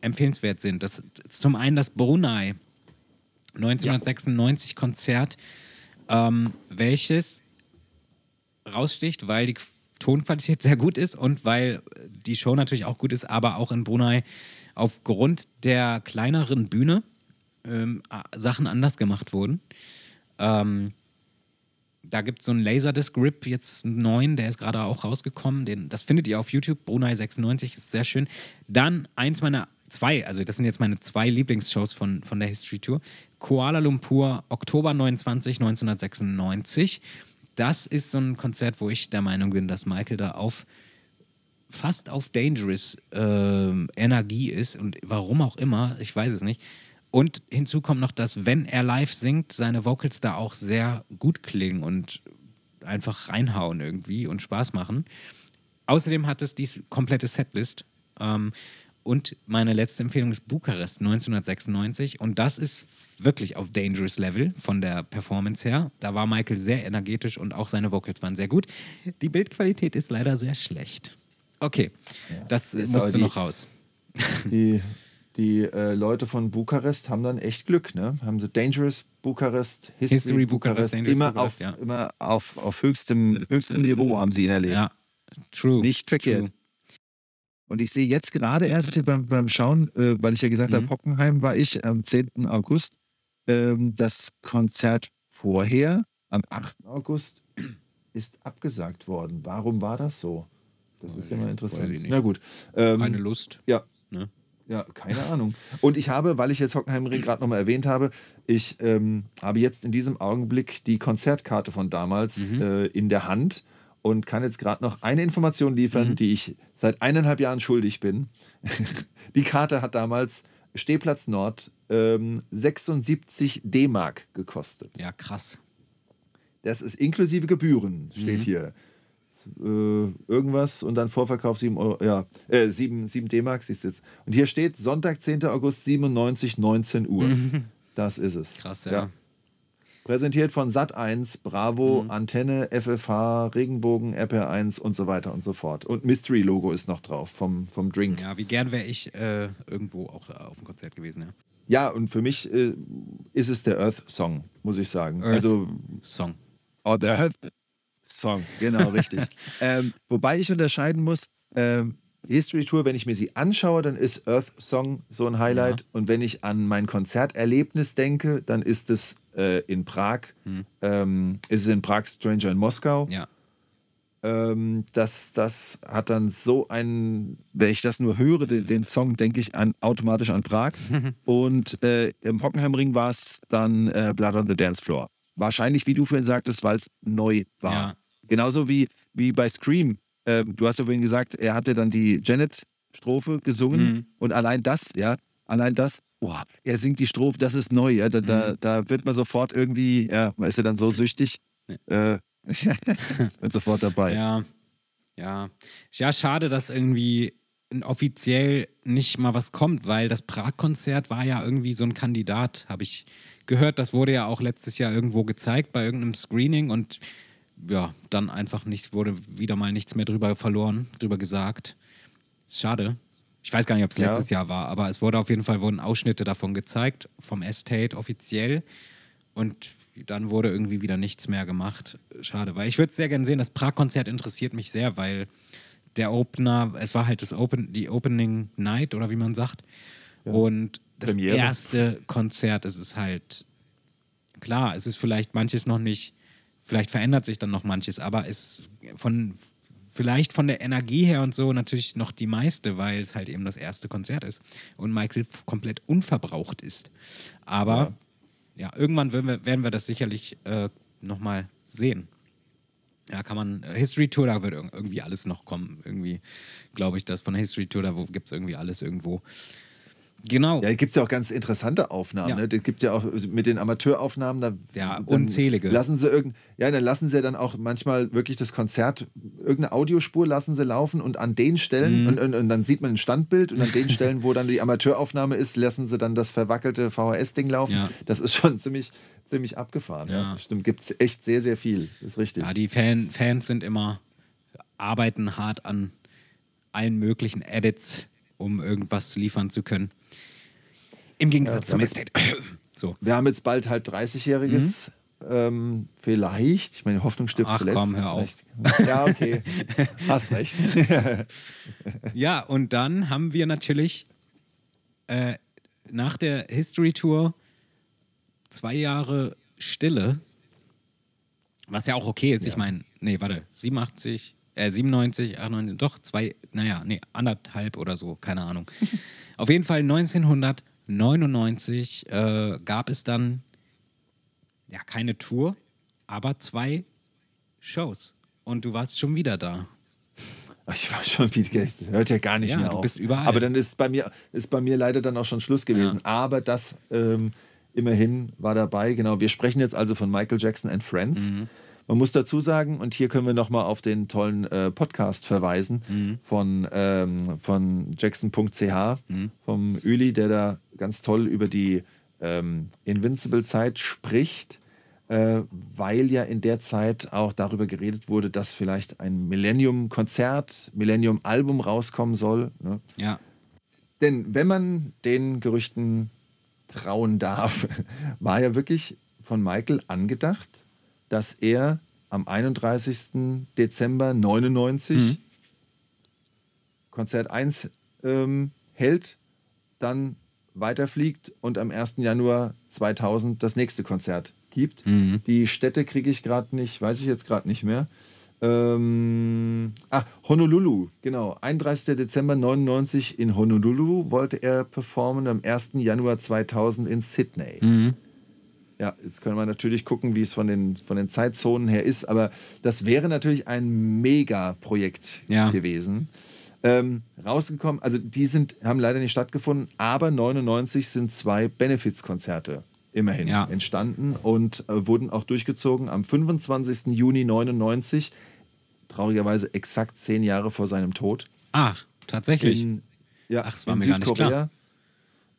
empfehlenswert sind. Das zum einen das Brunei 1996 Konzert, ähm, welches raussticht, weil die Tonqualität sehr gut ist und weil die Show natürlich auch gut ist, aber auch in Brunei aufgrund der kleineren Bühne ähm, Sachen anders gemacht wurden. Ähm, da gibt es so einen Laserdisc-Grip, jetzt einen neuen, der ist gerade auch rausgekommen. Den, das findet ihr auf YouTube, Brunei 96, ist sehr schön. Dann eins meiner zwei, also das sind jetzt meine zwei Lieblingsshows von, von der History Tour. Kuala Lumpur, Oktober 29, 1996. Das ist so ein Konzert, wo ich der Meinung bin, dass Michael da auf fast auf Dangerous ähm, Energie ist und warum auch immer, ich weiß es nicht. Und hinzu kommt noch, dass wenn er live singt, seine Vocals da auch sehr gut klingen und einfach reinhauen irgendwie und Spaß machen. Außerdem hat es die komplette Setlist. Ähm, und meine letzte Empfehlung ist Bukarest 1996. Und das ist wirklich auf Dangerous Level von der Performance her. Da war Michael sehr energetisch und auch seine Vocals waren sehr gut. Die Bildqualität ist leider sehr schlecht. Okay, das ist musste die- noch raus. Die, die äh, Leute von Bukarest haben dann echt Glück, ne? Haben sie Dangerous Bukarest, History, History Bukarest, Bukarest. Immer Bukarest, auf, ja. immer auf, auf höchstem, höchstem Niveau haben sie ihn erlebt. Ja, true. Nicht verkehrt. True. Und ich sehe jetzt gerade erst beim, beim Schauen, äh, weil ich ja gesagt Mhm. habe, Hockenheim war ich am 10. August, ähm, das Konzert vorher, am 8. August ist abgesagt worden. Warum war das so? Das ist ja mal interessant. Na gut. Ähm, Keine Lust. Ja. Ne? Ja, keine Ahnung. Und ich habe, weil ich jetzt Hockenheimring gerade nochmal erwähnt habe, ich ähm, habe jetzt in diesem Augenblick die Konzertkarte von damals Mhm. äh, in der Hand und kann jetzt gerade noch eine Information liefern, Mhm. die ich seit eineinhalb Jahren schuldig bin. die Karte hat damals Stehplatz Nord ähm, 76 D-Mark gekostet. Ja, krass. Das ist inklusive Gebühren, steht Mhm. hier. Äh, irgendwas und dann Vorverkauf 7 Euro, ja, äh, 7, 7 D-Mark, siehst du jetzt. Und hier steht Sonntag, 10. August 97, 19 Uhr. Das ist es. Mhm. Krass, ja. Mhm. Präsentiert von Sat1, Bravo, Antenne, FFH, Regenbogen, RPR1 und so weiter und so fort. Und Mystery-Logo ist noch drauf vom, vom Drink. Ja. Ja, wie gern wäre ich äh, irgendwo auch auf dem Konzert gewesen, ja. und für mich äh, ist es der Earth-Song, muss ich sagen. Earth. Also, Song. Oh, der Earth Song, genau, richtig. ähm, wobei ich unterscheiden muss, ähm, History Tour, wenn ich mir sie anschaue, dann ist Earth Song so ein Highlight. Und wenn ich an mein Konzerterlebnis denke, dann ist es äh, in Prag, ähm, ist es in Prag Stranger in Moskau. Ja. Ähm, das, das hat dann so einen. wenn ich das nur höre, den, den Song, denke ich an, automatisch an Prag. Und äh, im Hockenheimring war es dann äh, Blood on the Dance Floor. Wahrscheinlich, wie du vorhin sagtest, weil es neu war. Ja. Genauso wie, wie bei Scream. Äh, du hast ja vorhin gesagt, er hatte dann die Janet-Strophe gesungen Mhm. und allein das, ja, allein das, boah, er singt die Strophe, das ist neu, ja, da, da, da wird man sofort irgendwie, ja, man ist ja dann so süchtig, äh, wird sofort dabei. Ja. Ja. Ja, schade, dass irgendwie offiziell nicht mal was kommt, weil das Prag-Konzert war ja irgendwie so ein Kandidat, habe ich gehört. Das wurde ja auch letztes Jahr irgendwo gezeigt bei irgendeinem Screening und ja, dann einfach nichts, wurde wieder mal nichts mehr drüber verloren, drüber gesagt. Schade. Ich weiß gar nicht, ob es Ja. letztes Jahr war, aber es wurde auf jeden Fall wurden Ausschnitte davon gezeigt, vom Estate offiziell. Und dann wurde irgendwie wieder nichts mehr gemacht. Schade, weil ich würde sehr gerne sehen, das Prag-Konzert interessiert mich sehr, weil der Opener, es war halt das Open, die Opening Night oder wie man sagt. Und das Premiere. erste Konzert, es ist halt klar, es ist vielleicht manches noch nicht, vielleicht verändert sich dann noch manches, aber es von vielleicht von der Energie her und so natürlich noch die meiste, weil es halt eben das erste Konzert ist und Michael komplett unverbraucht ist. Aber ja, irgendwann werden wir, werden wir das sicherlich äh, nochmal sehen. Ja, kann man. äh, History Tour, da wird irg- irgendwie alles noch kommen. Irgendwie glaube ich, dass von der History Tour, da gibt es irgendwie alles irgendwo. Genau. Ja, gibt es ja auch ganz interessante Aufnahmen. Ja. Ne? Das gibt ja auch mit den Amateuraufnahmen, da Ja, unzählige. Lassen sie irgend, ja, dann lassen sie dann auch manchmal wirklich das Konzert, irgendeine Audiospur lassen sie laufen und an den Mhm. Stellen, und, und, und dann sieht man ein Standbild und an den Stellen, wo dann die Amateuraufnahme ist, lassen sie dann das verwackelte VHS-Ding laufen. Ja. Das ist schon ziemlich, ziemlich abgefahren. Ja. Ja. Stimmt, gibt es echt sehr, sehr viel. Ist richtig. Ja, die Fan, Fans sind immer, arbeiten hart an allen möglichen Edits, um irgendwas liefern zu können. Im Gegensatz zum Estate. So. Wir haben jetzt bald halt 30-Jähriges. Ähm, vielleicht. Ich meine, Hoffnung stirbt Mhm. Ach, zuletzt. komm, hör auf. Ja, okay. Hast recht. Ja, und dann haben wir natürlich äh, nach der History Tour zwei Jahre Stille, was ja auch okay ist. Ich meine, nee, warte, 87, äh, 97, 98, doch zwei, naja, nee, anderthalb oder so, keine Ahnung. Auf jeden Fall 1999 äh, gab es dann ja keine Tour, aber zwei Shows. Und du warst schon wieder da. Ich war schon wieder, das hört ja gar nicht Ja, mehr du auf. bist überall. Aber dann ist bei mir, ist bei mir leider dann auch schon Schluss gewesen. Aber das ähm, immerhin war dabei. Genau, wir sprechen jetzt also von Michael Jackson and Friends. Mhm. Man muss dazu sagen, und hier können wir nochmal auf den tollen äh, Podcast verweisen Mhm. von, ähm, von jackson.ch, Mhm. vom Üli, der da ganz toll über die ähm, Invincible-Zeit spricht, äh, weil ja in der Zeit auch darüber geredet wurde, dass vielleicht ein Millennium-Konzert, Millennium-Album rauskommen soll. Ne? Ja. Denn wenn man den Gerüchten trauen darf, war ja wirklich von Michael angedacht, dass er am 31. Dezember 99 Konzert 1 ähm, hält, dann weiterfliegt und am 1. Januar 2000 das nächste Konzert gibt. Die Städte kriege ich gerade nicht, weiß ich jetzt gerade nicht mehr. Ähm, ah, Honolulu, genau. 31. Dezember 99 in Honolulu wollte er performen, am 1. Januar 2000 in Sydney. Mhm. Ja, jetzt können wir natürlich gucken, wie es von den, von den Zeitzonen her ist, aber das wäre natürlich ein Mega-Projekt Ja. gewesen. Ähm, rausgekommen, also die sind, haben leider nicht stattgefunden, aber 99 sind zwei Benefizkonzerte immerhin Ja. entstanden und äh, wurden auch durchgezogen am 25. Juni 99, traurigerweise exakt zehn Jahre vor seinem Tod. Ah, tatsächlich. In, ja, Ach, das war in mir gar nicht Südkorea. klar.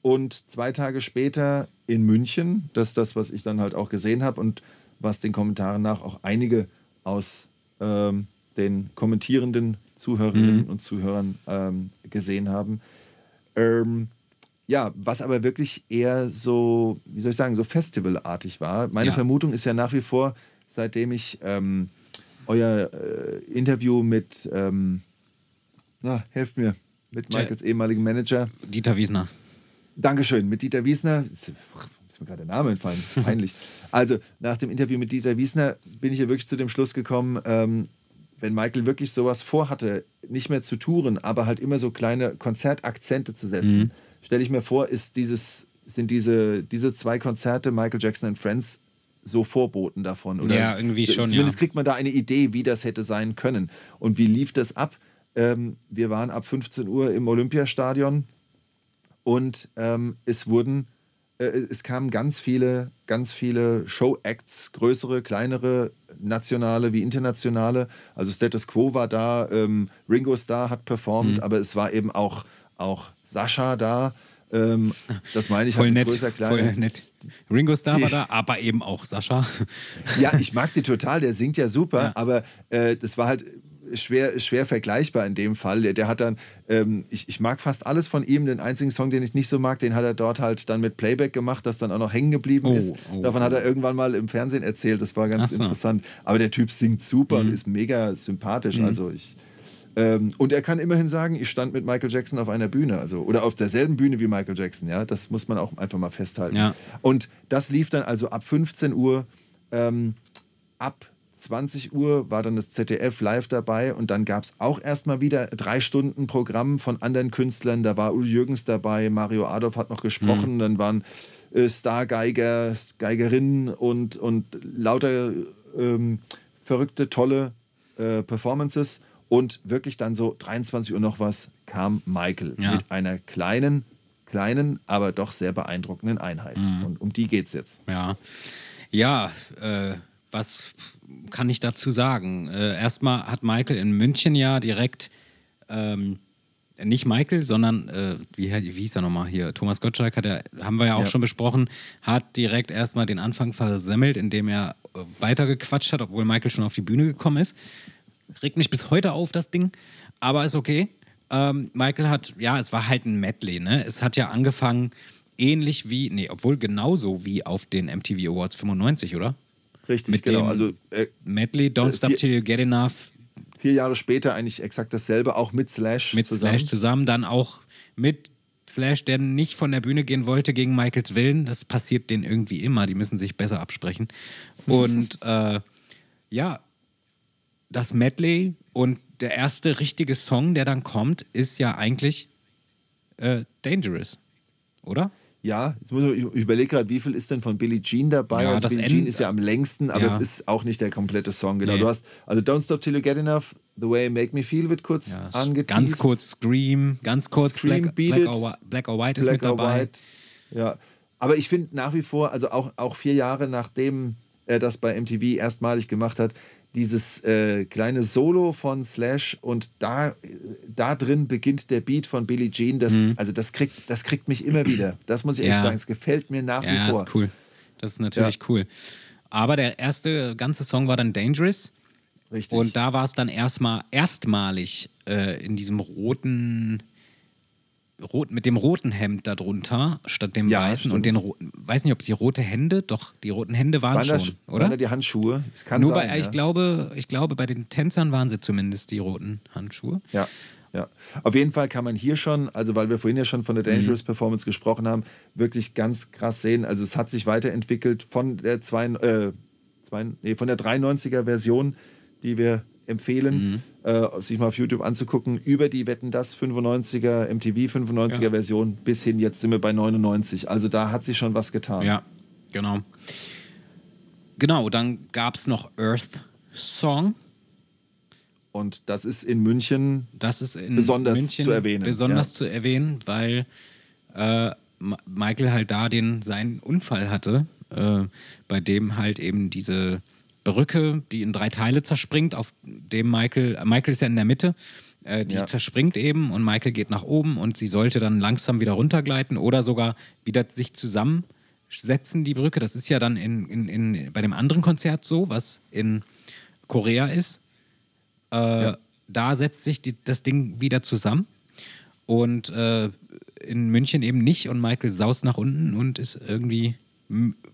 Und zwei Tage später in München, das ist das, was ich dann halt auch gesehen habe und was den Kommentaren nach auch einige aus ähm, den kommentierenden Zuhörerinnen Mhm. und Zuhörern ähm, gesehen haben. Ähm, ja, was aber wirklich eher so, wie soll ich sagen, so festivalartig war. Meine Ja. Vermutung ist ja nach wie vor, seitdem ich ähm, euer äh, Interview mit, ähm, na, helft mir, mit Ja. Michaels ehemaligen Manager, Dieter Wiesner. Dankeschön, mit Dieter Wiesner. Ist mir gerade der Name entfallen. Peinlich. Also, nach dem Interview mit Dieter Wiesner bin ich ja wirklich zu dem Schluss gekommen, ähm, wenn Michael wirklich sowas vorhatte, nicht mehr zu touren, aber halt immer so kleine Konzertakzente zu setzen, Mhm. stelle ich mir vor, ist dieses, sind diese, diese zwei Konzerte, Michael Jackson and Friends, so Vorboten davon. Oder Ja, irgendwie schon, Zumindest ja. kriegt man da eine Idee, wie das hätte sein können. Und wie lief das ab? Ähm, wir waren ab 15 Uhr im Olympiastadion und ähm, es wurden, äh, es kamen ganz viele, ganz viele Show-Acts, größere, kleinere, nationale wie internationale. Also Status Quo war da, ähm, Ringo Starr hat performt, Mhm. aber es war eben auch, auch Sascha da. Ähm, das meine ich Voll halt nett. größer, kleiner. Voll nett. Ringo Starr Die- war da, aber eben auch Sascha. Ja, ich mag die total, der singt ja super, Ja. aber äh, das war halt schwer, schwer vergleichbar in dem Fall. Der, der hat dann, ähm, ich, ich mag fast alles von ihm, den einzigen Song, den ich nicht so mag, den hat er dort halt dann mit Playback gemacht, das dann auch noch hängen geblieben Oh, ist. oh, Davon hat oh. er irgendwann mal im Fernsehen erzählt, das war ganz so. Mhm. interessant. Aber der Typ singt super und ist mega sympathisch, also ich... Ähm, und er kann immerhin sagen, ich stand mit Michael Jackson auf einer Bühne, also oder auf derselben Bühne wie Michael Jackson, ja. Das muss man auch einfach mal festhalten. Ja. Und das lief dann also ab 15 Uhr, ähm, ab 20 Uhr war dann das ZDF live dabei und dann gab es auch erstmal wieder drei Stunden Programm von anderen Künstlern. Da war Uli Jürgens dabei, Mario Adolf hat noch gesprochen, dann waren äh, Stargeiger, Geigerinnen und, und lauter ähm, verrückte, tolle äh, Performances und wirklich dann so 23 Uhr noch was kam Michael Ja. mit einer kleinen, kleinen, aber doch sehr beeindruckenden Einheit. Mhm. Und um die geht's jetzt. Ja, ja äh, was kann ich dazu sagen? Äh, erstmal hat Michael in München ja direkt, ähm, nicht Michael, sondern, äh, wie, wie hieß er nochmal hier? Thomas Gottschalk hat er, haben wir ja auch Ja. schon besprochen, hat direkt erstmal den Anfang versemmelt, indem er äh, weitergequatscht hat, obwohl Michael schon auf die Bühne gekommen ist. Regt mich bis heute auf, das Ding, aber ist okay. Ähm, Michael hat, ja, es war halt ein Medley, ne? Es hat ja angefangen ähnlich wie, nee, obwohl genauso wie auf den MTV Awards 95, oder? Richtig, Mit genau. dem- Also äh, Medley, Don't Äh, Stop vier- Till You Get Enough vier Jahre später eigentlich exakt dasselbe, auch mit Slash mit zusammen. Slash zusammen, dann auch mit Slash, der nicht von der Bühne gehen wollte gegen Michaels Willen. Das passiert denen irgendwie immer, die müssen sich besser absprechen. Und äh, ja, das Medley und der erste richtige Song, der dann kommt, ist ja eigentlich äh, Dangerous, oder? Ja, jetzt muss ich, ich überlege gerade, wie viel ist denn von Billie Jean dabei? Ja, also das Billie Jean ist ja am längsten, aber Ja. es ist auch nicht der komplette Song. Genau, Nee. du hast also Don't Stop Till You Get Enough, The Way You Make Me Feel wird kurz Ja, angeteased. ganz kurz Scream, ganz kurz Scream, Black, Beat Black, or, Black or White ist Black mit or dabei. White. Ja, aber ich finde nach wie vor, also auch, auch vier Jahre nachdem er das bei MTV erstmalig gemacht hat, dieses äh, kleine Solo von Slash und da, da drin beginnt der Beat von Billie Jean. Das, Also das kriegt, das kriegt mich immer wieder. Das muss ich echt Mhm. Ja. sagen. Es gefällt mir nach Ja, wie vor. ist cool. Das ist natürlich Ja. cool. Aber der erste ganze Song war dann Dangerous. Richtig. Und da war es dann erstmal erstmalig äh, in diesem roten, rot, mit dem roten Hemd darunter statt dem Ja, weißen und stimmt. den ro- weiß nicht, ob es die rote Hände, doch die roten Hände waren, waren, das, schon, waren oder? da die Handschuhe? Nur sein, bei, ja. ich glaube, ich glaube, bei den Tänzern waren sie zumindest die roten Handschuhe. Ja, ja. Auf jeden Fall kann man hier schon, also weil wir vorhin ja schon von der Dangerous Mhm. Performance gesprochen haben, wirklich ganz krass sehen. Also es hat sich weiterentwickelt von der, zwei, äh, zwei, nee, von der 93er Version, die wir empfehlen, Mhm. äh, sich mal auf YouTube anzugucken, über die Wetten das 95er, MTV 95er Ja. Version bis hin, jetzt sind wir bei 99. Also da hat sich schon was getan. Ja, genau. Genau, dann gab es noch Earth Song. Und das ist in München Das ist in Besonders München zu erwähnen, Besonders ja. zu erwähnen, weil äh, Michael halt da den seinen Unfall hatte, äh, bei dem halt eben diese Brücke, die in drei Teile zerspringt, auf dem Michael, Michael ist ja in der Mitte, äh, die Ja. zerspringt eben und Michael geht nach oben und sie sollte dann langsam wieder runtergleiten oder sogar wieder sich zusammensetzen, die Brücke. Das ist ja dann in, in, in, bei dem anderen Konzert so, was in Korea ist. Äh, Da setzt sich die, das Ding wieder zusammen. Und äh, in München eben nicht. Und Michael saust nach unten und ist irgendwie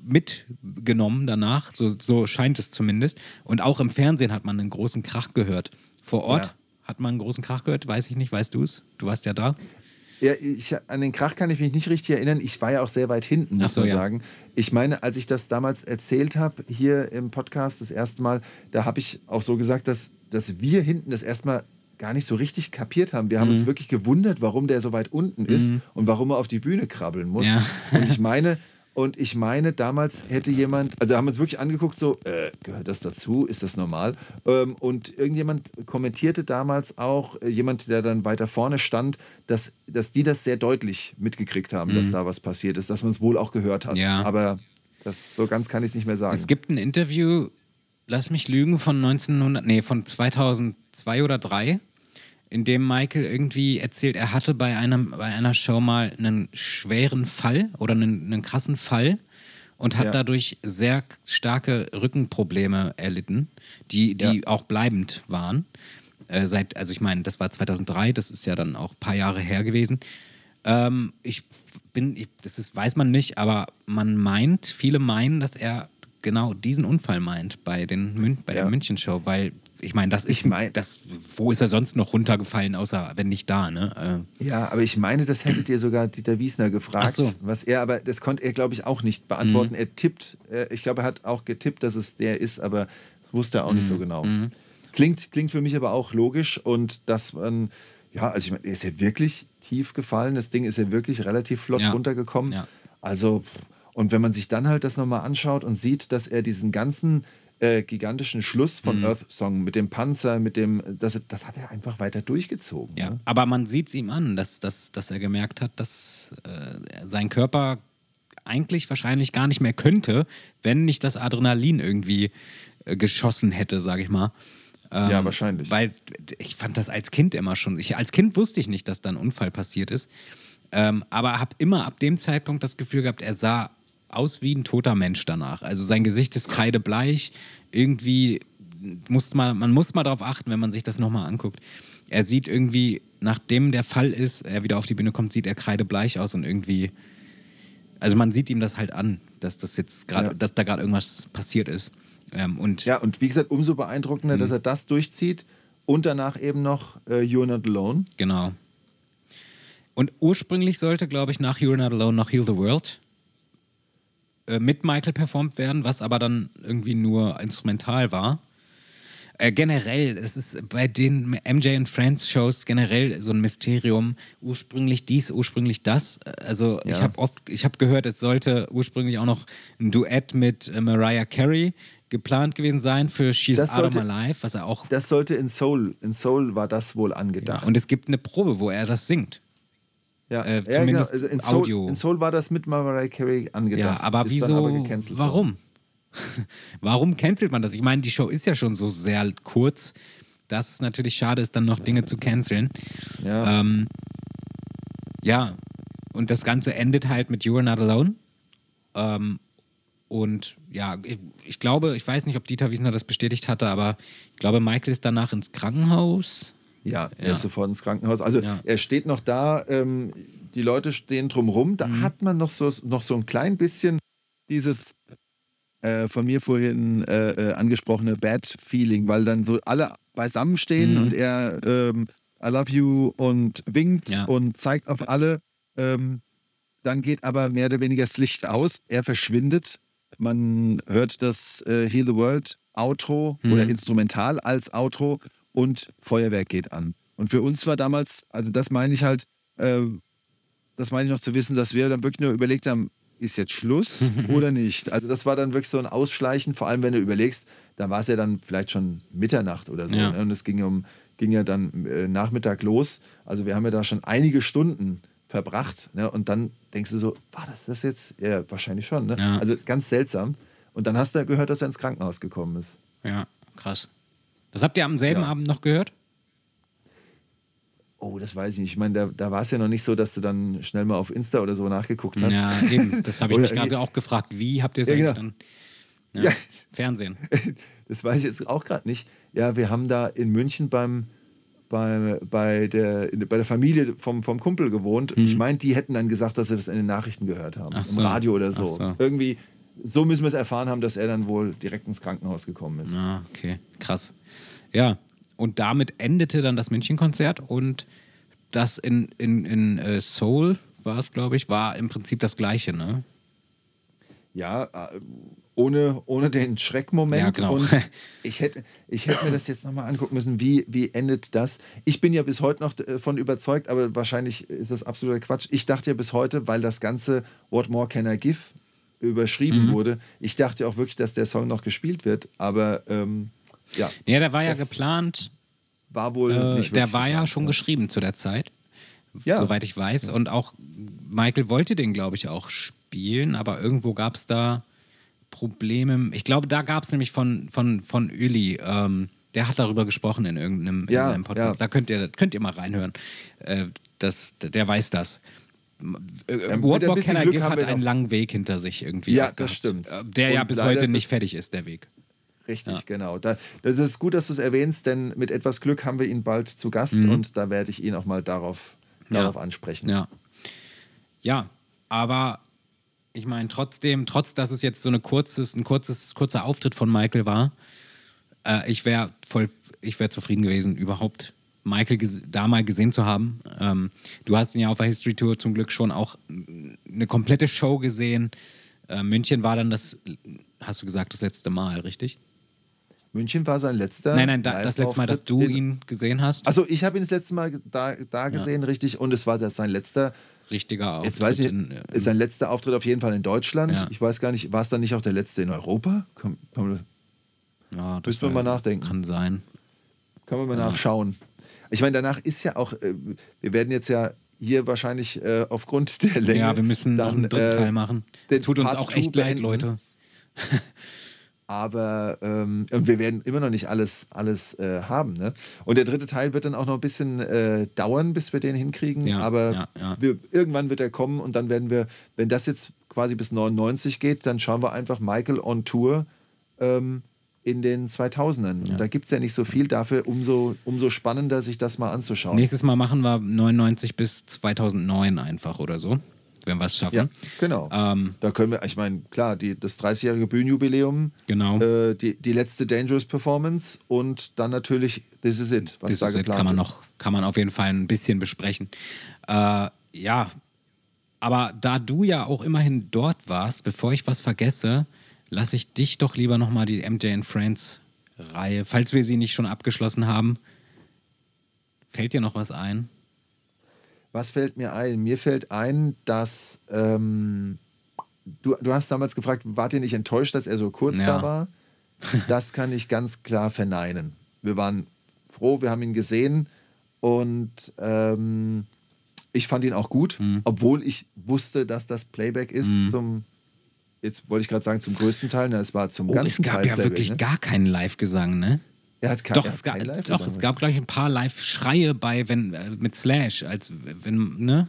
mitgenommen danach. So, so scheint es zumindest. Und auch im Fernsehen hat man einen großen Krach gehört. Vor Ort Ja. hat man einen großen Krach gehört, weiß ich nicht, weißt du es? Du warst ja da. Ja, ich, an den Krach kann ich mich nicht richtig erinnern. Ich war ja auch sehr weit hinten, muss so, man ja. sagen. Ich meine, als ich das damals erzählt habe, hier im Podcast das erste Mal, da habe ich auch so gesagt, dass, dass wir hinten das erstmal gar nicht so richtig kapiert haben. Wir haben Mhm. uns wirklich gewundert, warum der so weit unten ist und warum er auf die Bühne krabbeln muss. Ja. Und ich meine, und ich meine, damals hätte jemand, also haben wir uns wirklich angeguckt, so, äh, gehört das dazu? Ist das normal? Ähm, und irgendjemand kommentierte damals auch, äh, jemand, der dann weiter vorne stand, dass, dass die das sehr deutlich mitgekriegt haben, dass da was passiert ist, dass man es wohl auch gehört hat. Mhm. Ja. Aber das, so ganz kann ich es nicht mehr sagen. Es gibt ein Interview, lass mich lügen, von 1900, nee, von 2002 oder 3, in dem Michael irgendwie erzählt, er hatte bei, einem, bei einer Show mal einen schweren Fall oder einen, einen krassen Fall und hat Ja. dadurch sehr starke Rückenprobleme erlitten, die, die Ja. auch bleibend waren. Äh, seit, also ich meine, das war 2003, das ist ja dann auch ein paar Jahre her gewesen. Ähm, ich bin, ich, das ist, weiß man nicht, aber man meint, viele meinen, dass er genau diesen Unfall meint bei, den Mün bei Ja. der München-Show, weil ich meine, das ist, Ich mein- das, wo ist er sonst noch runtergefallen, außer wenn nicht da, ne? Ja, aber ich meine, das hättet ihr sogar Dieter Wiesner gefragt, so. Mhm. was er, aber das konnte er, glaube ich, auch nicht beantworten. Er tippt, äh, ich glaube, er hat auch getippt, dass es der ist, aber das wusste er auch nicht so Mhm. genau. Klingt, klingt für mich aber auch logisch und dass man, ja, also ich meine, er ist ja wirklich tief gefallen, das Ding ist ja wirklich relativ flott Ja. runtergekommen. Ja. Also, und wenn man sich dann halt das nochmal anschaut und sieht, dass er diesen ganzen äh, gigantischen Schluss von Mhm. Earth Song mit dem Panzer, mit dem, das, das hat er einfach weiter durchgezogen. Ja, Ne? aber man sieht es ihm an, dass, dass, dass er gemerkt hat, dass äh, sein Körper eigentlich wahrscheinlich gar nicht mehr könnte, wenn nicht das Adrenalin irgendwie äh, geschossen hätte, sage ich mal. Ähm, Ja, wahrscheinlich. Weil ich fand das als Kind immer schon. Ich, als Kind wusste ich nicht, dass da ein Unfall passiert ist. Ähm, aber habe immer ab dem Zeitpunkt das Gefühl gehabt, er sah aus wie ein toter Mensch danach. Also sein Gesicht ist kreidebleich. Irgendwie muss man, man muss mal darauf achten, wenn man sich das nochmal anguckt. Er sieht irgendwie, nachdem der Fall ist, er wieder auf die Bühne kommt, sieht er kreidebleich aus und irgendwie. Also man sieht ihm das halt an, dass das jetzt gerade, Ja. dass da gerade irgendwas passiert ist. Ähm, und Ja, und wie gesagt, umso beeindruckender, Mhm. dass er das durchzieht und danach eben noch äh, You're Not Alone. Genau. Und ursprünglich sollte, glaube ich, nach You're Not Alone noch Heal the World äh, mit Michael performt werden, was aber dann irgendwie nur instrumental war. Äh, generell, es ist bei den MJ and Friends Shows generell so ein Mysterium. Ursprünglich dies, ursprünglich das. Äh, Also ich Ja. habe oft, ich habe gehört, es sollte ursprünglich auch noch ein Duett mit äh, Mariah Carey geplant gewesen sein für She's Das sollte- My Life, was er auch Das sollte in Soul, in Soul war das wohl angedacht. und es gibt eine Probe, wo er das singt. Ja, äh, ja, zumindest genau. Also in Soul, Audio. In Soul war das mit Mariah Carey angedacht. Ja, aber wieso? Aber warum? warum cancelt man das? Ich meine, die Show ist ja schon so sehr kurz, dass es natürlich schade ist, dann noch Dinge zu canceln. Ja. Ähm, ja, und das Ganze endet halt mit You're Not Alone. Ähm, und ja, ich, ich glaube, ich weiß nicht, ob Dieter Wiesner das bestätigt hatte, aber ich glaube, Michael ist danach ins Krankenhaus. Ja, er Ja. ist sofort ins Krankenhaus. Also Ja. er steht noch da, ähm, die Leute stehen drumrum. Da Mhm. hat man noch so, noch so ein klein bisschen dieses äh, von mir vorhin äh, äh, angesprochene Bad Feeling, weil dann so alle beisammen stehen Mhm. und er ähm, I love you und winkt Ja. und zeigt auf alle. Ähm, dann geht aber mehr oder weniger das Licht aus. Er verschwindet. Man hört das äh, Heal the World Outro Mhm. oder instrumental als Outro und Feuerwerk geht an. Und für uns war damals, also das meine ich halt, äh, das meine ich noch zu wissen, dass wir dann wirklich nur überlegt haben, ist jetzt Schluss oder nicht? Also das war dann wirklich so ein Ausschleichen, vor allem wenn du überlegst, da war es ja dann vielleicht schon Mitternacht oder so. Ja. Ne? Und es ging, um, ging ja dann äh, Nachmittag los. Also wir haben ja da schon einige Stunden verbracht. Ne? Und dann denkst du so, war das das jetzt? Ja, wahrscheinlich schon. Ne? Ja. Also ganz seltsam. Und dann hast du gehört, dass er ins Krankenhaus gekommen ist. Ja, krass. Das habt ihr am selben Ja. Abend noch gehört? Oh, das weiß ich nicht. Ich meine, da, da war es ja noch nicht so, dass du dann schnell mal auf Insta oder so nachgeguckt hast. Ja, eben. Das habe ich mich gerade auch gefragt. Wie habt ihr es Ja, eigentlich genau. dann? Ja, Ja. Fernsehen. Das weiß ich jetzt auch gerade nicht. Ja, wir haben da in München beim, bei, bei, der, bei der Familie vom, vom Kumpel gewohnt. Ich meine, die hätten dann gesagt, dass sie das in den Nachrichten gehört haben. Mhm. So. Im Radio oder so. So. Irgendwie, so müssen wir es erfahren haben, dass er dann wohl direkt ins Krankenhaus gekommen ist. Ah, okay. Krass. Ja, und damit endete dann das München-Konzert und das in, in, in äh, Seoul war es, glaube ich, war im Prinzip das Gleiche, ne? Ja, äh, ohne, ohne den Schreckmoment. Ja, genau. Und ich hätte, ich hätte mir das jetzt nochmal angucken müssen, wie, wie endet das? Ich bin ja bis heute noch davon überzeugt, aber wahrscheinlich ist das absoluter Quatsch. Ich dachte ja bis heute, weil das ganze What More Can I Give überschrieben Mhm. wurde, ich dachte auch wirklich, dass der Song noch gespielt wird, aber ähm, ja, Ja, der war ja geplant, war wohl äh, nicht der war ja geplant, schon geschrieben zu der Zeit, Ja. soweit ich weiß. Und auch Michael wollte den, glaube ich, auch spielen, aber irgendwo gab es da Probleme. Ich glaube, da gab es nämlich von, von, von Uli, ähm, der hat darüber gesprochen in irgendeinem, in Ja, Podcast. ja. Da könnt ihr, könnt ihr mal reinhören. Äh, das, der weiß das. Äh, Ja, mit What More Can I Glück Give hat einen langen Weg hinter sich irgendwie. Ja, das stimmt. Äh, Der ja Und bis leider heute nicht fertig ist, der Weg. Richtig, Ja. genau. Da, das ist gut, dass du es erwähnst, denn mit etwas Glück haben wir ihn bald zu Gast Mhm. und da werde ich ihn auch mal darauf, Ja. darauf ansprechen. Ja. Ja, aber ich meine, trotzdem, trotz dass es jetzt so eine kurzes, ein kurzes, kurzer Auftritt von Michael war, äh, ich wäre voll, ich wäre zufrieden gewesen, überhaupt Michael ges- da mal gesehen zu haben. Ähm, du hast ihn ja auf der History Tour zum Glück schon auch eine komplette Show gesehen. Äh, München war dann das, hast du gesagt, das letzte Mal, richtig? München war sein letzter. nein, nein, da, das letzte Mal, dass du in- ihn gesehen hast. Also ich habe ihn das letzte Mal da, da gesehen, richtig, und es war das sein letzter, Richtiger Auftritt. jetzt weiß ich, in, äh, ist sein letzter Auftritt auf jeden Fall in Deutschland. Ja. Ich weiß gar nicht, war es dann nicht auch der letzte in Europa? Komm, komm, Ja, das Müssen wir mal nachdenken. Kann sein. Können wir mal nachschauen. Ich meine, danach ist ja auch, äh, wir werden jetzt ja hier wahrscheinlich äh, aufgrund der Länge. ja, wir müssen noch dann, einen dritten äh, Teil machen. Es tut uns Part auch echt leid, beenden. Leute. Aber ähm, und wir werden immer noch nicht alles, alles äh, haben. Ne? Und der dritte Teil wird dann auch noch ein bisschen äh, dauern, bis wir den hinkriegen. Ja, Aber ja, ja. Wir, irgendwann wird er kommen und dann werden wir, wenn das jetzt quasi bis 99 geht, dann schauen wir einfach Michael on Tour ähm, in den 2000ern. Und da gibt es ja nicht so viel, dafür umso, umso spannender, sich das mal anzuschauen. Nächstes Mal machen wir 99 bis 2009 einfach oder so, wenn wir es schaffen. Ja, genau. Ähm, da können wir, ich meine, klar, die, das 30-jährige Bühnenjubiläum, Genau. äh, die, die letzte Dangerous Performance und dann natürlich This Is It, was Das da ist, geplant kann man ist. noch, kann man auf jeden Fall ein bisschen besprechen. Äh, ja, aber da du ja auch immerhin dort warst, bevor ich was vergesse, lasse ich dich doch lieber nochmal die MJ and Friends Reihe, falls wir sie nicht schon abgeschlossen haben. Fällt dir noch was ein? Was fällt mir ein? Mir fällt ein, dass ähm, du, du hast damals gefragt, wart ihr nicht enttäuscht, dass er so kurz Ja. da war? Das kann ich ganz klar verneinen. Wir waren froh, wir haben ihn gesehen und ähm, ich fand ihn auch gut, Mhm. obwohl ich wusste, dass das Playback ist zum, jetzt wollte ich gerade sagen, zum größten Teil, na, es war zum Oh, ganzen es gab Teil ja Playback. wirklich ne? gar keinen Live-Gesang, ne? er hat kein, Doch, er es hat gab, kein doch, Live-Gesang es mit. gab, glaube ich, ein paar Live-Schreie bei, wenn, äh, mit Slash, als wenn, ne?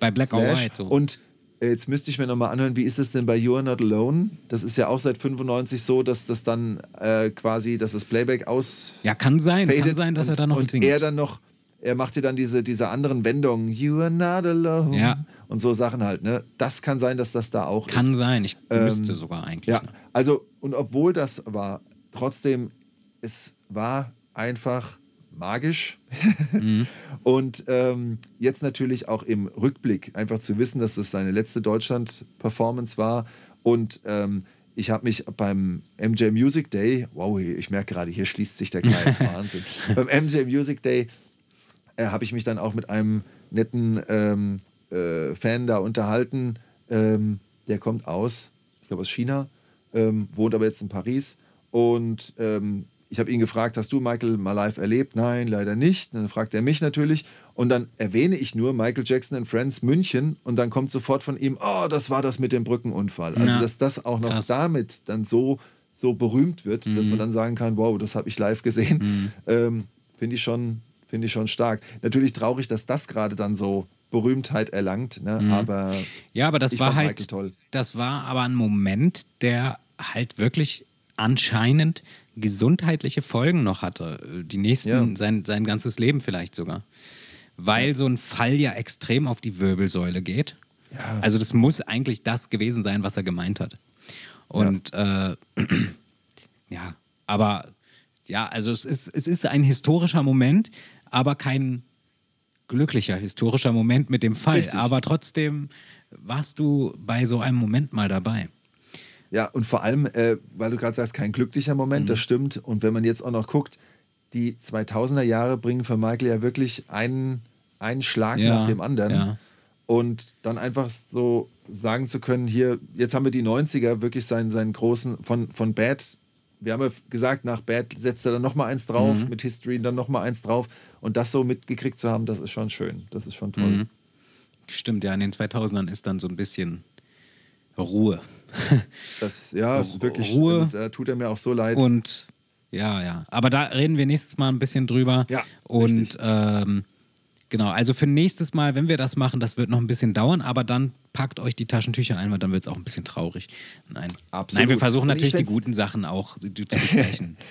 Bei Black or Slash. White. So. Und äh, jetzt müsste ich mir nochmal anhören, wie ist es denn bei You Are Not Alone? Das ist ja auch seit 95 so, dass das dann äh, quasi, dass das Playback aus ja, kann sein, kann sein, dass und, er da noch und singt. er dann noch, er macht dir dann diese, diese anderen Wendungen, You Are Not Alone Ja. Und so Sachen halt. Ne? Das kann sein, dass das da auch kann ist. sein, ich Ähm, müsste sogar eigentlich. Ja, ne? also und obwohl das war, trotzdem, es war einfach magisch. Mhm. und ähm, jetzt natürlich auch im Rückblick einfach zu wissen, dass das seine letzte Deutschland-Performance war. Und ähm, ich habe mich beim MJ Music Day, wow, ich merke gerade, hier schließt sich der Kreis, Wahnsinn. beim MJ Music Day äh, habe ich mich dann auch mit einem netten ähm, äh, Fan da unterhalten. Ähm, der kommt aus, ich glaube aus China, ähm, wohnt aber jetzt in Paris. Und ähm, ich habe ihn gefragt, hast du Michael mal live erlebt? Nein, leider nicht. Dann fragt er mich natürlich. Und dann erwähne ich nur Michael Jackson and Friends München. Und dann kommt sofort von ihm, oh, das war das mit dem Brückenunfall. Also, Ja. dass das auch noch Krass. damit dann so, so berühmt wird, dass man dann sagen kann, wow, das habe ich live gesehen. Ähm, Finde ich, schon- finde ich schon stark. Natürlich traurig, dass das gerade dann so Berühmtheit erlangt. Ne? Aber Ja, aber das war halt, toll. das war aber ein Moment, der halt wirklich anscheinend gesundheitliche Folgen noch hatte. Die nächsten, Ja. sein, sein ganzes Leben vielleicht sogar. Weil so ein Fall ja extrem auf die Wirbelsäule geht. Ja. Also das muss eigentlich das gewesen sein, was er gemeint hat. Und äh, ja, aber ja, also es ist, es ist ein historischer Moment, aber kein glücklicher historischer Moment mit dem Fall. Richtig. Aber trotzdem warst du bei so einem Moment mal dabei. Ja, und vor allem, äh, weil du gerade sagst, kein glücklicher Moment, Mhm. das stimmt. Und wenn man jetzt auch noch guckt, die 2000er Jahre bringen für Michael ja wirklich einen, einen Schlag Ja, nach dem anderen. ja. Und dann einfach so sagen zu können, hier, jetzt haben wir die 90er, wirklich seinen, seinen großen, von, von Bad, wir haben ja gesagt, nach Bad setzt er dann nochmal eins drauf, Mhm. mit History dann nochmal eins drauf. Und das so mitgekriegt zu haben, das ist schon schön. Das ist schon toll. Mhm. Stimmt, ja, in den 2000ern ist dann so ein bisschen Ruhe. Das, ja, ist wirklich, Ruhe. da tut er mir auch so leid. Und ja, ja. Aber da reden wir nächstes Mal ein bisschen drüber. Ja, Und richtig. ähm, genau, also für nächstes Mal, wenn wir das machen, das wird noch ein bisschen dauern, aber dann packt euch die Taschentücher ein, weil dann wird es auch ein bisschen traurig. Nein. Absolut. Nein, wir versuchen natürlich die guten Sachen auch zu besprechen.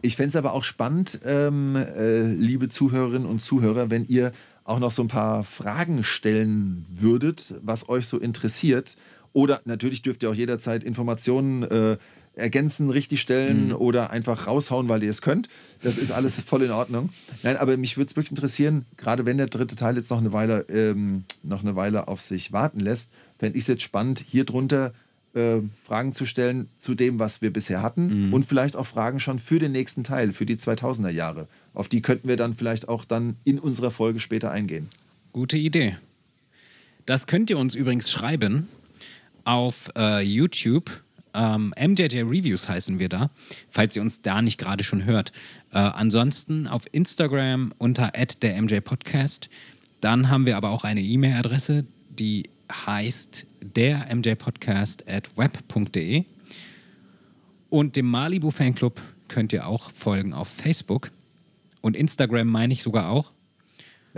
Ich fände es aber auch spannend, ähm, äh, liebe Zuhörerinnen und Zuhörer, wenn ihr auch noch so ein paar Fragen stellen würdet, was euch so interessiert. Oder natürlich dürft ihr auch jederzeit Informationen äh, ergänzen, richtig stellen oder einfach raushauen, weil ihr es könnt. Das ist alles voll in Ordnung. Nein, aber mich würde es wirklich interessieren, gerade wenn der dritte Teil jetzt noch eine Weile, ähm, noch eine Weile auf sich warten lässt, fände ich es jetzt spannend, hier drunter äh, Fragen zu stellen zu dem, was wir bisher hatten und vielleicht auch Fragen schon für den nächsten Teil, für die 2000er Jahre. Auf die könnten wir dann vielleicht auch dann in unserer Folge später eingehen. Gute Idee. Das könnt ihr uns übrigens schreiben auf äh, YouTube Ähm, MJJ Reviews heißen wir da, falls ihr uns da nicht gerade schon hört. Äh, ansonsten auf Instagram unter der MJ Podcast. Dann haben wir aber auch eine E-Mail-Adresse, die heißt der MJ Podcast at web.de. Und dem Malibu Fanclub könnt ihr auch folgen auf Facebook. Und Instagram meine ich sogar auch.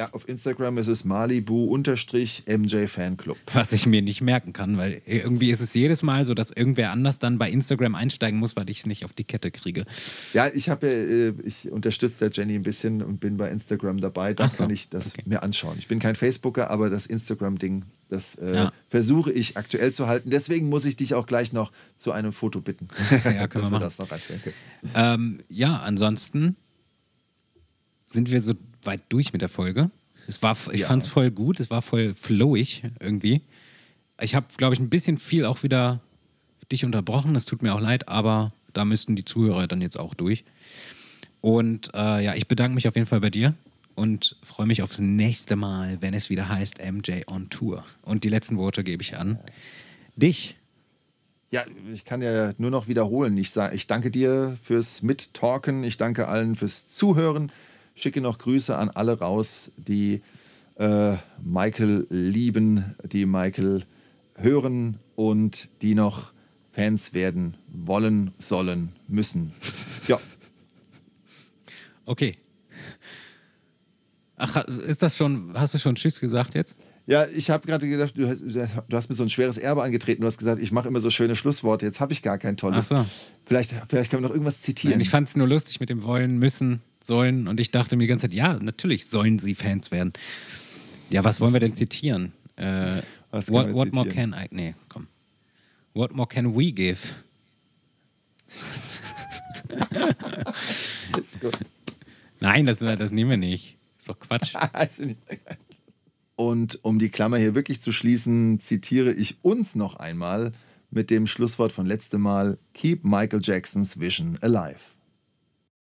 Ja, auf Instagram ist es Malibu-MJ Fanclub. Was ich mir nicht merken kann, weil irgendwie ist es jedes Mal so, dass irgendwer anders dann bei Instagram einsteigen muss, weil ich es nicht auf die Kette kriege. Ja, ich habe, äh, ich unterstütze der Jenny ein bisschen und bin bei Instagram dabei. Da so, kann ich das okay. mir anschauen. Ich bin kein Facebooker, aber das Instagram-Ding, das äh, ja. versuche ich aktuell zu halten. Deswegen muss ich dich auch gleich noch zu einem Foto bitten. Ja, können wir, wir das noch einstellen ähm, Ja, ansonsten sind wir so weit durch mit der Folge. Es war, ich ja. fand es voll gut, es war voll flowig irgendwie. Ich habe, glaube ich, ein bisschen viel auch wieder dich unterbrochen, das tut mir auch leid, aber da müssten die Zuhörer dann jetzt auch durch. Und äh, ja, ich bedanke mich auf jeden Fall bei dir und freue mich aufs nächste Mal, wenn es wieder heißt MJ on Tour. Und die letzten Worte gebe ich an dich. Ja, ich kann ja nur noch wiederholen. Ich, sag, ich danke dir fürs Mittalken. Ich danke allen fürs Zuhören. Schicke noch Grüße an alle raus, die äh, Michael lieben, die Michael hören und die noch Fans werden wollen, sollen, müssen. Ja. Okay. Ach, ist das schon, hast du schon Tschüss gesagt jetzt? Ja, ich habe gerade gedacht, du hast, du hast, mir so ein schweres Erbe angetreten. Du hast gesagt, ich mache immer so schöne Schlussworte. Jetzt habe ich gar kein tolles. Ach so. Vielleicht, vielleicht können wir noch irgendwas zitieren. Nein, ich fand es nur lustig mit dem wollen, müssen sollen. Und ich dachte mir die ganze Zeit, ja, natürlich sollen sie Fans werden. Ja, was wollen wir denn zitieren? Äh, what, what zitieren? more can I. Nee, komm. What more can we give? ist gut. Nein, das, das nehmen wir nicht. Ist doch Quatsch. Und um die Klammer hier wirklich zu schließen, zitiere ich uns noch einmal mit dem Schlusswort von letztem Mal: Keep Michael Jacksons Vision alive.